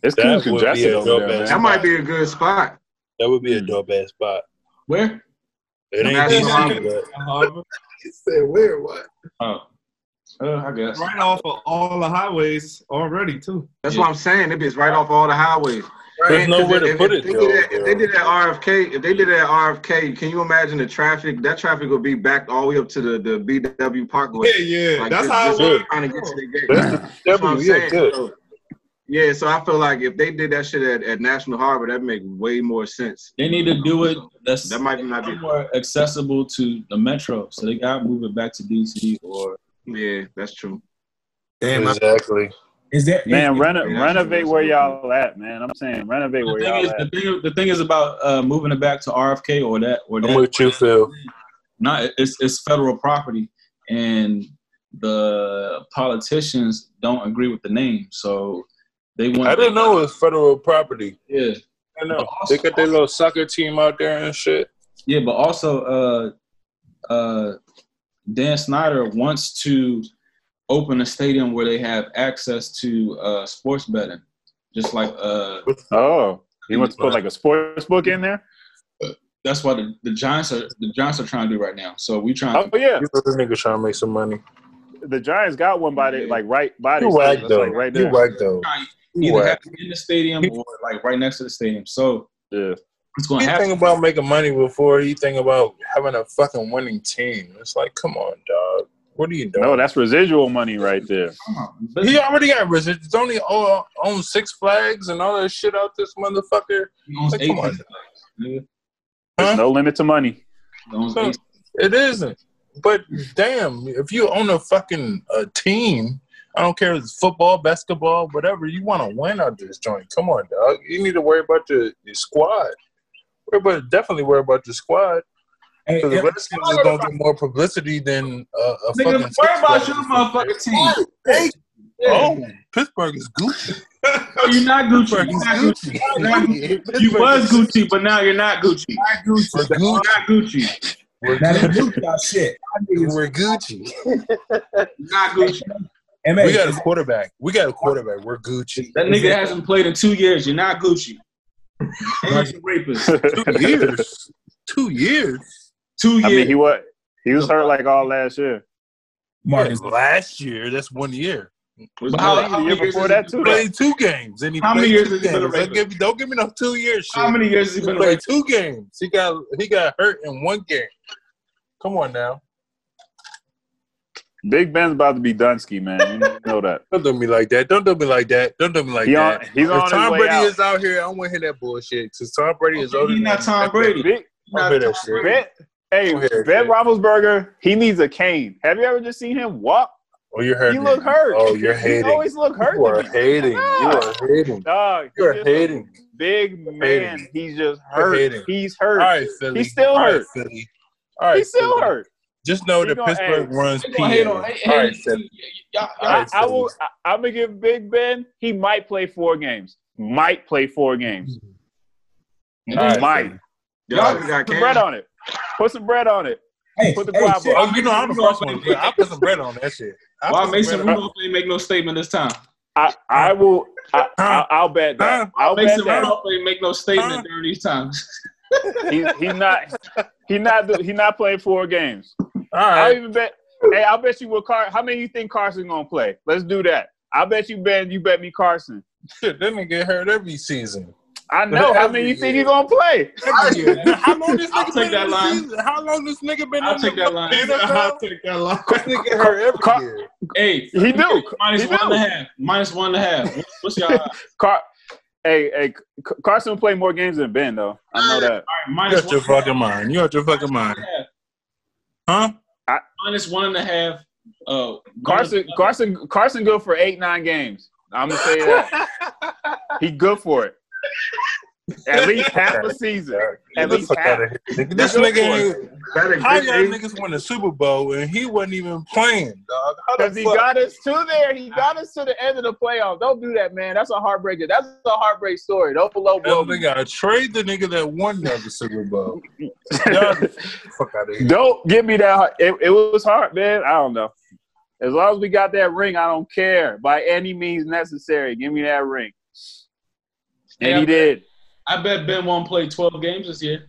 It's That too be congested a over dope there. That might be a good spot. That would be a dope ass spot. Where? It ain't National DC, but Harbor, You said where? What? Oh, uh, I guess. right off of all the highways already too. That's Yeah. what I'm saying. It is right off all the highways. There's nowhere to if, put if it, They though, did that, if they did that RFK, if they did that RFK, can you imagine the traffic? That traffic would be backed all the way up to the, the BW Parkway. Yeah, yeah. Like, That's just- how just it was. trying to get to the gate. That's the That's what I'm W, yeah, saying. good. So, yeah, so I feel like if they did that shit at, at National Harbor, that'd make way more sense. They need to do it. That's That might not be. more accessible to the metro, so they got to move it back to DC or Yeah, that's true. Damn, Exactly. Is there Man, is- reno- Yeah, renovate where y'all at, man. I'm saying renovate the where thing y'all is, at. the thing, the thing is about uh, moving it back to RFK or that or I'm with you, Phil. Not it's it's federal property, and the politicians don't agree with the name, so they want. I didn't know it was federal property. Yeah, I know. They got their little soccer team out there and shit. yeah, but also, uh, uh, Dan Snyder wants to open a stadium where they have access to uh, sports betting, just like uh, Oh, he wants to put like a sports book in there. that's what the, the Giants are the Giants are trying to do right now. So we trying. Oh yeah, You know the nigga trying to make some money. the Giants got one by the like right by You the whack stadium. though. Like right You there. whack though. You either have whack. it in the stadium or like right next to the stadium. So Yeah. it's going He to happen. think about making money before he think about having a fucking winning team. It's like, come on, dog. What are you doing? No, that's residual money right there. Come he already got rich. It's only own, own Six Flags and all that shit out this motherfucker. He owns Like, eight come on. Flags, nigga. There's no limit to money. So- It isn't. But damn, if you own a fucking uh, team, I don't care if it's football, basketball, whatever, you want to win out this joint. Come on, dog. You need to worry about your, your squad. Worry about, definitely worry about your squad. Hey, the Redskins is going to get more publicity than uh, a Nigga, fucking. worry about your motherfucking team. Hey, oh, Pittsburgh is Gucci. No, you're not Gucci. You're not Gucci. Gucci. You're not Gucci. You was Gucci, but now you're not Gucci. We're Gucci. not Gucci. We're Now that Gucci. Luke got shit. I niggas- We're Gucci. Not Gucci. MA, We got a quarterback. We got a quarterback. We're Gucci. That nigga hasn't played in two years. You're not Gucci. And he's a rapist. Two years. Two years. Two I mean, he was he was hurt like all last year. Marcus, last year, that's one year. Was- But how- how many year years before that, been too, played two games, and he How many years has he been a games. Don't give, me, don't give me no two years shit. How many years has he He been a played two games. He got he got hurt in one game. Come on now. Big Ben's about to be Dunsky, man. You know that. Don't do me like that. Don't do me like that. Don't do me like He that. on, he's if on his Tom way Brady out. is out here, I don't want to hear that bullshit. Because Tom Brady is older He's not. Tom Brady. Big, don't hear that shit. Ben, hey, Go Ben Ben. Roethlisberger, he needs a cane. Have you ever just seen him walk? Oh, you're hurting. He look hurt. Oh, you're He hating. always look hurt. You are me. hating. You are hating. Dog, You are he's just a hating. Big man. hating. He's just hurt. He's hurt. All right, Philly. He's still All right, hurt. Philly. All right, He's still Philly. hurt. Just know that Pittsburgh hey, runs They PA. gonna hate on. Hey, All hey, right, Philly. y'all- All y'all- right, I, I Philly. will. I, I'm gonna give Big Ben. He might play four games. Might play four games. All right, might. Philly. Y'all Put got some bread on it. Put some bread on it. hey, Put the hey, guap shit, on. Oh, you know I'm the first one. I put some bread on that shit. I Why Mason Rudolph ain't make no statement this time? I, I will. I, I, I'll bet that. I'll bet Mason that. Rudolph ain't make no statement during these times. He's he not. He not. He not playing four games. All I'll even bet. Hey, I'll bet you what Car. How many you think Carson gonna play? Let's do that. I bet you Ben. You bet me Carson. Shit, that nigga get hurt every season. I know. How many you think year. he gonna play? Every How long this I'll nigga been in the season? How long this nigga been I'll in take that line. NFL? take that line. This nigga get hurt every Car- year. Hey, He do. minus He one and a do. half. Minus one and a half. What's, what's y'all? Car. Hey, hey, Carson will play more games than Ben though. I know that. right, You got your one and a fucking mind. You got your fucking mind. Huh? Minus one and a half. Uh, Carson, Carson, Carson, good for eight, nine games. I'm gonna say that. he good for it. At least half a season. At least fuck half. out of here. nigga. This nigga for ain't. That a How good y'all niggas won the Super Bowl and he wasn't even playing, dog? Because he fuck? got us to there. He got us to the end of the playoffs. Don't do that, man. That's a heartbreaker. That's a heartbreak story. Don't below blow Hell, they me. gotta trade the nigga that won the Super Bowl. Fuck out of here. Don't give me that. It, it was hard, man. I don't know. As long as we got that ring, I don't care by any means necessary. Give me that ring. And Yeah, he did. I bet Ben won't play 12 games this year.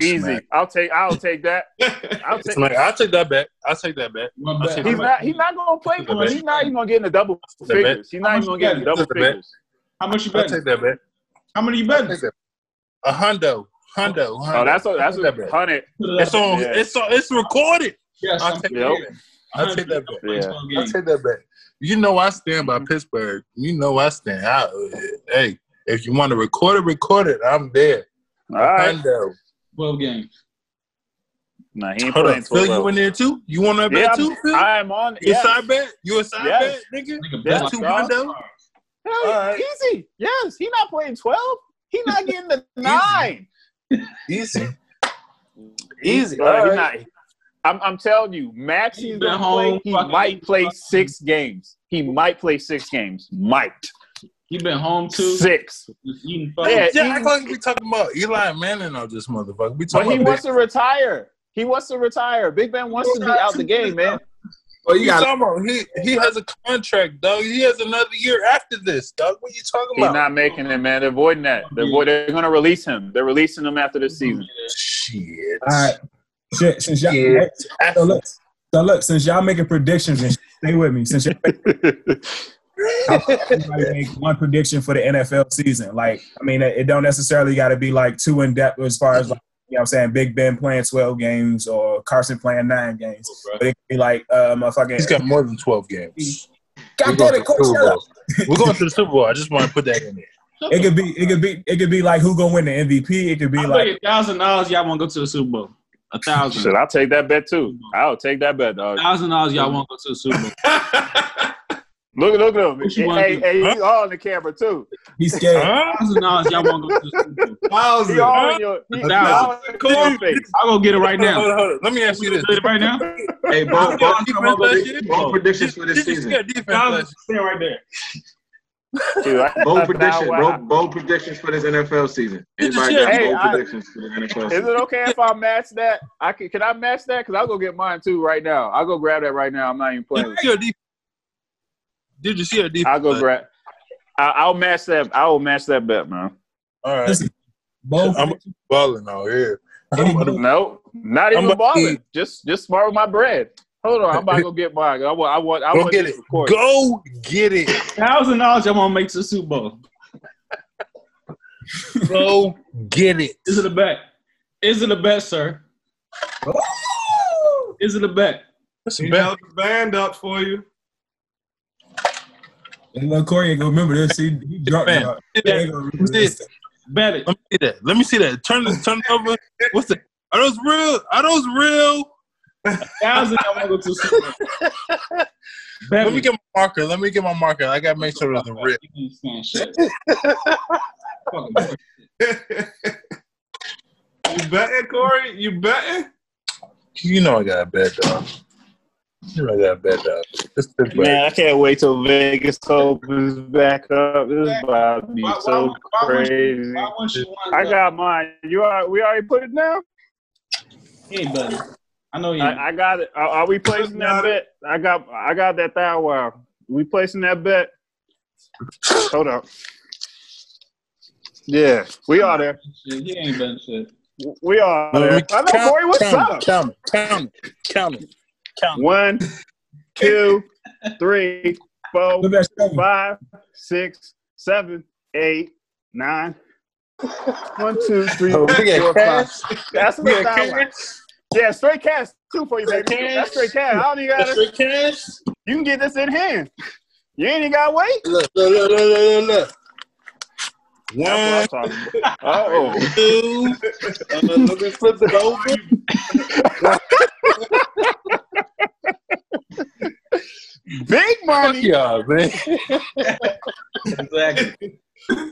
Easy. Smack. I'll take. I'll take that. I'll take. Like, I'll take that bet. I'll take that bet. You wanna I'll bet take He's much- not. He's not gonna play for the us. He's not even gonna get in the double That's the bet. figures. He's not even gonna get in the double bet? The figures. How much you I'll bet? take that bet. How many you I'll betting? take that. A hundo, hundo, oh, hundo. Oh, that's a, that's a that bet. hundred. It's on. Yeah. It's on. It's recorded. Yes, I'll take Yep. that. I'll take that bet. Yeah. I'll take that bet. You know I stand by Pittsburgh. You know I stand. I, eh, hey, if you want to record it, record it. I'm there. All right. Hundo. 12 games. Nah, he ain't Hold playing on, Phil, you hours. in there too? You want that Yeah, bet too, Phil? I am on. You a Yes. side bet? You a side Yes. bet, nigga? Nigga, Yeah, bet two like hundo? Hell, All right. Easy. Yes, he not playing twelve. He not getting the nine. Easy. Easy. He right. not. I'm, I'm telling you, Max He's is been home play. He might play six games. He might play six games. Might He been home too. six. Just eating Yeah, fucking. Yeah, he- act like we talking about Eli Manning or this motherfucker. We But he about wants to retire. He wants to retire. Big Ben wants to be out the game, man. Well, you you got talking about? He he has a contract, dog. He has another year after this, dog. What you talking about? He's not making it, man. They're avoiding that. They're, avoid- they're going to release him. They're releasing him after this season. Shit. All right. Shit, since y'all, Yeah. so look, so look, since y'all making predictions and stay with me. Since y'all everybody make one prediction for the NFL season, like I mean, it don't necessarily got to be like too in depth as far as like you know, what I'm saying Big Ben playing 12 games or Carson playing nine games, but it could be like uh, motherfucking. He's got more than twelve games. God We're damn going, it, to coach, the Super. Bowl. We're going to the Super Bowl. I just want to put that in there. It could be, it could be, it could be like who gonna win the MVP. It could be I'll like a thousand dollars y'all want to go to the Super Bowl. A thousand. Shit, I'll take that bet too. I'll take that bet, dog. thousand dollars y'all want to go to the Super Bowl. Look, look at him. What you Hey, hey, he's all in the camera too. he's scared. Huh? thousand dollars y'all want to go to the Super Bowl. He all in your, he, A he thousand. all in your face. I'll go get it right now. hold on, hold on. Let me ask you this. Get it right now. Hey, both, both, Defense last year? both predictions for this Did season. see defense Thousand. Stay right there. Dude, Bold that's predictions. Bold, bold predictions for this NFL season. Anybody got? Hey, bold I- predictions for the NFL I- Is it okay if I match that? I can. Can I match that? Cause I'll go get mine too right now. I'll go grab that right now. I'm not even playing. you see our defense? Did you see our defense? I'll go grab. I, I'll match that. I will match that bet, man. All right. Listen, both. I'm balling out here. I'm about to- No, not I'm even about balling. eat. Just, just smart with my bread. Hold on, I'm about to go get mine. I want, I want, I Go want get this it. recorded. Go get it. Thousand dollars y'all want to make to the Super Bowl. Go get it. Is it a bet? Is it a bet, sir? Is it a bet? That's a bet. held the band up for you. And look, Corey ain't gonna remember this. He, he drunk. Man, see He that? ain't gonna this. Bet it. Let me see that. Let me see that. Turn this. Turn it over. What's that? Are those real? Are those real? Thousand y'all want to go to the Super Bowl. Bet Let me get my marker. Let me get my marker. I gotta make sure it's a real. You can't stand shit. Fucking- You betting, Corey? You betting? You know I got a bad dog. You know I got a bad dog. Let's sit back. Man, I can't wait till Vegas opens back up. This is about to be Why- why- so why wouldn't you- crazy. why you I got mine. You are. We already put it down. Hey, buddy. I know you. I, I got it. Are, are we placing that bet? I got. I got that thou wow. We placing that bet? Hold up. Yeah, we are there. He ain't betting shit. We are Let there. me I know, Corey. What's count, up? it, Count it. Count. Count it. Count it. One, two, three, four, Look at that. five, six, seven, eight, nine. One, two, three, Oh, four, we five. cash. That's We the got thou Yeah, straight cash too for you, baby. Cash. That's straight cash. I don't even got straight cash. You can get this in hand. You ain't even got to wait. Look, look, look, look, look, look. One, That's what I'm talking about. Oh, two. Uh, flip it over. big Fuck money. y'all, man. Exactly.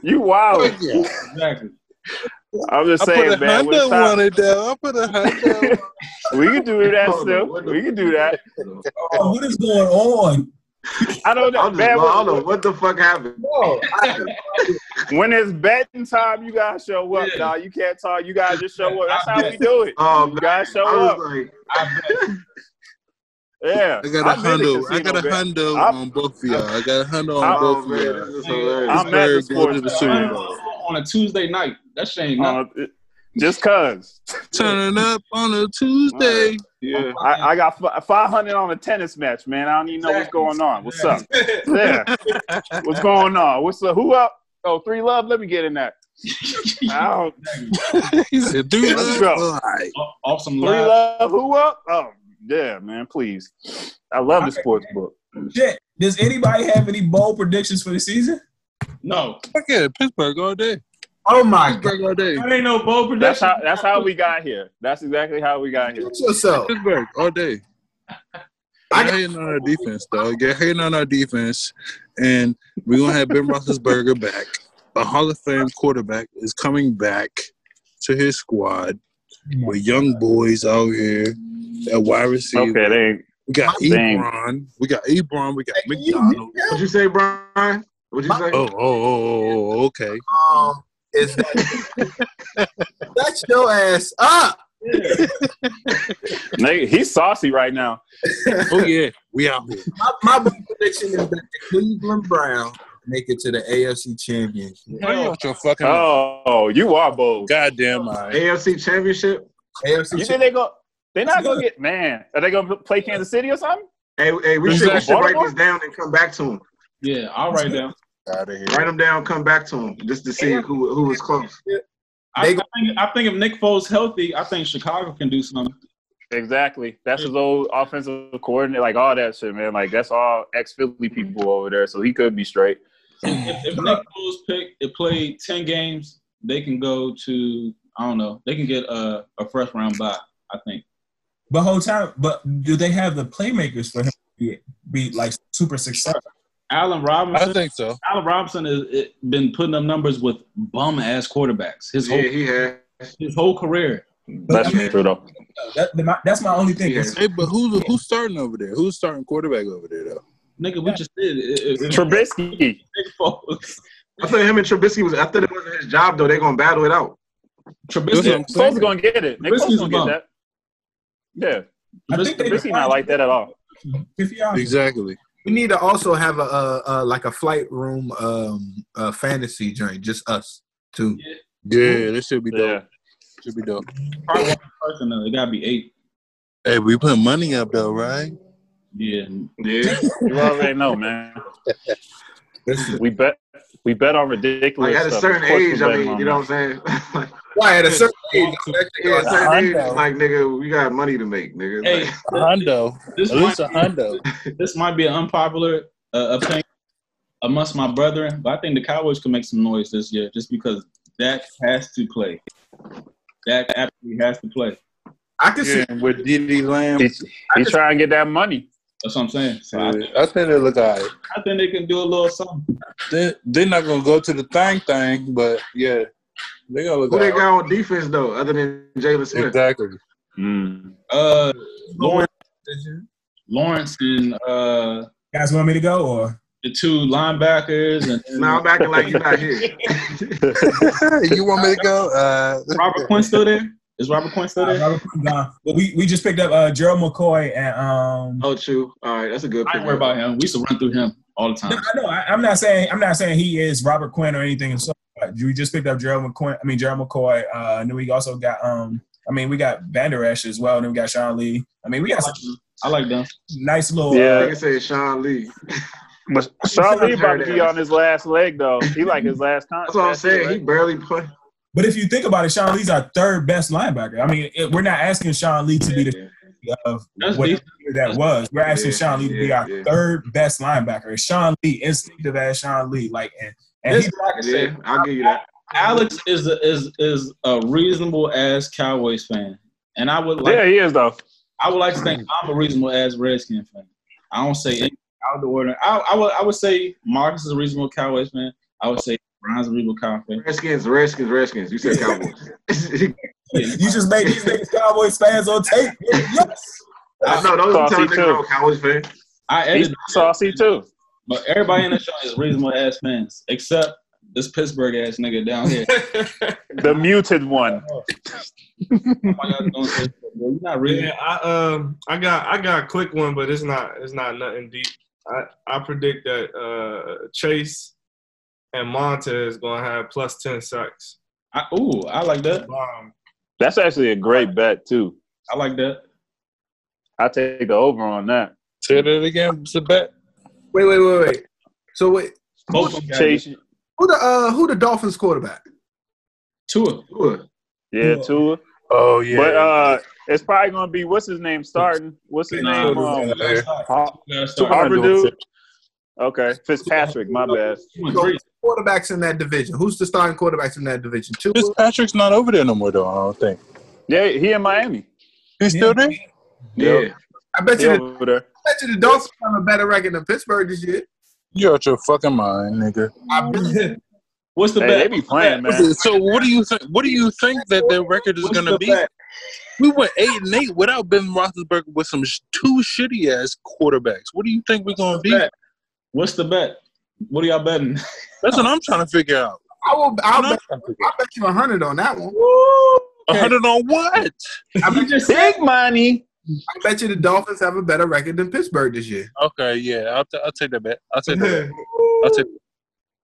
You wild. Fuck y'all. Exactly. I'm just I put saying, a man. When hundred time, on it though. I put a hundred. we can do that Hold still. We can do that. Oh, what is going on? I don't know. Just, Man, I don't know what the fuck happened. when it's betting time, you gotta show up, Yeah. dog. You can't talk. You gotta just show up. That's how we do it. Um, You gotta show I up. like, I. Yeah. I got a I'm hundo. I got a man. hundo on both of y'all. I got a hundo on both oh of y'all. this is hilarious. I'm at the Pittsburgh going to the sports on a Tuesday night. That shit ain't nothing. Uh, just cause. Turning up on a Tuesday. Yeah. I, I got f- 500 on a tennis match, man. I don't even know what's going on. What's up? Yeah. What's going on? What's the who up? Oh, three love. Let me get in that. Out. he said, "Three Let's love, all right." Off- Off some Three live. love, who up? Oh, yeah, man, please. I love the sports book. Shit. Does anybody have any bold predictions for the season? No, Fuck yeah, Pittsburgh all day. Oh my god. All day. That ain't no bold That's prediction. how that's how we got here. That's exactly how we got here. Watch yourself. Pittsburgh all day. I You're got- hating on our defense, dog. You're hating on our defense, and we're gonna have Ben Roethlisberger back. A Hall of Fame quarterback is coming back to his squad with young boys out here at wide receiver. Okay, they ain't We got Dang. Ebron. We got Ebron. We got McDonald. What'd you say, Brian? What'd you say? Oh, oh, oh, oh, oh, okay. Um, is that shut your ass up? Nigga, he's saucy right now. Oh yeah, we out here. My, my prediction is that the Cleveland Browns make it to the AFC Championship. Shut your fucking. Oh, you are bold. goddamn eye. AFC Championship. AFC You think they go? They're not gonna get man. Are they gonna play Kansas City or something? Hey, hey, we should, we should write Baltimore? this down and come back to him. yeah, I'll write down. Out of here. Write them down, come back to them just to see who who was close. I, I think I think if Nick Foles healthy, I think Chicago can do something. Exactly. That's his old offensive coordinator, like all that shit, man. Like that's all ex Philly people over there, so he could be straight. If, if Nick Foles pick it played ten games, they can go to I don't know. They can get a, a first round bye. I think. But whole time, but do they have the playmakers for him to be, be like super successful? Allen Robinson. I think so. Allen Robinson has been putting up numbers with bum ass quarterbacks his whole Yeah, he had. his whole career. That's true though. That, that- my- that's my only thing. Yeah. Hey, but who's who's starting over there? Who's starting quarterback over there though? Nigga, we just did it. it, it Trubisky. Nick Foles. I thought him and Trubisky was. I thought it wasn't his job though. They're gonna battle it out. That's what Trubisky. I'm gonna get it. Nick Trubisky's gonna get that. Yeah, I think Trubisky not like that at all. If y'all- Exactly. We need to also have a, a, a like a flight room um uh fantasy joint, just us two. Yeah, this should be dope. Yeah. Should be dope. Probably one person though. It gotta be eight. Hey, we put money up though, right? Yeah. Yeah, You already know, man. We bet. We bet on ridiculous like at a stuff. certain Of age, I mean, you know what I'm saying? like, why at a certain age? yeah, at a certain age, it's like nigga, we got money to make, nigga. Hey, Like, A hundo. this At least a might, hundo. this might be an unpopular uh, opinion amongst my brethren, but I think the Cowboys can make some noise this year just because Dak has to play. Dak absolutely has to play. I can see. Yeah, and with CeeDee Lamb, He's, he's trying to get that money. That's what I'm saying. So I, I think they look alright. I think they can do a little something. They they're not gonna go to the thing thing, but yeah, they gonna look who they alright. got on defense though, other than Jaylon Smith? Exactly. Mm. Uh, Lawrence, Lawrence and uh, guys want me to go or? the two linebackers and, and Now I'm acting like you're not here. you want me to go? Uh, Robert Quinn still there? Is Robert Quinn still Uh, there? Robert Quinn gone. But we, we just picked up uh, Gerald McCoy and um. oh, true. All right, that's a good. I ain't worried about him. We used to run through him all the No, time. I know. I, I'm not saying I'm not saying he is Robert Quinn or anything. So uh, we just picked up Gerald McCoy. I mean Gerald McCoy. Uh, and then we also got um. I mean we got Vander Esch as well. And then we got Sean Lee. I mean we got some I like them. nice little. Yeah. Nigga say Sean Lee. But Sean Lee about to be on his last leg though. He like his last time. That's what I'm saying. He barely play. But if you think about it, Sean Lee's our third best linebacker. I mean, it, we're not asking Sean Lee to be the of That's what decent. that was. We're asking Yeah, Sean Lee to be yeah, our yeah. third best linebacker. Sean Lee, instinctive as Sean Lee, like and and This he, is what I can say. Yeah, I'll give you that. Alex is a, is is a reasonable ass Cowboys fan, and I would like Yeah, he is though. I would like to think I'm a reasonable ass Redskin fan. I don't say anything out of the order. I, I would I would say Marcus is a reasonable Cowboys fan. I would say Brian's a reasonable Cowboys. Redskins, Redskins, Redskins. You said Cowboys. you just made these niggas Cowboys fans on tape. Yes. I know those are the Saucy time too. niggas Cowboys fan. I He's edited, saucy too. but everybody in the show is reasonable ass fans except this Pittsburgh ass nigga down here. The muted one. My God, don't say that, bro. You're not really. Yeah, I um I got I got a quick one, but it's not it's not nothing deep. I, I predict that uh Chase and Monta is gonna have plus ten sacks. I, ooh, I like that. Um, That's actually a great bet too. I like that. I take the over on that. Say that again. It's a bet. Wait, wait, wait, wait. So wait, Both of Chase, who the uh who the Dolphins quarterback? Tua. Tua. Yeah, Tua. Tua. Oh yeah. But uh, it's probably gonna be what's his name starting. What's his Nah, name? Tua Um, Yeah. Har- Gotta start. Harvard dude. Okay, Fitzpatrick. My bad. Tua So, great. quarterbacks in that division. Who's the starting quarterbacks in that division? Tua. Fitzpatrick's not over there no more though. I don't think Yeah, he in Miami. he's still there. Yeah. Yep. I bet He you. The, over there. I bet you the Dolphins have a better record than Pittsburgh this year. You're out your fucking mind, nigga. What's the Hey, bet? they be playing, man. So what do you think? What do you think that their record is gonna be? bet? We went eight and eight without Ben Roethlisberger with some sh- two shitty ass quarterbacks. What do you think we're gonna be? bet? What's the bet? What are y'all betting? That's what I'm trying to figure out. I will. I'll I'm bet, trying to figure out. I'll bet you a hundred on that one. A hundred on what? I bet, just Big money. I bet you the Dolphins have a better record than Pittsburgh this year. Okay, yeah, I'll, t- I'll take that bet. I'll take that. Bet. I'll take.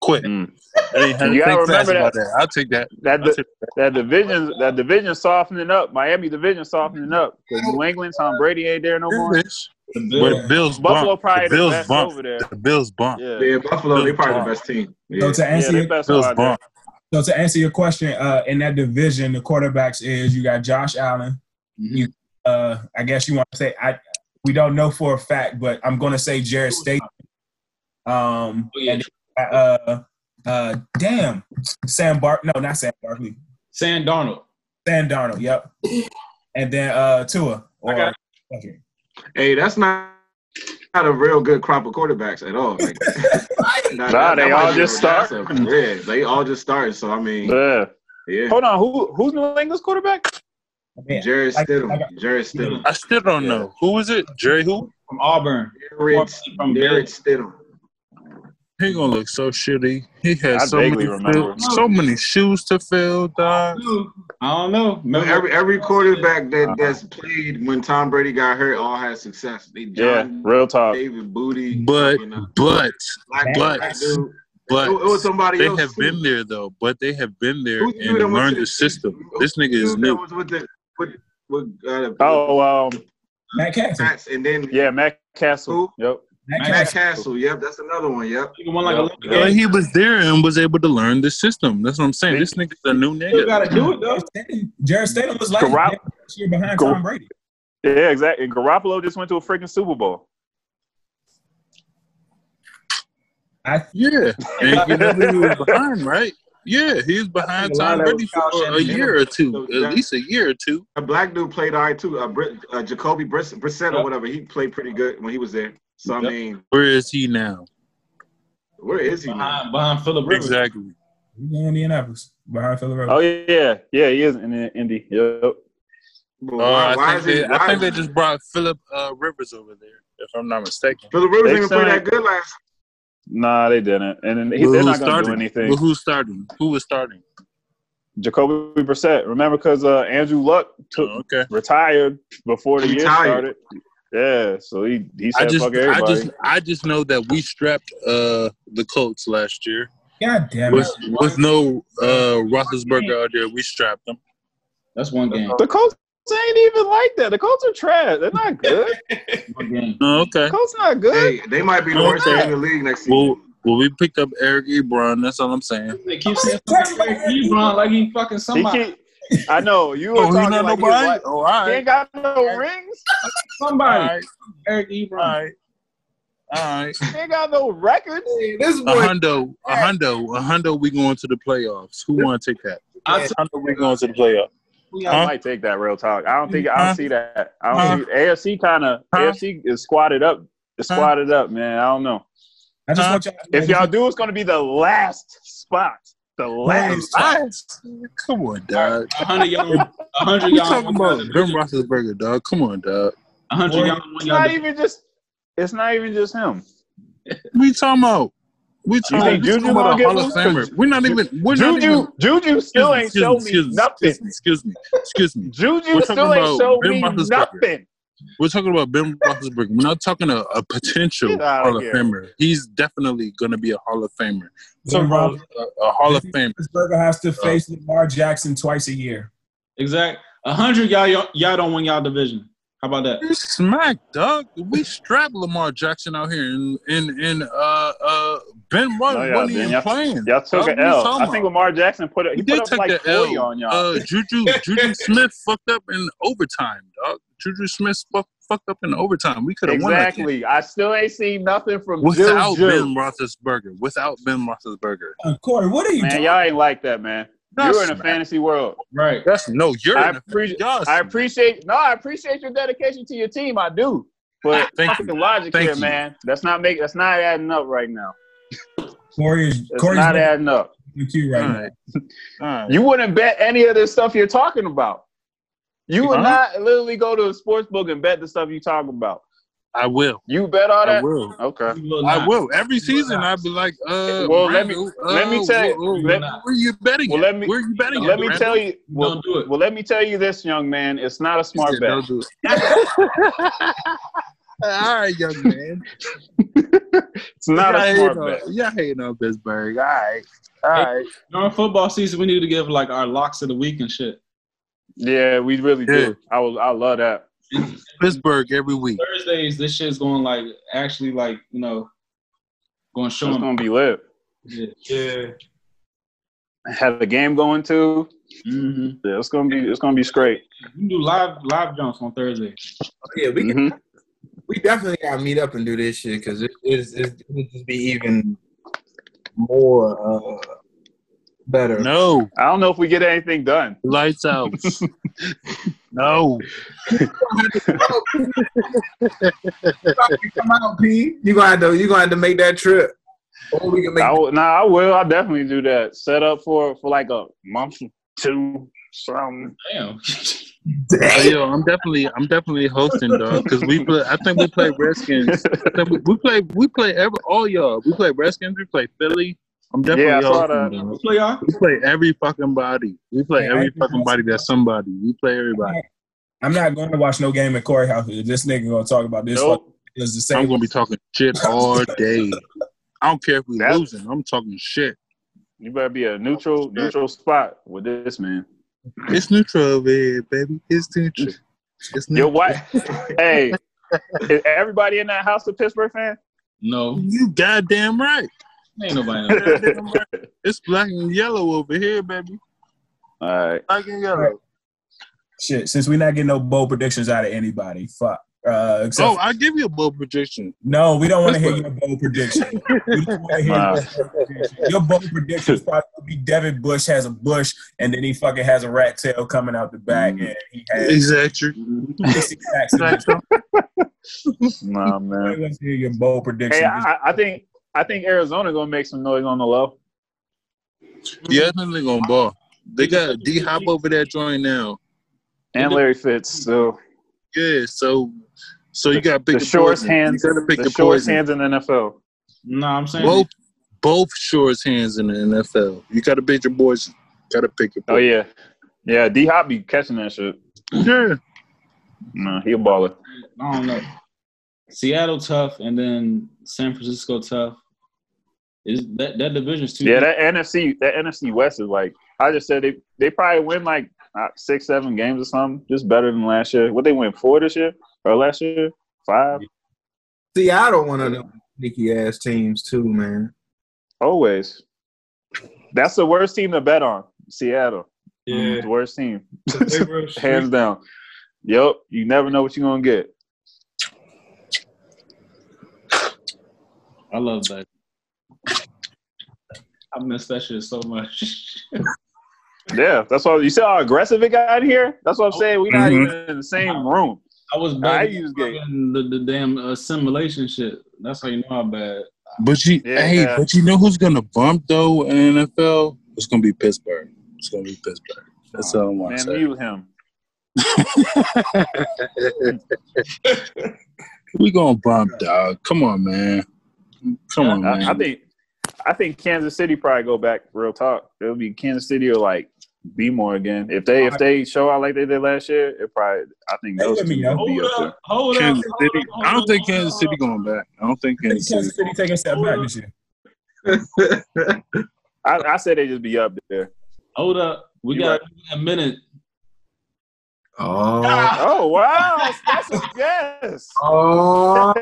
Quick. Mm. I didn't have to You gotta think fast remember about that. I'll take that. That I'll take that. that division that division softening up. Miami division softening up. Because New England, Tom Brady ain't there no more. Bitch. The But Bills. the Bills Buffalo bump. probably The the Bills best bump. over there. The Bills bump. Yeah, Yeah, Buffalo, they probably the best team. So Yeah. to answer they your, Bills bump. so to answer your question, uh, in that division, the quarterbacks is you got Josh Allen. Mhm. Uh, I guess you want to say I. We don't know for a fact, but I'm going to say Jared State. Um, Oh, yeah. and uh, uh, damn, Sam Bar. No, not Sam Barkley. Sam Darnold. Sam Darnold. Yep. And then uh, Tua. Or, got- okay. Hey, that's not not a real good crop of quarterbacks at all. Like, that- Nah, that they might all just start. Yeah, they all just started. So I mean, Yeah. yeah. Hold on, who who's New England's quarterback? Man, Jared Like- Stidham. like- Jarrett Stidham. I still don't know. Who is it? Jerry who? From Auburn. Jared, From Jared Bills. Stidham. He gonna look so shitty. He has I so many fill- so many shoes to fill, dog. I don't know. Remember, Every every quarterback that that's played when Tom Brady got hurt all had success. They Yeah, real talk. David Booty, But you know, but black, but- black dude. but it, it was somebody they else. have too. been there though. But they have been there Who's and learned to- the system. who- This nigga is new. with the with with uh, Oh, um, Matt Cassel. And then yeah, Matt Cassel. Yep. Matt Matt Matt Cassel. Cassel. Yep, that's another one. Yep. he won like Yep. a Yeah, he was there and was able to learn the system. That's what I'm saying. This nigga's a new nigga. You gotta do it though. Jarrett Stidham was like Garop- year behind Gar- Tom Brady. Yeah, exactly. And Garoppolo just went to a freaking Super Bowl. I Yeah, and you know who he was behind, right? Yeah, he was behind Tom of Brady Kyle for a Shanahan. year or two, at least a year or two. A black dude played all right too. Uh, Brit, uh Jacoby Brissett or whatever. He played pretty good when he was there. So I mean, Where is he now? where is he now? Behind, behind Philip Rivers. Exactly. he's in Indianapolis behind Philip Rivers. Oh yeah, yeah, he is in Indy. Yep. But Uh, I think is he? they, I think they just brought Philip uh, Rivers over there, if I'm not mistaken. Philip Rivers They didn't play that good last. Nah, they didn't. And then he, well, they're not gonna do anything. Well, who's starting? Who was starting? Jacoby Brissett. Remember, because uh, Andrew Luck took Oh, okay. retired before the year started. Yeah, so he he I said just, fuck I just, I just know that we strapped uh, the Colts last year God damn it. with with no uh, Roethlisberger out there. We strapped them. That's one game. the Colts ain't even like that. The Colts are trash. They're not good. One game. Oh, okay. the Colts not good. Hey, they might be the worst team in the league next season. Well, well, we picked up Eric Ebron. That's all I'm saying. They keep saying fucking Ebron like he fucking somebody. keep, I know you were Oh, he talking not like he, nobody. was Oh, all like, he ain't got no rings. Somebody. all right, Eric all Ebron. right, all right. He ain't got no records. Hey, this A boy, hundo, a hundo, a hundo. We going to the playoffs. Who want to take that? I A hundo. We going to the playoffs. I might take that real talk. I don't think I don't see that. I don't Huh? see AFC kind of Huh? AFC is squatted up. It's Huh? squatted up, man. I don't know. I just want y'all to know If y'all do, it's gonna be the last spot. The last. Nice. Come on, dog. A hundred y'all, a hundred We y'all, talking about Ben. Roethlisberger, dog. Come on, dog. A hundred y'all, It's y'all not division. even just. It's not even just him. We talking about. We talking, think we talking about gonna a Hall of loose? Famer. We're not even. We're not Juju, even. Juju still ain't excuse show me excuse nothing. Excuse me. Excuse me. Juju still ain't about show me nothing. We're talking about Ben Roethlisberger. We're not talking a, a potential Hall of here. Famer. He's definitely going to be a Hall of Famer. We're talking Ben about a, a Hall of Famer. Roethlisberger has to face Lamar Jackson twice a year. Exact. A hundred y'all, y'all y'all don't win y'all division. How about that? We smack, dog. We strap Lamar Jackson out here and in in uh uh Ben wasn't, No, y'all wasn't even Y'all- playing. Y'all took Dog, an what you L. think? Lamar Jackson put it. We He did put up take like the L. on y'all. Uh, Juju Juju Smith fucked up in overtime, dog. Juju Smith fuck, fucked up in overtime. We could have won that game. exactly. I still ain't seen nothing from without Juju. Ben Roethlisberger. Without Ben Roethlisberger. Uh, Corey, what are you Man, doing? y'all ain't like that, man. That's You're in a smack. fantasy world. Right. That's no. You're I in a- appreciate. y'all I appreciate. No, I appreciate your dedication to your team. I do. But Thank fucking you. logic Thank here, you. man. That's not make. That's not adding up right now. Corey is It's Corey's not adding up. you right All now. right. You wouldn't bet any of this stuff you're talking about. You would Huh? not literally go to a sports book and bet the stuff you talk about. I will. You bet all I that? will. Okay. Will I will. Every season, I'd be like, uh, Well, let me- Randall, let me uh, tell you- wh- wh- let- where you betting well, let me- Where you betting Let at, me Randall? tell you. Well, Don't do it. well, let me tell you this, young man. It's not a smart said, bet. "Don't do it." All right, young man. It's not Y'all a smart bet. Y'all hating on Pittsburgh. All right. All right. During football season, we need to give like our locks of the week and shit. Yeah, we really Yeah. do. I was. I love that. Pittsburgh every week. Thursdays, this shit's going like actually like you know, going to show It's gonna be lit. Yeah. Yeah. Have the game going too. hmm Yeah, it's gonna be. It's gonna be straight. You can do live live jumps on Thursday. Yeah, we can, Mhm. we definitely gotta meet up and do this shit because it is it would just be even more uh better. No. I don't know if we get anything done. Lights out. no. Come out, P. You gonna have to you gonna have to make that trip. Or we can make I will, nah, I will. I'll definitely do that. Set up for for like a month, two, something. Damn. Hey, yo, I'm definitely, I'm definitely hosting, dog. Because we play. I think we play Redskins. We, we play, we play every all y'all. We play Redskins. We play Philly. I'm definitely Yeah, I saw hosting, that. dog. Play y'all. We play every fucking body. We play Hey, I every fucking body that's somebody. We play everybody. I'm not going to watch no game at Corey House. This nigga gonna talk about this. Nope. Is the same. I'm gonna be talking shit all day. I don't care if we That's- losing. I'm talking shit. You better be a neutral neutral spot with this man. It's neutral over here, baby. It's neutral. It's Your neutral. wife. hey, is everybody in that house a Pittsburgh fan? No, You goddamn right. Ain't nobody. in there. Goddamn right. It's black and yellow over here, baby. All right. Black and yellow. Shit, since we're not getting no bold predictions out of anybody, fuck. Uh, except Oh, I give you a bold prediction. no, we don't want to hear your bold prediction. We don't want to hear Nah. your bold prediction. Your bold predictions probably would be Devin Bush has a bush and then he fucking has a rat tail coming out the back Mm. and he has Exactly. 60 sacks. in this. Nah, I man. want to hear your bold prediction. Hey, I, I think I think Arizona gonna make some noise on the low. Yeah, I think they're gonna ball. They got D Hop over there joining now. And Larry Fitz. So Yeah, so so you got to pick the your shortest poison. hands, You got to pick the your shortest hands in the NFL. No, I'm saying Both both shortest hands in the NFL. You got to pick your poison. Got to pick your Oh yeah, yeah. D Hop be catching that shit. yeah. Nah, he a baller. I don't know. Seattle tough, and then San Francisco tough. Is that that division's too? Yeah, that NFC, that NFC West is like I just said they they probably win like uh, six, seven games or something, just better than last year. What they win four this year or last year? Five Seattle one of them sneaky ass teams too, man. always. That's the worst team to bet on. Seattle, Yeah. the worst team, They real street. hands down. Yep, you never know what you're gonna get. I love that. I miss that shit so much. Yeah, that's why you see how aggressive it got in here. That's what I'm saying. We're not Mhm. even in the same room. I was I bad. use the, the damn assimilation shit. That's how you know how bad. But you, Yeah. hey, but you know who's gonna bump though in NFL? It's gonna be Pittsburgh. It's gonna be Pittsburgh. That's all I want Man, to say. mute him. we gonna bump, dog. Come on, man. Come on, man. I, I think I think Kansas City probably go back real talk. It'll be Kansas City or like be more again. If they if they show out like they did last year, it probably I think Hey, those let two will be Hold up there. up, hold up. Kansas hold City. up, hold I don't up, think hold Kansas up. City going back. I don't think I think Kansas City. Kansas City taking a step back this year. I, I say they just be up there. Hold up. We You got a minute. Oh, Oh wow, special guest. oh,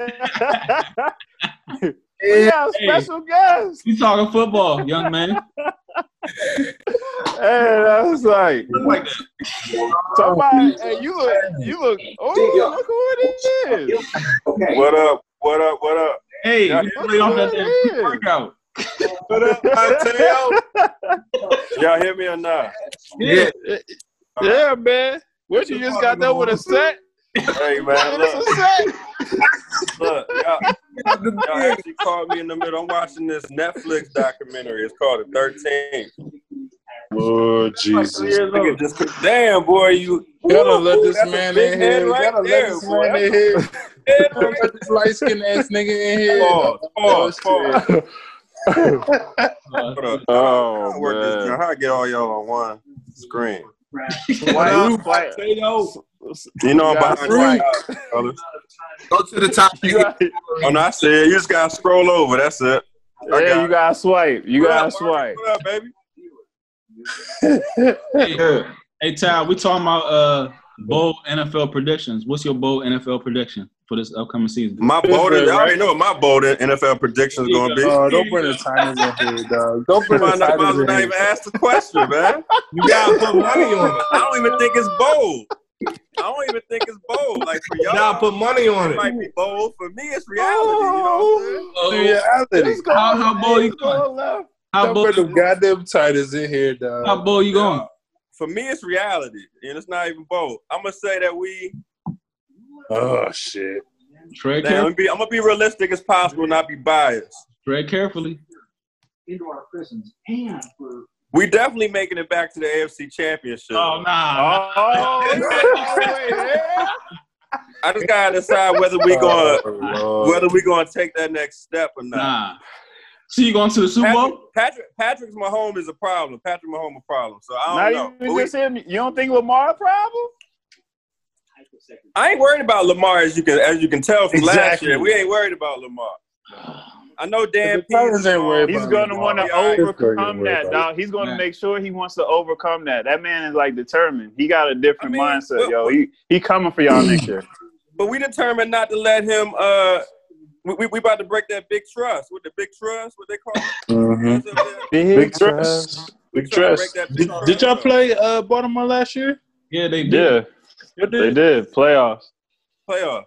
We got a Hey. special guest. You talking football, young man? Hey, that's like somebody. Hey, you look, you look. Oh, look who it is. What up? What up? What up? Hey, Yeah. you play off that damn workout. What up, Mateo? Y'all hear me or not? Yeah. Yeah, man. What you just got done with a set? Hey man, look, a set. look, y'all, y'all actually called me in the middle. I'm watching this Netflix documentary. It's called The 13th. Oh Jesus! Look at this. Damn, boy, you Gotta let this man big in head here. right Gotta there, let this boy. man in here. Gotta let this light skinned ass nigga in here. Pause, pause, pause. What up? Oh, I work man. How I get all y'all on one screen? White, white. You know I'm got behind right. the fellas. Go to the top. You got, Oh no, I said you just gotta scroll over. That's it. I yeah, got you got to swipe. You gotta swipe. What up, baby? hey, hey, Ty, we talking about uh bold NFL predictions. What's your bold NFL prediction for this upcoming season? My bold, I already know what my bold NFL prediction is gonna be. Oh, don't bring the Titans in here, dog. Don't bring the Might not, might Titans as well in not even ask the question, man. You gotta put money on it. I don't even think it's bold. I don't even think it's bold. Like for You gotta y'all, put money on it it. might be bold. For me, it's reality. You know what I'm saying? Oh. Reality. How, how bold you It's going? going left. How Don't bold, bring them goddamn Titans in here, dog. how bold you going? For me, it's reality, and it's not even bold. I'm gonna say that we. Oh shit. Tread Damn, I'm, gonna be, I'm gonna be realistic as possible, not be biased. Tread carefully. into our prisons and for We definitely making it back to the AFC Championship. Oh nah. Oh, wait. I just gotta decide whether we gonna Oh, whether we gonna take that next step or not. Nah. See you going to the Super Patrick, Bowl? Patrick Patrick's Mahomes is a problem. Patrick Mahomes a problem. So I Now don't know. you we- just him. You don't think Lamar a problem? I ain't worried about Lamar as you can as you can tell from last year. We ain't worried about Lamar. I know Dan The Titans Pease. ain't worried He's about going to want to overcome Pittsburgh that, ain't dog. He's going to Man. make sure he wants to overcome that. That man is like determined. He got a different I mean, mindset, but- yo. He he coming for y'all next year. But we determined not to let him uh we, we, we about to break that big trust. with the big trust? What they call it? Mhm. What's up there? Big trust. Big trust. break Did, did y'all play uh Baltimore last year? Yeah, they did. Yeah, You they did playoffs. Playoff.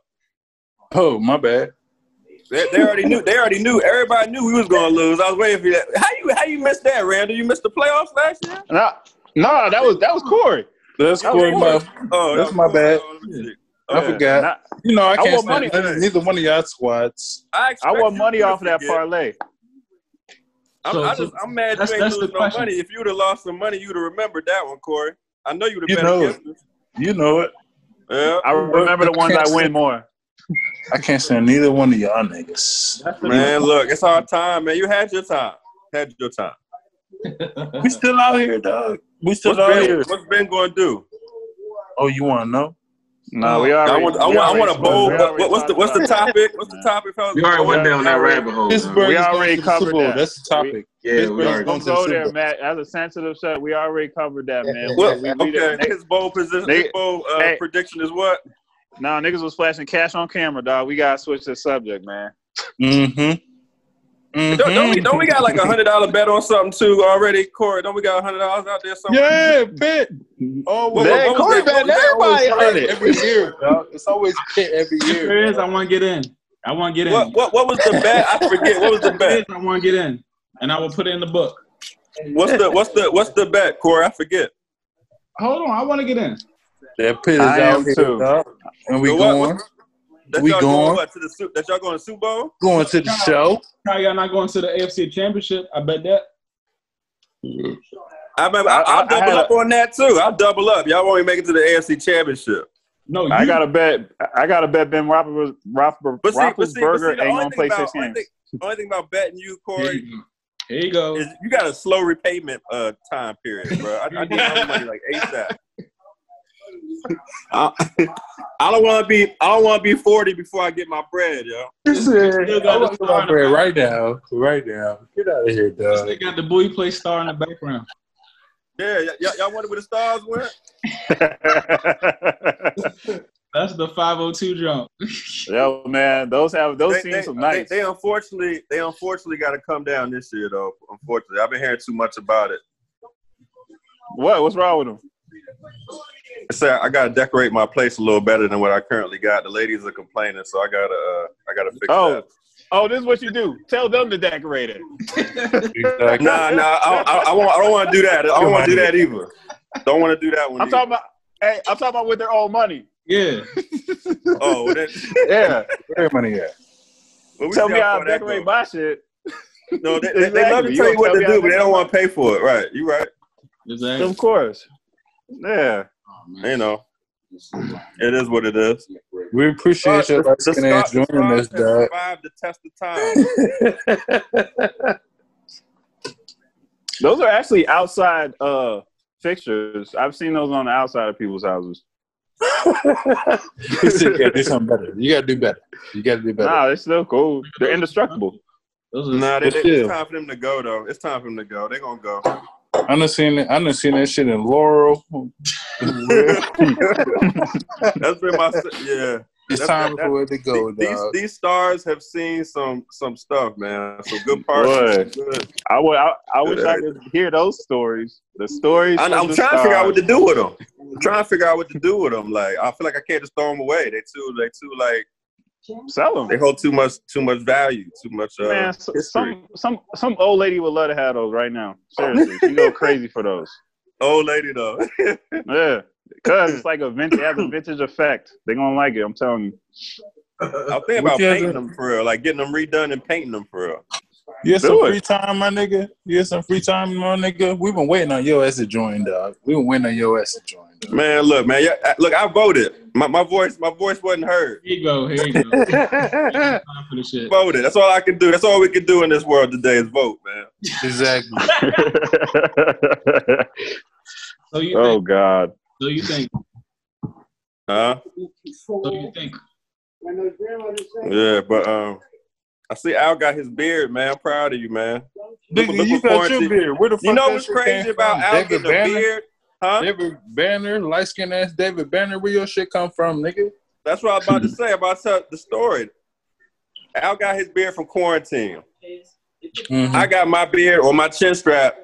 Oh, my bad. They, they already knew. They already knew. Everybody knew we was gonna lose. I was waiting for that. How you how you missed that, Randall? You missed the playoffs last year? No, no, that was that was Corey. That's That Corey Corey. Muff. Oh, that That's was my cool. bad. Oh, let me see. I Okay. forgot. Not- You know, I I can't want stand money. none- neither one of y'all squads. I, I expect want money off of that parlay. I'm, So- I just, I'm mad that's- you ain't the losing no question. money. If you'd have lost some money, you'd have remembered that one, Corey. I know you'd have You bet know against. You know it. Yeah, I remember the ones I win more. I can't stand neither one of y'all niggas. Man. Look, it's our time, man. You had your time. Had your time. We still out here, dog. We still What's out Ben, here. what's Ben going to do? Oh, you want to know? No, we I already. want, I we want, I want a already- bold. What, what's the, what's the topic? What's the topic? fellas? We already went down that already- rabbit hole. Pittsburgh man. We already to the Super covered that. That's the topic. Yeah, we already. Don't to the go there, Matt. As a sensitive set, we already covered that, man. Well, We- we- we- okay. they- His bold position. they- His bold uh, hey. prediction is what? Nah, niggas was flashing cash on camera, dog. We gotta switch the subject, man. Mm-hmm. Don't, don't we don't we got like a mm-hmm. hundred dollar bet on something too already, Corey? Don't we got a hundred dollars out there somewhere? Yeah, bet. Oh, What- Dang, what was Corey that- what betting was that? everybody on it. every year, dog. It's always pit every year. is, I want to get in. I want to get in. What what what was the bet? I forget. What was the If there is, bet? I want to get in, and I will put it in the book. What's the what's the what's the bet, Corey? I forget. Hold on, I want to get in. That pit is I out am too. dog. And we So what- going, That We y'all going. what to the Su- that y'all going to Super Bowl? going to the show. How y'all not going to the AFC Championship? I bet that. I remember, I, I- I'll double had up on that too. I'll double up. Y'all won't even make it to the AFC Championship. No, you, I gotta bet. I gotta bet Ben Roethlisberger, Roethlisberger, But see, but see, but see Roethlisberger ain't only gonna thing play about six only thing, only thing about betting you, Corey, you. Here you go. is you got a slow repayment uh time period, bro. I, I need my money like ASAP. I, I don't want to be I don't want to be forty before I get my bread, yo. Still got I'm the gonna star in the bread right now. Right now. Get out of here, dog. They got the buoy play star in the background. Yeah, y- y- y'all wonder where the stars went? That's the 502 jump. Yo, man, those have those They, scenes they, some they, nice. they unfortunately they unfortunately got to come down this year though. Unfortunately, I've been hearing too much about it. What? What's wrong with them? Say I gotta decorate my place a little better than what I currently got. The ladies are complaining, so I gotta uh, I gotta fix Oh, that. oh, this is what you do. Tell them to decorate it. Exactly. Nah, nah, I, I, I, won't, I don't want to do that. I don't want to do that either. Don't want to do that one. I'm either. talking about. Hey, I'm talking about with their own money. yeah. Oh, well, Yeah. Where money at? well, we Tell me how how to decorate my shit. No, they, they, they love to tell You you what gonna to tell me do, but they don't want to pay for it. Right? You right? Exactly. Of course. Yeah. Man. You know, it is what it is. We appreciate your The light skin ass joining us, Scott has dog. survived the test of time. Those are actually outside uh fixtures. I've seen those on the outside of people's houses. he said, "Yeah, do something better. You gotta do better. You gotta do better." Nah, they're still cool. They're indestructible. Those are Nah, they, they, it's time for them to go though. It's time for them to go. They're gonna go. I done seen it. I done seen that shit in Laurel. That's been my yeah. It's That's- time that- for it to go, these, dog. these stars have seen some some stuff, man. Some good parts. Good- I would. I, I wish I could hear those stories. The stories. I, I'm the trying to figure out what to do with them. I'm trying to figure out what to do with them. Like I feel like I can't just throw them away. They too, they too like Sell them. they hold too much, too much value, too much uh, Man, s- history. some some some old lady would love to have those right now. Seriously, she go crazy for those. Old lady though. Yeah, because it's like a vintage, it has a vintage effect. They gonna like it. I'm telling you. I'm thinking What about painting them for real, like getting them redone and painting them for real. You get Do some it. free time, my nigga. You get some free time, my nigga. We've been waiting on your ass to join, dog. We've been waiting on your ass to join. Dog. Man, look, man, yeah, look, I voted. My, my voice, my voice wasn't heard. Here you go. Here you go. Time for the shit. Voted. That's all I can do. That's all we can do in this world today is vote, man. Exactly. So you oh think? God. So you think? Huh? So you think? Yeah, but um, I see Al got his beard, man. I'm proud of you, man. Look- Nigga, look you got your beard. Where the fuck You know what's crazy about? Al David getting a beard? Huh? David Banner, light skinned ass David Banner. Where your shit come from, nigga? That's what I was about to say. About to tell the story. Al got his beard from quarantine. Mhm. I got my beard or my chin strap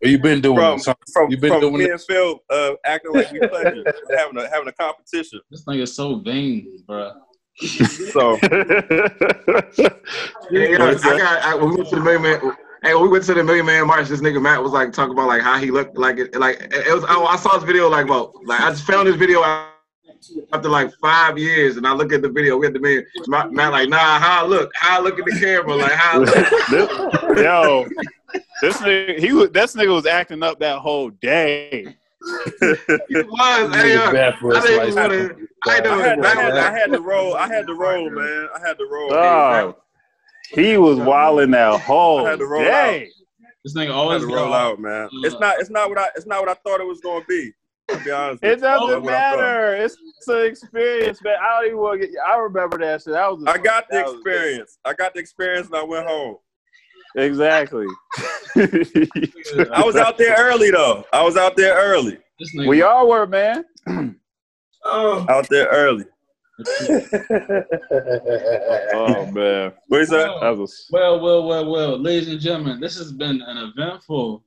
you been doing from it. From, you been from doing me it. and Phil uh, acting like we pleasure, having a having a competition. This thing is so vain, bro. So Yeah, I got. I, when we went to the Million Man. Hey, when we went to the Million Man March, this nigga Matt was like talking about like how he looked like it. Like it was. I, I saw this video like about like I just found this video after like five years, and I look at the video. We had the man Matt, Matt like nah, how I look, how I look at the camera, like how. I look. Yo, this nigga, he was, this nigga was acting up that whole day. He was. Hey, uh, bad for I didn't life. wanna- I ain't I had, it. I, had, I had to roll. I had to roll, man. I had to roll. Dog, he was wilding that whole I had to roll day. This nigga I had always roll out, man. It's not. It's not what I. It's not what I thought it was going to be. To be honest. It doesn't That's what I thought. matter. It's an experience, man. I don't even want to get. I remember that shit. That was. I got the experience. I got the experience, and I went home. Exactly. I was out there early though. I was out there early. We all were, man. Out there early. Oh man, What is that? that was. Well, well, well, well, ladies and gentlemen, this has been an eventful,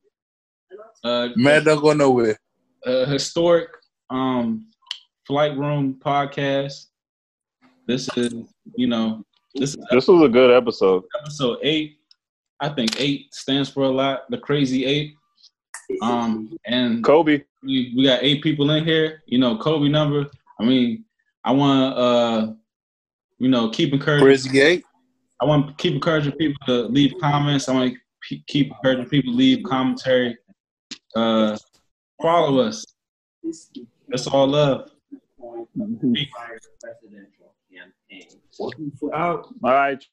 uh, Man, don't go nowhere. uh, historic um, flight room podcast. This is, you know, this is This was a good episode. episode eight. I think eight stands for a lot. The crazy eight. Um, and Kobe. we, we got eight people in here. You know, Kobe number. I mean, I want to, uh, you know, keep encouraging. Crazy Gate. I want to keep encouraging people to leave comments. I want to pe- keep encouraging people to leave commentary. Uh, follow us. That's all love. presidential campaign. Out. All right.